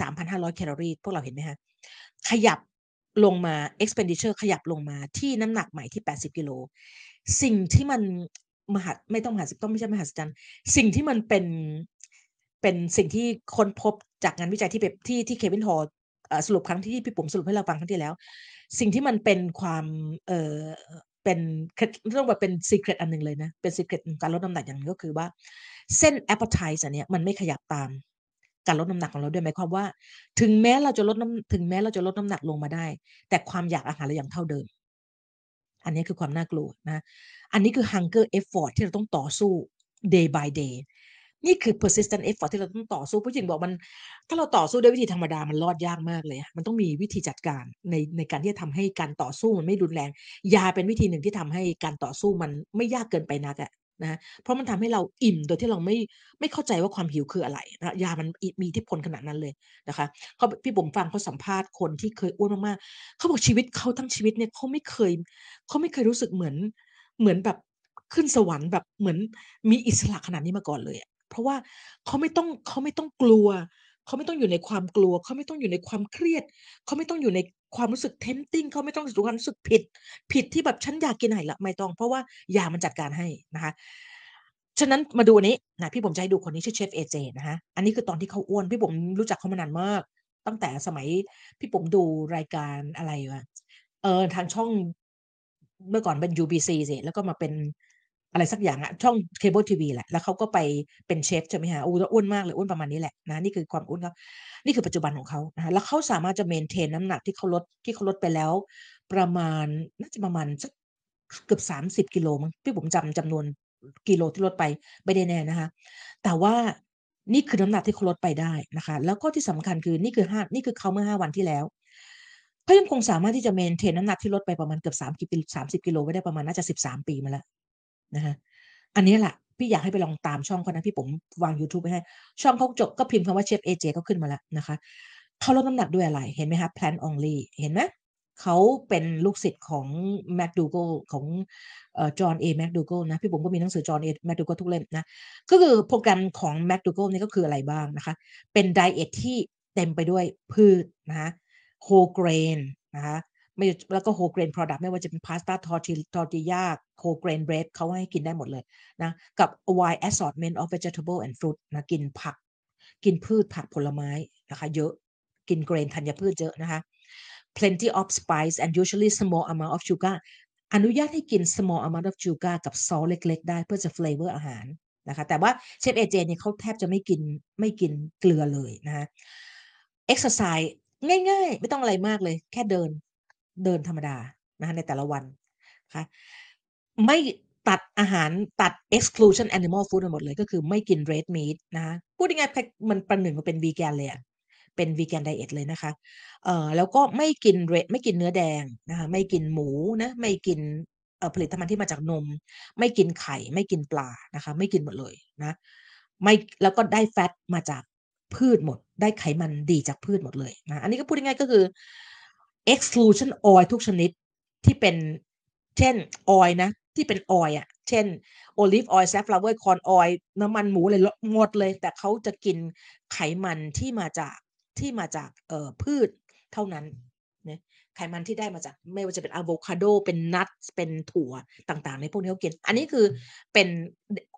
3,500 แคลอรี่พวกเราเห็นไหมคะขยับลงมา expenditure ขยับลงมาที่น้ำหนักใหม่ที่ 80 กิโล สิ่งที่มันมหัไม่ต้องมหัศต้องไม่ใช่มหัศจรรย์สิ่งที่มันเป็นเป็นสิ่งที่ค้นพบจากงานวิจัยที่เปปที่ที่ Kevin Hall เอ่อสรุปครั้งที่พี่ปุ๋มสรุปให้เราฟังครั้งที่แล้ว สิ่งที่มันเป็นความเออเป็นเคล็ดเรียกว่าเป็น secret อันหนึ่งเลยนะ เป็น secret ของการลดน้ำหนักอย่างนึงก็คือว่า เส้น appetite อันเนี้ยมันไม่ขยับตามการลดน้ำหนักของเราด้วยหมายความว่า ถึงแม้เราจะลดน้ำถึงแม้เราจะลดน้ำหนักลงมาได้ แต่ความอยากอาหารเรายังเท่าเดิม อันนี้คือความน่ากลัวนะ อันนี้คือ hunger effort ที่เราต้องต่อสู้ day by day นี่คือ persistent effort ที่เราต้องต่อสู้ผู้หญิงบอกมัน ถ้าเราต่อสู้ด้วยวิธีธรรมดามันรอดยากมากเลยมันต้องมีวิธีจัดการในในการที่จะทำให้การต่อสู้มันไม่รุนแรง ยาเป็นวิธีหนึ่งที่ทำให้การต่อสู้มันไม่ยากเกินไปนักอะนะเพราะมันทำให้เราอิ่มโดยที่เราไม่ไม่เข้าใจว่าความหิวคืออะไรนะยามันมีทธิพลขนาดนั้นเลยนะคะเขาพี่บุ๋มฟังเขาสัมภาษณ์คนที่เคยอ้วนมากๆเขาบอกชีวิตเขาทั้งชีวิตเนี่ยเขาไม่เคยเขาไม่เคยรู้สึกเหมือนเหมือนแบบขึ้นสวรรค์แบบเหมือนมีอิสระขนาดนี้มาก่อนเลย เพราะว่าเขาไม่ต้องเขาไม่ต้องกลัว เขาไม่ต้องอยู่ในความกลัว เขาไม่ต้องอยู่ในความเครียด เขาไม่ต้องอยู่ในความรู้สึก tempting เขาไม่ต้องสู่ความรู้สึกผิด ผิดที่แบบฉันอยากกินอาหารอีกแล้วไม่ต้อง เพราะว่ายามันจัดการให้นะคะฉะนั้นมาดูอันนี้นะพี่ปุ๋มจะให้ดูคนนี้ชื่อเชฟ AJ นะคะอันนี้คือตอนที่เขาอ้วนพี่ปุ๋มรู้จักเขามานานมาก ตั้งแต่สมัยพี่ปุ๋มดูรายการอะไรวะเออทางช่องเมื่อก่อนเป็น UBC สิแล้วก็มาเป็น อะไรสักอย่างอะช่องเคเบิลทีวีแหละ แล้วเขาก็ไปเป็นเชฟใช่ไหมคะโอ้แล้วอ้วนมากเลยอ้วนประมาณนี้แหละนะนี่คือความอ้วนเขานี่คือปัจจุบันของเขานะคะแล้วเขาสามารถจะ maintain น้ำหนักที่เขาลดที่เขาลดไปแล้ว ประมาณน่าจะประมาณสักเกือบ30กิโลมั้งพี่บุ๋มจำจำนวนกิโลที่ลดไปไม่ได้แน่นะคะ แต่ว่านี่คือน้ำหนักที่เขาลดไปได้นะคะ แล้วก็ที่สำคัญคือนี่คือ5นี่คือเขาเมื่อ5วันที่แล้วเขายังคงสามารถที่จะ maintain น้ำหนักที่ลดไปประมาณเกือบ3กิ30กิโลไว้ได้ประมาณน่าจะ13ปีมาแล้ว นะคะอันนี้แหละพี่อยากให้ไปลองตามช่องเขานะพี่บุ๋มวางยูทูบไว้ให้ ช่องเขาจบก็พิมพ์คำว่าเชฟเอเจก็ขึ้นมาแล้วนะคะเขาลดน้ำหนักด้วยอะไร เห็นไหมคะ Plan Only เห็นไหมเขาเป็นลูกศิษย์ของ McDougall ของเอ่อ John A. McDougall นะ พี่บุ๋มก็มีหนังสือ John A. McDougall ทุกเล่มนะก็คือโปรแกรมของ McDougall นี่ก็คืออะไรบ้างนะคะ เป็นไดเอตที่เต็มไปด้วยพืชนะคะ whole grain นะคะ ไม่แล้วก็ whole grain product ไม่ว่าจะเป็นพาสต้า torti tortilla whole grain bread เขาให้กินได้หมดเลยนะกับ wide assortment of vegetable and fruit นะกินผัก กินพืชผักผลไม้นะคะเยอะกิน grain ธัญพืชเยอะนะคะ plenty of spice and usually small amount of sugar อนุญาตให้กิน small amount of sugar กับซอสเล็ก ๆ ได้เพื่อจะ flavor อาหารนะคะแต่ว่าเชฟ AJ เนี่ยเขาแทบจะไม่กินไม่กินเกลือเลยนะคะเอ็กซ์ไซส์ง่ายๆ ไม่ต้องอะไรมากเลย แค่เดิน เดินธรรมดานะคะในแต่ละวันนะคะไม่ตัดอาหารตัด exclusion animal food หมดเลย ก็คือไม่กิน red meat นะคะพูดง่ายๆมันประหนึ่งว่าเป็น vegan เลยอะเป็น vegan diet เลยนะคะ เอ่อแล้วก็ไม่กิน red ไม่กินเนื้อแดงนะคะไม่กินหมูนะไม่กินผลิตภัณฑ์ที่มาจากนม ไม่กินไข่ ไม่กินปลานะคะ ไม่กินหมดเลยนะไม่แล้วก็ได้แฟตมาจากพืชหมด ได้ไขมันดีจากพืชหมดเลยนะอันนี้ก็พูดง่ายๆก็คือ exclusion oil ทุกชนิดที่เป็นเช่นออยนะ ที่เป็น oil อะเช่น olive oil safflower corn oil น้ำมันหมูอะไรหมดเลย แต่เขาจะกินไขมันที่มาจากที่มาจากเอ่อพืชเท่านั้นนะไขมันที่ได้มาจากไม่ว่าจะเป็นอะโวคาโด เป็น nuts เป็นถั่วต่างๆ ในพวกนี้เขากิน อันนี้คือเป็น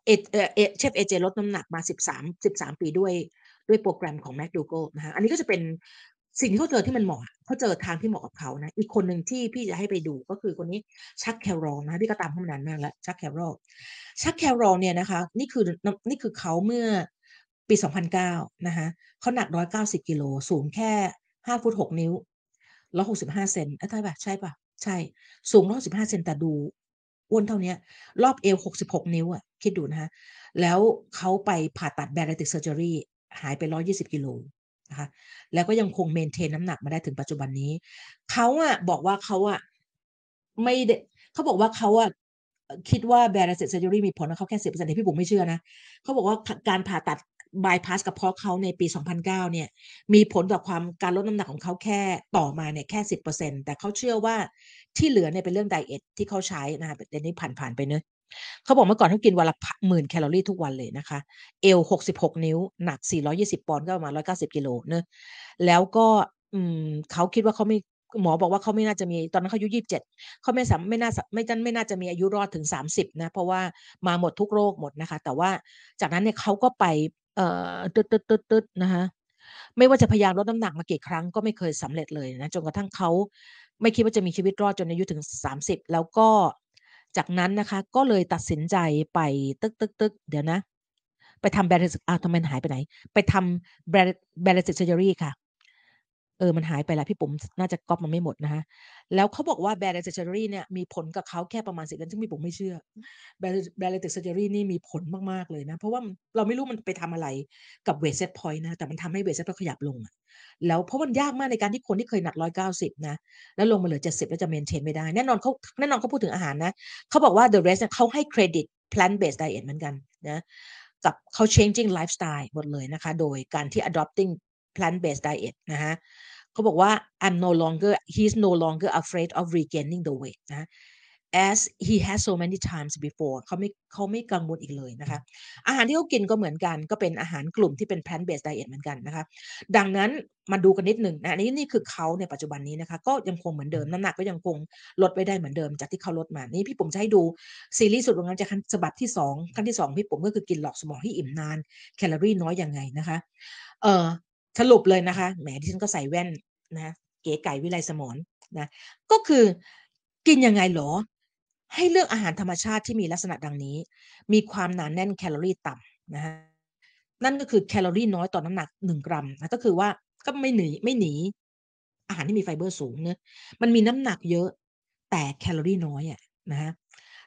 เอเอเชฟ AJ ลดน้ำหนักมา 13 13 ปีด้วยด้วยโปรแกรมของ McDougall นะคะอันนี้ก็จะเป็น สิ่งที่เขาเจอที่มันเหมาะเขาเจอทางที่เหมาะกับเขานะ อีกคนหนึ่งที่พี่จะให้ไปดูก็คือคนนี้ Chuck Carroll นะพี่ก็ตามเขามานานมากแล้ว Chuck Carroll Chuck Carroll เนี่ยนะคะ นี่คือนี่คือเขาเมื่อปี 2009 นะคะเขาหนัก 190 กิโล สูงแค่ 5 ฟุต 6 นิ้ว 165 เซนอ๊ะใช่ปล่าใช่ปล่า?ใช่ สูง 165 เซนแต่ดูอ้วนเท่านี้รอบเอว 66 นิ้วอะคิดดูนะคะแล้วเขาไปผ่าตัด bariatric surgery หายไป 120 กิโล นะคะแล้วก็ยังคง maintain น้ำหนักมาได้ถึงปัจจุบันนี้ เขาอะบอกว่าเขาอะไม่ได้เขาบอกว่าเขาอะเอ่อคิดว่า bariatric surgery มีผลกับเขาแค่10%แต่พี่บุ๋มไม่เชื่อนะเขาบอกว่าการผ่าตัดบายพาสกระเพาะเขาในปี 2009 เนี่ย มีผลต่อความการลดน้ำหนักของเขาแค่ต่อมาเนี่ยแค่ 10%แต่เขาเชื่อว่าที่เหลือเนี่ยเป็นเรื่องไดเอตที่เขาใช้นะคะแต่นี้ผ่านๆไปเนาะ เขาบอกเมื่อก่อนเขากินวันละหมื่นแคลอรี่ทุกวันเลยนะคะ เอว66นิ้ว หนัก420ปอนด์ก็ประมาณ190กิโลเนาะแล้วก็อืมเขาคิดว่าเขาไม่หมอบอกว่าเขาไม่น่าจะมีตอนนั้นเขาอายุ27เจ็ดเขาไม่สามไม่น่าสะไม่จั่นไม่น่าจะมีอายุรอดถึง30นะเพราะว่ามาหมดทุกโรคหมดนะคะ แต่ว่าจากนั้นเนี่ยเขาก็ไปเอ่อตึ๊ดๆๆๆนะคะไม่ว่าจะพยายามลดน้ำหนักมากี่ครั้งก็ไม่เคยสำเร็จเลยนะจนกระทั่งเขาไม่คิดว่าจะมีชีวิตรอดจนอายุถึง30แล้วก็ จากนั้นนะคะก็เลยตัดสินใจไปตึ๊กตึกเดี๋ยวนะ ไปทำแบรนด์อ้าวทำไมมันหายไปไหน?ไปทำ bari bariatric surgery ค่ะ เออ มันหายไปแล้วพี่ปุ๋มน่าจะก๊อบมาไม่หมดนะคะแล้วเขาบอกว่า bariatric surgery เนี่ยมีผลกับเขาแค่ประมาณ10เดือนซึ่งพี่ปุ๋มไม่เชื่อ bari bariatric surgery นี่มีผลมากๆเลยนะ เพราะว่าเราไม่รู้มันไปทำอะไรกับ weight set point นะ แต่มันทำให้ weight set point ขยับลงอะแล้วเพราะมันยากมากในการที่คนที่เคยหนัก190นะ แล้วลงมาเหลือ70แล้วจะ maintain ไม่ได้ แน่นอนเขาแน่นอนเขาพูดถึงอาหารนะเขาบอกว่า the rest เนี่ยเขาให้เครดิต plant based diet เหมือนกันนะกับเขา changing lifestyle หมดเลยนะคะ โดยการที่ adopting plant based diet นะฮะเขาบอกว่า I'm no longer he's no longer afraid of regaining the weight นะ as he has so many times before เขาไม่เขาไม่กังวลอีกเลยนะคะ อาหารที่เขากินก็เหมือนกันก็เป็นอาหารกลุ่มที่เป็น plant based diet เหมือนกันนะคะ ดังนั้นมาดูกันนิดหนึ่งนะนี่นี่คือเขาในปัจจุบันนี้นะคะ ก็ยังคงเหมือนเดิมน้ำหนักก็ยังคงลดไว้ได้เหมือนเดิมจากที่เขาลดมา นี่พี่ผมจะให้ดูซีรีส์สุดวงานจะขั้นฉบับที่2ขั้นที่ 2 พี่ผมก็คือกินหลอกสมองให้อิ่มนาน แคลอรี่น้อยยังไงนะคะ เอ่อ สรุปเลยนะคะแหมที่ฉันก็ใส่แว่นนะเก๋ไก่วิไลสมอนนะก็คือกินยังไงหรอ ให้เลือกอาหารธรรมชาติที่มีลักษณะดังนี้ มีความหนานแน่นแคลอรี่ต่ำนะฮะนั่นก็คือแคลอรี่น้อยต่อน้ำหนักหนึ่งกรัมนะก็คือว่าก็ไม่หนีไม่หนี อาหารที่มีไฟเบอร์สูงเนะมันมีน้ำหนักเยอะแต่แคลอรี่น้อยอะนะฮะ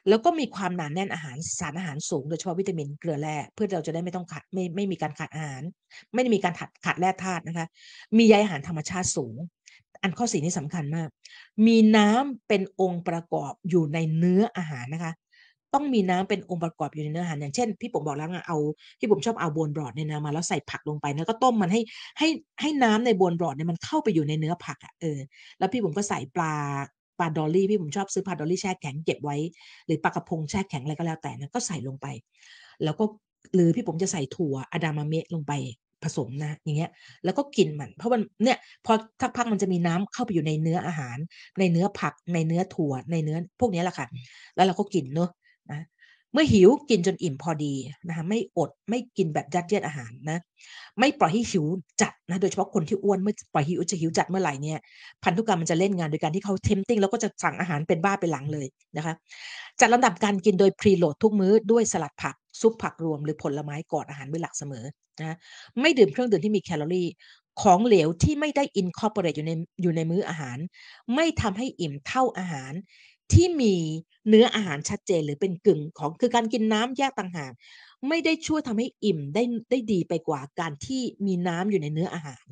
แล้วก็มีความหนานแน่นอาหารสารอาหารสูงโดยเฉพาะวิตามินเกลือแร่เพื่อเราจะได้ไม่ต้องขาดไม่ไม่มีการขาดอาหาร ไม่ได้มีการขาดขาดแร่ธาตุนะคะ มีใยอาหารธรรมชาติสูง อันข้อสี่นี่สำคัญมาก มีน้ำเป็นองค์ประกอบอยู่ในเนื้ออาหารนะคะต้องมีน้ำเป็นองค์ประกอบอยู่ในเนื้ออาหารอย่างเช่นพี่ปุ๋มบอกแล้วไงเอาพี่ปุ๋มชอบเอา bone broth เนี่ยนะมาแล้วใส่ผักลงไปแล้วก็ต้มมันให้ให้ให้น้ำใน bone broth เนี่ยมันเข้าไปอยู่ในเนื้อผักอะเออแล้วพี่ปุ๋มก็ใส่ปลา ปลาดอลลี่พี่ปุ๋มชอบซื้อปลาดอลลี่แช่แข็งเก็บไว้ หรือปลากระพงแช่แข็งอะไรก็แล้วแต่นะก็ใส่ลงไป แล้วก็หรือพี่ปุ๋มจะใส่ถั่วเอดามาเมะลงไปผสมนะอย่างเงี้ยแล้วก็กินมัน เพราะมันเนี่ยพอผักผักมันจะมีน้ำเข้าไปอยู่ในเนื้ออาหาร ในเนื้อผักในเนื้อถั่วในเนื้อพวกนี้แหละค่ะ แล้วเราก็กินเนอะนะ เมื่อหิวกินจนอิ่มพอดีนะคะไม่อดไม่กินแบบยัดเยียดอาหารนะ ไม่ปล่อยให้หิวจัดนะ โดยเฉพาะคนที่อ้วนเมื่อปล่อยหิวจะหิวจัดเมื่อไหร่เนี่ยพันธุกรรมมันจะเล่นงานโดยการที่เขา tempting แล้วก็จะสั่งอาหารเป็นบ้าเป็นหลังเลยนะคะจัดลำดับการกินโดย preload ทุกมื้อด้วยสลัดผักซุปผักรวมหรือผลไม้ก่อนอาหารมื้อหลักเสมอนะไม่ดื่มเครื่องดื่มที่มีแคลอรี่ของเหลวที่ไม่ได้ incorporate อยู่ในอยู่ในมื้ออาหาร ไม่ทำให้อิ่มเท่าอาหาร ที่มีเนื้ออาหารชัดเจนหรือเป็นกึ่งของคือการกินน้ำแยกต่างหากไม่ได้ช่วยทำให้อิ่มได้ได้ดีไปกว่าการที่มีน้ำอยู่ในเนื้ออาหาร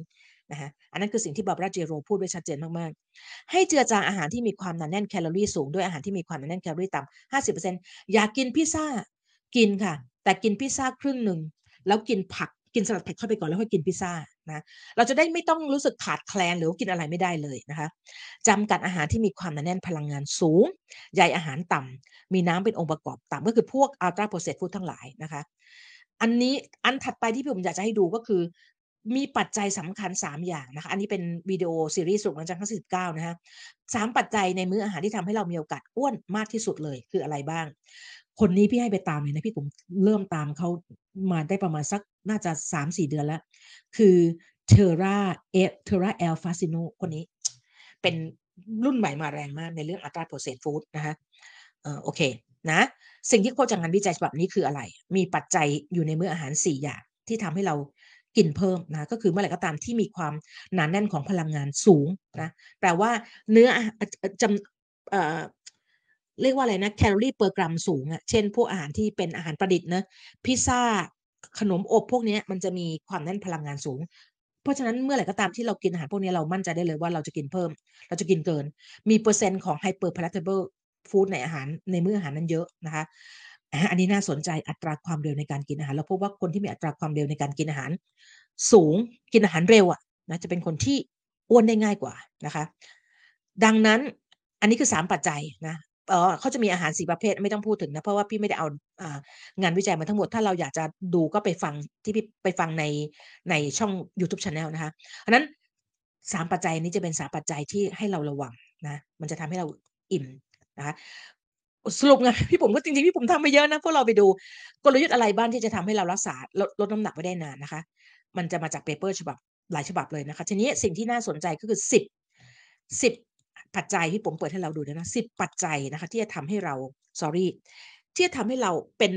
นะฮะอันนั้นคือสิ่งที่ Barbara J. Rolls พูดไว้ชัดเจนมากๆ ให้เจือจางอาหารที่มีความหนาแน่นแคลอรี่สูงด้วยอาหารที่มีความหนาแน่นแคลอรี่ต่ำห้าสิบเปอร์เซ็นต์อยากกินพิซซ่ากินค่ะ แต่กินพิซซ่าครึ่งหนึ่งแล้วกินผัก กินสลัดผักเข้าไปก่อนแล้วค่อยกินพิซซ่านะเราจะได้ไม่ต้องรู้สึกขาดแคลนหรือกินอะไรไม่ได้เลยนะคะจำกัดอาหารที่มีความหนาแน่นพลังงานสูง ใยอาหารต่ำมีน้ำเป็นองค์ประกอบต่ำก็คือพวกอัลตราโปรเซสฟู้ดทั้งหลายนะคะอันนี้อันถัดไปที่ผมอยากจะให้ดูก็คือมีปัจจัยสำคัญ 3 อย่างนะคะ อันนี้เป็นวิดีโอซีรีส์สุดหลังจากที่สิบเก้านะฮะสามปัจจัยในมื้ออาหารที่ทำให้เรามีโอกาสอ้วนมากที่สุดเลยคืออะไรบ้าง คนนี้พี่ให้ไปตามเลยนะพี่ผมเริ่มตามเขามาได้ประมาณสักน่าจะสามสี่เดือนแล้ว คือเทราเอเทราเอลฟาซิโนคนนี้ เป็นรุ่นใหม่มาแรงมากในเรื่องอัตราโปรเซสฟู้ดนะคะเออโอเคนะสิ่งที่โคจากงานวิจัยฉบับนี้คืออะไร มีปัจจัยอยู่ในมื้ออาหาร 4 อย่างที่ทำให้เรากินเพิ่มนะก็คือเมื่อไหร่ก็ตามที่มีความหนานแน่นของพลังงานสูงนะแปลว่าเนื้อจำ เรียกว่าอะไรนะแคลอรี่เปอร์กรัมสูงอะ่ะเช่นพวกอาหารที่เป็นอาหารประดิษฐ์นะพิซซ่าขนมอบพวกนี้มันจะมีความแน่นพลังงานสูง เพราะฉะนั้นเมื่อไหร่ก็ตามที่เรากินอาหารพวกนี้เรามั่นใจได้เลยว่าเราจะกินเพิ่ม เราจะกินเกิน มีเปอร์เซ็นต์ของ hyper palatable food ในอาหารในมื้ออาหารนั้นเยอะนะคะอันนี้น่าสนใจอัตราความเร็วในการกินอาหารเราพบว่าคนที่มีอัตราความเร็วในการกินอาหาร สูงกินอาหารเร็วอะนะจะเป็นคนที่อ้วนได้ง่ายกว่านะคะ ดังนั้นอันนี้คือสามปัจจัยนะ เออเขาจะมีอาหารสีประเภทไม่ต้องพูดถึงนะ เพราะว่าพี่ไม่ได้เอางานวิจัยมาทั้งหมด ถ้าเราอยากจะดูก็ไปฟังที่พี่ไปฟังในในช่อง YouTube Channel นะคะอันนั้นสามปัจจัยนี้จะเป็นสามปัจจัยที่ให้เราระวังนะ มันจะทำให้เราอิ่มนะคะสรุปไงพี่ผมก็จริงๆพี่ผมทำไปเยอะนะพวกเราไปดูกลยุทธ์อะไรบ้างที่จะทำให้เรารักษาลดลดน้ำหนักไว้ได้นานนะคะ มันจะมาจาก paper ฉบับหลายฉบับเลยนะคะ ทีนี้สิ่งที่น่าสนใจก็คือสิบสิบ ปัจจัยที่ผมเปิดให้เราดูนะสิบปัจจัยนะคะที่จะทำให้เรา sorry ที่จะทำให้เราเป็น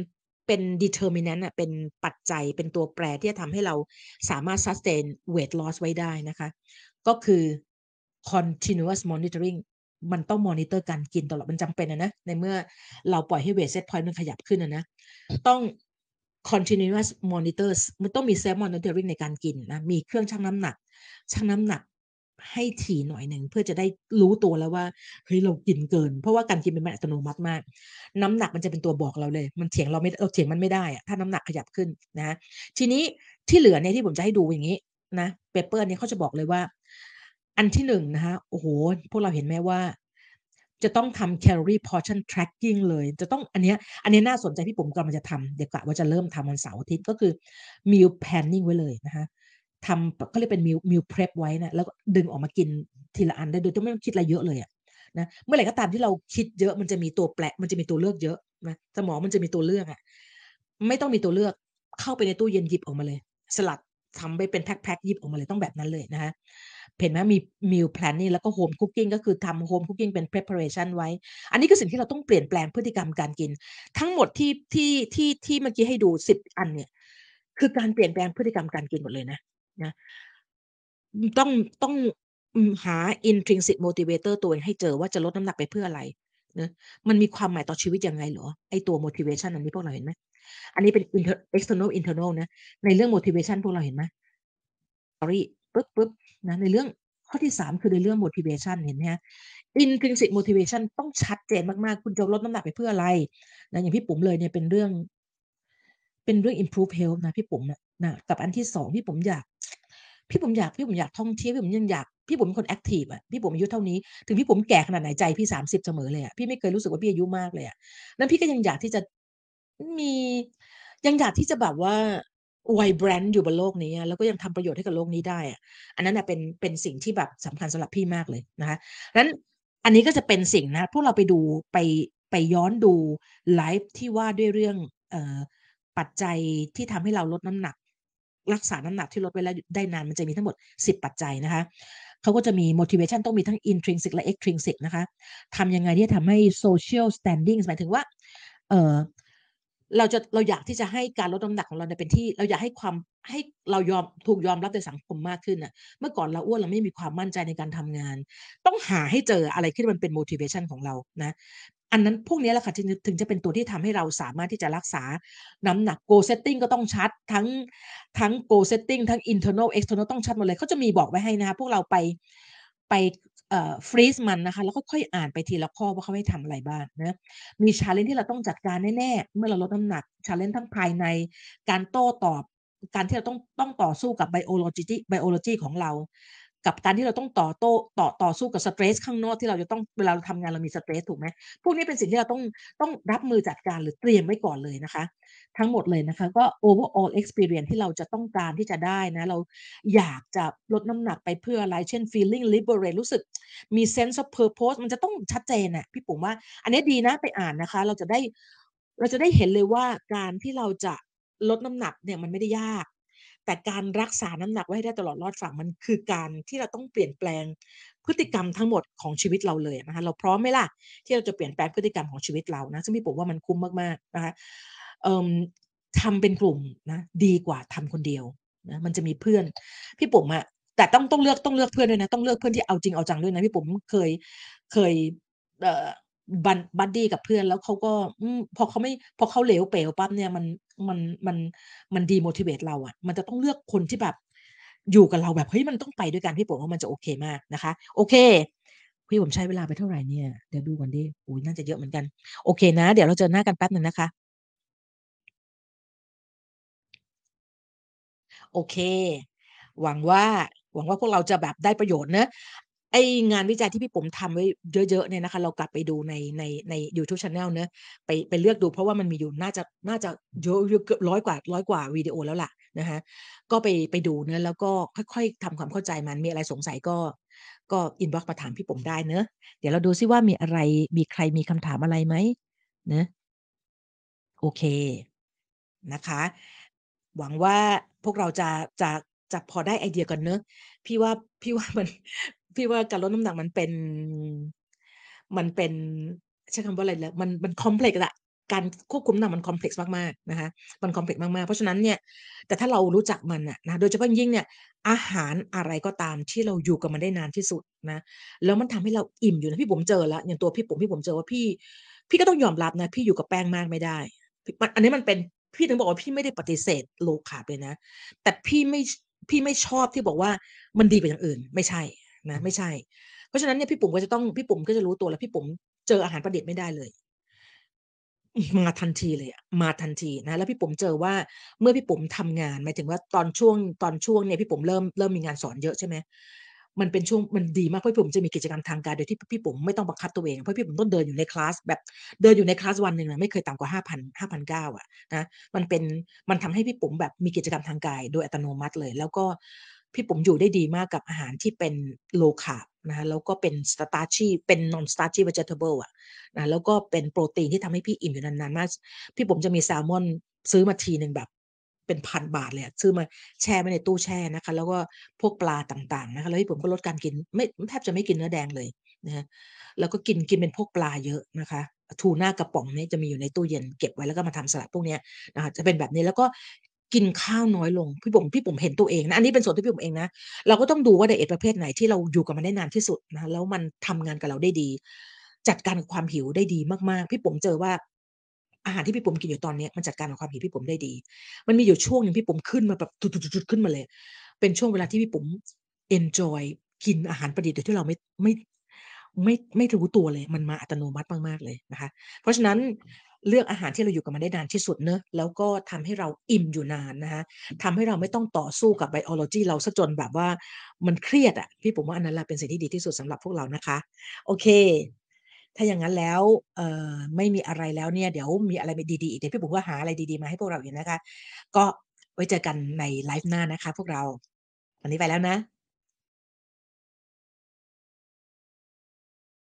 เป็น determinant ะเป็นปัจจัยเป็นตัวแปรที่จะทำให้เราสามารถ sustain weight loss ไว้ได้นะคะ ก็คือ continuous monitoring มันต้องมอนิเตอร์การกินตลอดมันจำเป็นนะในเมื่อเราปล่อยให้ weight set point มันขยับขึ้นนะนะต้อง continuous monitor มันต้องมี self monitoring ในการกินนะมีเครื่องชั่งน้ำหนักชั่งน้ำหนัก ให้ถี่หน่อยหนึ่งเพื่อจะได้รู้ตัวแล้วว่าเฮ้ยเรากินเกิน เพราะว่าการกินเป็นอัตโนมัติมาก น้ำหนักมันจะเป็นตัวบอกเราเลย มันเถียงเราไม่เราเถียงมันไม่ได้อะถ้าน้ำหนักขยับขึ้นนะทีนี้ที่เหลือเนี่ยที่ผมจะให้ดูอย่างนี้นะ paper เนี่ยเขาจะบอกเลยว่า อันที่หนึ่งนะคะโอ้โหพวกเราเห็นไหมว่าจะต้องทำ calorie portion tracking เลย จะต้องอันนี้อันนี้น่าสนใจที่ผมกำลังจะทำเดี๋ยวกะว่าจะเริ่มทำวันเสาร์อาทิตย์ก็คือ meal planning ไว้เลยนะคะ ทำก็เรียกเป็น meal meal prep ไว้นะแล้วก็ดึงออกมากินทีละอันได้โดยที่ไม่ต้องคิดอะไรเยอะเลยอะนะเมื่อไหร่ก็ตามที่เราคิดเยอะมันจะมีตัวแปลมันจะมีตัวเลือกเยอะนะสมองมันจะมีตัวเลือกอะไม่ต้องมีตัวเลือกเข้าไปในตู้เย็นหยิบออกมาเลย สลัดทำไปเป็นแพ็คๆหยิบออกมาเลยต้องแบบนั้นเลยนะคะเห็นไหมมี meal planning แล้วก็ home cooking ก็คือทำ home cooking เป็น preparation ไว้ อันนี้คือสิ่งที่เราต้องเปลี่ยนแปลงพฤติกรรมการกิน ทั้งหมดที่ที่ที่ที่เมื่อกี้ให้ดูสิบอันเนี่ยคือการเปลี่ยนแปลงพฤติกรรมการกินหมดเลยนะ นะต้องต้องหา intrinsic motivator ตัวเองให้เจอว่าจะลดน้ำหนักไปเพื่ออะไรนะมันมีความหมายต่อชีวิตยังไงเหรอไอตัว motivation อันนี้พวกเราเห็นไหมอันนี้เป็น external internal นะในเรื่อง motivation พวกเราเห็นไหม sorry ปึ๊บปึ๊บนะในเรื่องข้อที่สามคือในเรื่อง motivation เห็นไหมฮะ intrinsic motivation ต้องชัดเจนมากๆ คุณจะลดน้ำหนักไปเพื่ออะไรนะอย่างพี่ปุ๋มเลยเนี่ยเป็นเรื่อง เป็นเรื่อง improve health นะพี่ปุ๋มนะ กับอันที่สองพี่ปุ๋มอยากพี่ผมอยากพี่ผมอยากท่องเที่ยวพี่ผมยังอยากพี่ผมเป็นคนแอคทีฟอะพี่ผมอายุเท่านี้ถึงพี่ผมแก่ขนาดไหนใจพี่สามสิบเสมอเลยอะพี่ไม่เคยรู้สึกว่าพี่อายุมากเลยอะนั้นพี่ก็ยังอยากที่จะมียังอยากที่จะแบบว่าไวแบรนด์อยู่บนโลกนี้แล้วก็ยังทำประโยชน์ให้กับโลกนี้ได้อะอันนั้นเป็นเป็นสิ่งที่แบบสำคัญสำหรับพี่มากเลยนะคะนั้นอันนี้ก็จะเป็นสิ่งนะพวกเราไปดูไปไปย้อนดูไลฟ์ที่ว่าด้วยเรื่องเอ่อปัจจัยที่ทำให้เราลดน้ำหนัก รักษาน้ำหนักที่ลดไปแล้วได้นานมันจะมีทั้งหมด 10 ปัจจัยนะคะเขาก็จะมี motivation ต้องมีทั้ง intrinsic และ extrinsic นะคะทำยังไงที่จะทำให้ social standing หมายถึงว่าเออเราจะเราอยากที่จะให้การลดน้ำหนักของเราเนี่ยเป็นที่ เราอยากให้ความให้เรายอมถูกยอมรับในสังคมมากขึ้นอะ เมื่อก่อนเราอ้วนเราไม่มีความมั่นใจในการทำงาน ต้องหาให้เจออะไรที่มันเป็น motivation ของเรานะ อันนั้นพวกนี้แหละค่ะถึงจะเป็นตัวที่ทำให้เราสามารถที่จะรักษาน้ำหนัก goal setting ก็ต้องชัดทั้งทั้ง goal setting ทั้ง internal external ต้องชัดหมดเลยเขาจะมีบอกไว้ให้นะคะพวกเราไปไปเอ่อ freeze มันนะคะแล้วก็ค่อยอ่านไปทีละข้อว่าเขาให้ทำอะไรบ้างนะมี challenge ที่เราต้องจัดการแน่ๆเมื่อเราลดน้ำหนัก challenge ทั้งภายใน การโต้ตอบ การที่เราต้องต้องต่อสู้กับ biology biology ของเรา กับการที่เราต้องต่อโต้ต่อต่อสู้กับ stress ข้างนอกที่เราจะต้องเวลาเราทำงานเรามี stress ถูกไหมพวกนี้เป็นสิ่งที่เราต้องต้องรับมือจัดการหรือเตรียมไว้ก่อนเลยนะคะ ทั้งหมดเลยนะคะ ก็ overall experience ที่เราจะต้องการที่จะได้นะเราอยากจะลดน้ำหนักไปเพื่ออะไรเช่น feeling liberate รู้สึกมี sense of purpose มันจะต้องชัดเจนน่ะพี่ปุ๋มว่า อันนี้ดีนะไปอ่านนะคะ เราจะได้เราจะได้เห็นเลยว่าการที่เราจะลดน้ำหนักเนี่ยมันไม่ได้ยาก แต่การรักษาน้ำหนักไว้ให้ได้ตลอดรอดฝั่งมันคือการที่เราต้องเปลี่ยนแปลงพฤติกรรมทั้งหมดของชีวิตเราเลยนะคะเราพร้อมไหมล่ะที่เราจะเปลี่ยนแปลงพฤติกรรมของชีวิตเรานะซึ่งพี่ปุ๋มว่ามันคุ้มมากๆนะคะทำเป็นกลุ่มนะดีกว่าทำคนเดียวนะมันจะมีเพื่อน พี่ปุ๋มอะแต่ต้องต้องเลือกต้องเลือกเพื่อนด้วยนะต้องเลือกเพื่อนที่เอาจริงเอาจังด้วยนะพี่ปุ๋มเคยเคยเอ่อ บันบัดดี้กับเพื่อนแล้วเขาก็อพอเขาไม่พอเขาเหลวเป๋วปั๊บเนี่ยมันมันมันมันดีโมทิเวตเราอะ่ะ มันจะต้องเลือกคนที่แบบอยู่กับเราแบบเฮ้ยมันต้องไปด้วยกันพี่ผมว่ามันจะโอเคมากนะคะ โอเคพี่ผมใช้เวลาไปเท่าไหร่เนี่ยเดี๋ยวดูก่อนดิอุ้ยน่าจะเยอะเหมือนกันโอเคนะ เดี๋ยวเราเจอหน้ากันแป๊บหนึ่งนะคะ โอเค หวังว่าหวังว่าพวกเราจะแบบได้ประโยชน์เนอะ ไองานวิจัยที่พี่ผมทำไว้เยอะๆเนี่ยนะคะ เรากลับไปดูในในใน YouTube Channel เนะไปไปเลือกดูเพราะว่ามันมีอยู่น่าจะน่าจะเยอะเกือบร้อยกว่าร้อยกว่าวิดีโอแล้วล่ะนะคะก็ไปไปดูเนะแล้วก็ค่อยๆทำความเข้าใจมันมีอะไรสงสัยก็ ก็ inbox มาถามพี่ผมได้เนอะเดี๋ยวเราดูซิว่ามีอะไรมีใครมีคำถามอะไรไหมเนะโอเคนะคะ หวังว่าพวกเราจะจะจะพอได้ไอเดียกันเนอะพี่ว่าพี่ว่ามัน พี่ว่าการลดน้ำหนักมันเป็น มันเป็นใช้คำว่าอะไรแล้วมันมัน complex อะการควบคุมน้ำหนักมัน complex มากๆนะคะมัน complex มากๆ เพราะฉะนั้นเนี่ยแต่ถ้าเรารู้จักมันอะนะโดยเฉพาะยิ่งเนี่ยอาหารอะไรก็ตามที่เราอยู่กับมันได้นานที่สุดนะแล้วมันทำให้เราอิ่มอยู่นะพี่ผมเจอแล้วอย่างตัวพี่ผมพี่ผมเจอว่าพี่ พี่ก็ต้องยอมรับนะ พี่อยู่กับแป้งมากไม่ได้อันนี้มันเป็นพี่ถึงบอกว่าพี่ไม่ได้ปฏิเสธโลคาร์บเลยนะ แต่พี่ไม่พี่ไม่ชอบที่บอกว่ามันดีกว่าอย่างอื่น ไม่ใช่ นะไม่ใช่ เพราะฉะนั้นเนี่ยพี่ปุ๋มก็จะต้องพี่ปุ๋มก็จะรู้ตัวแล้วพี่ปุ๋มเจออาหารประดิษฐ์ไม่ได้เลย มาทันทีเลยอะมาทันทีนะแล้วพี่ปุ๋มเจอว่าเมื่อพี่ปุ๋มทำงานหมายถึงว่าตอนช่วงตอนช่วงเนี่ยพี่ปุ๋มเริ่มเริ่มมีงานสอนเยอะใช่ไหมมันเป็นช่วงมันดีมากเพราะพี่ปุ๋มจะมีกิจกรรมทางกายโดยที่พี่ปุ๋มไม่ต้องบังคับตัวเองเพราะพี่ปุ๋มต้องเดินอยู่ในคลาสแบบเดินอยู่ในคลาสวันหนึ่งนะไม่เคยต่ำกว่าห้าพันห้าพันเก้าอะนะมันเป็นมันทำให้พี่ปุ๋มแบบมีกิจกรรมทางกายโดยอัตโนมัติเลย แล้วก็ พี่ปุ๋มอยู่ได้ดีมากกับอาหารที่เป็น low carb นะแล้วก็เป็น starchy เป็น non-starchy vegetable อะนะแล้วก็เป็นโปรตีนที่ทำให้พี่อิ่มอยู่นานๆมาก พี่ปุ๋มจะมีแซลมอนซื้อมาทีหนึ่งแบบ เป็นพันบาทเลยซื้อมาแช่ไว้ในตู้แช่นะคะ แล้วก็พวกปลาต่างๆนะคะแล้วพี่ผมก็ลดการกินไม่แทบจะไม่กินเนื้อแดงเลยนะแล้วก็กินกินเป็นพวกปลาเยอะนะคะทูน่ากระป๋องนี้จะมีอยู่ในตู้เย็นเก็บไว้แล้วก็มาทำสลัดพวกนี้นะคะจะเป็นแบบนี้แล้วก็ กินข้าวน้อยลงพี่ผมพี่ผมเห็นตัวเองนะอันนี้เป็นส่วนที่พี่ผมเองนะเราก็ต้องดูว่าไดเอทประเภทไหนที่เราอยู่กับมันได้นานที่สุดนะแล้วมันทำงานกับเราได้ดี จัดการกับความหิวได้ดีมากๆ พี่ผมเจอว่าอาหารที่พี่ผมกินอยู่ตอนนี้มันจัดการกับความหิวพี่ผมได้ดี มันมีอยู่ช่วงหนึ่งพี่ผมขึ้นมาแบบจุดๆขึ้นมาเลย เป็นช่วงเวลาที่พี่ผม enjoy กินอาหารประดิษฐ์โดยที่เราไม่ไม่ไม่ไม่รู้ตัวเลย มันมาอัตโนมัติมากๆเลยนะคะ เพราะฉะนั้น เลือกอาหารที่เราอยู่กับมันได้นานที่สุดเนอะแล้วก็ทำให้เราอิ่มอยู่นานนะคะทำให้เราไม่ต้องต่อสู้กับไบโอโลจีเราซะจนแบบว่ามันเครียดอะพี่ผมว่าอันนั้นแหละเป็นสิ่งที่ดีที่สุดสำหรับพวกเรานะคะ โอเค ถ้าอย่างนั้นแล้วเอ่อไม่มีอะไรแล้วเนี่ยเดี๋ยวมีอะไรดีๆอีกเดี๋ยวพี่ผมก็หาอะไรดีๆมาให้พวกเราอีกนะคะ ก็ไว้เจอกันในไลฟ์หน้านะคะ พวกเราวันนี้ไปแล้วนะ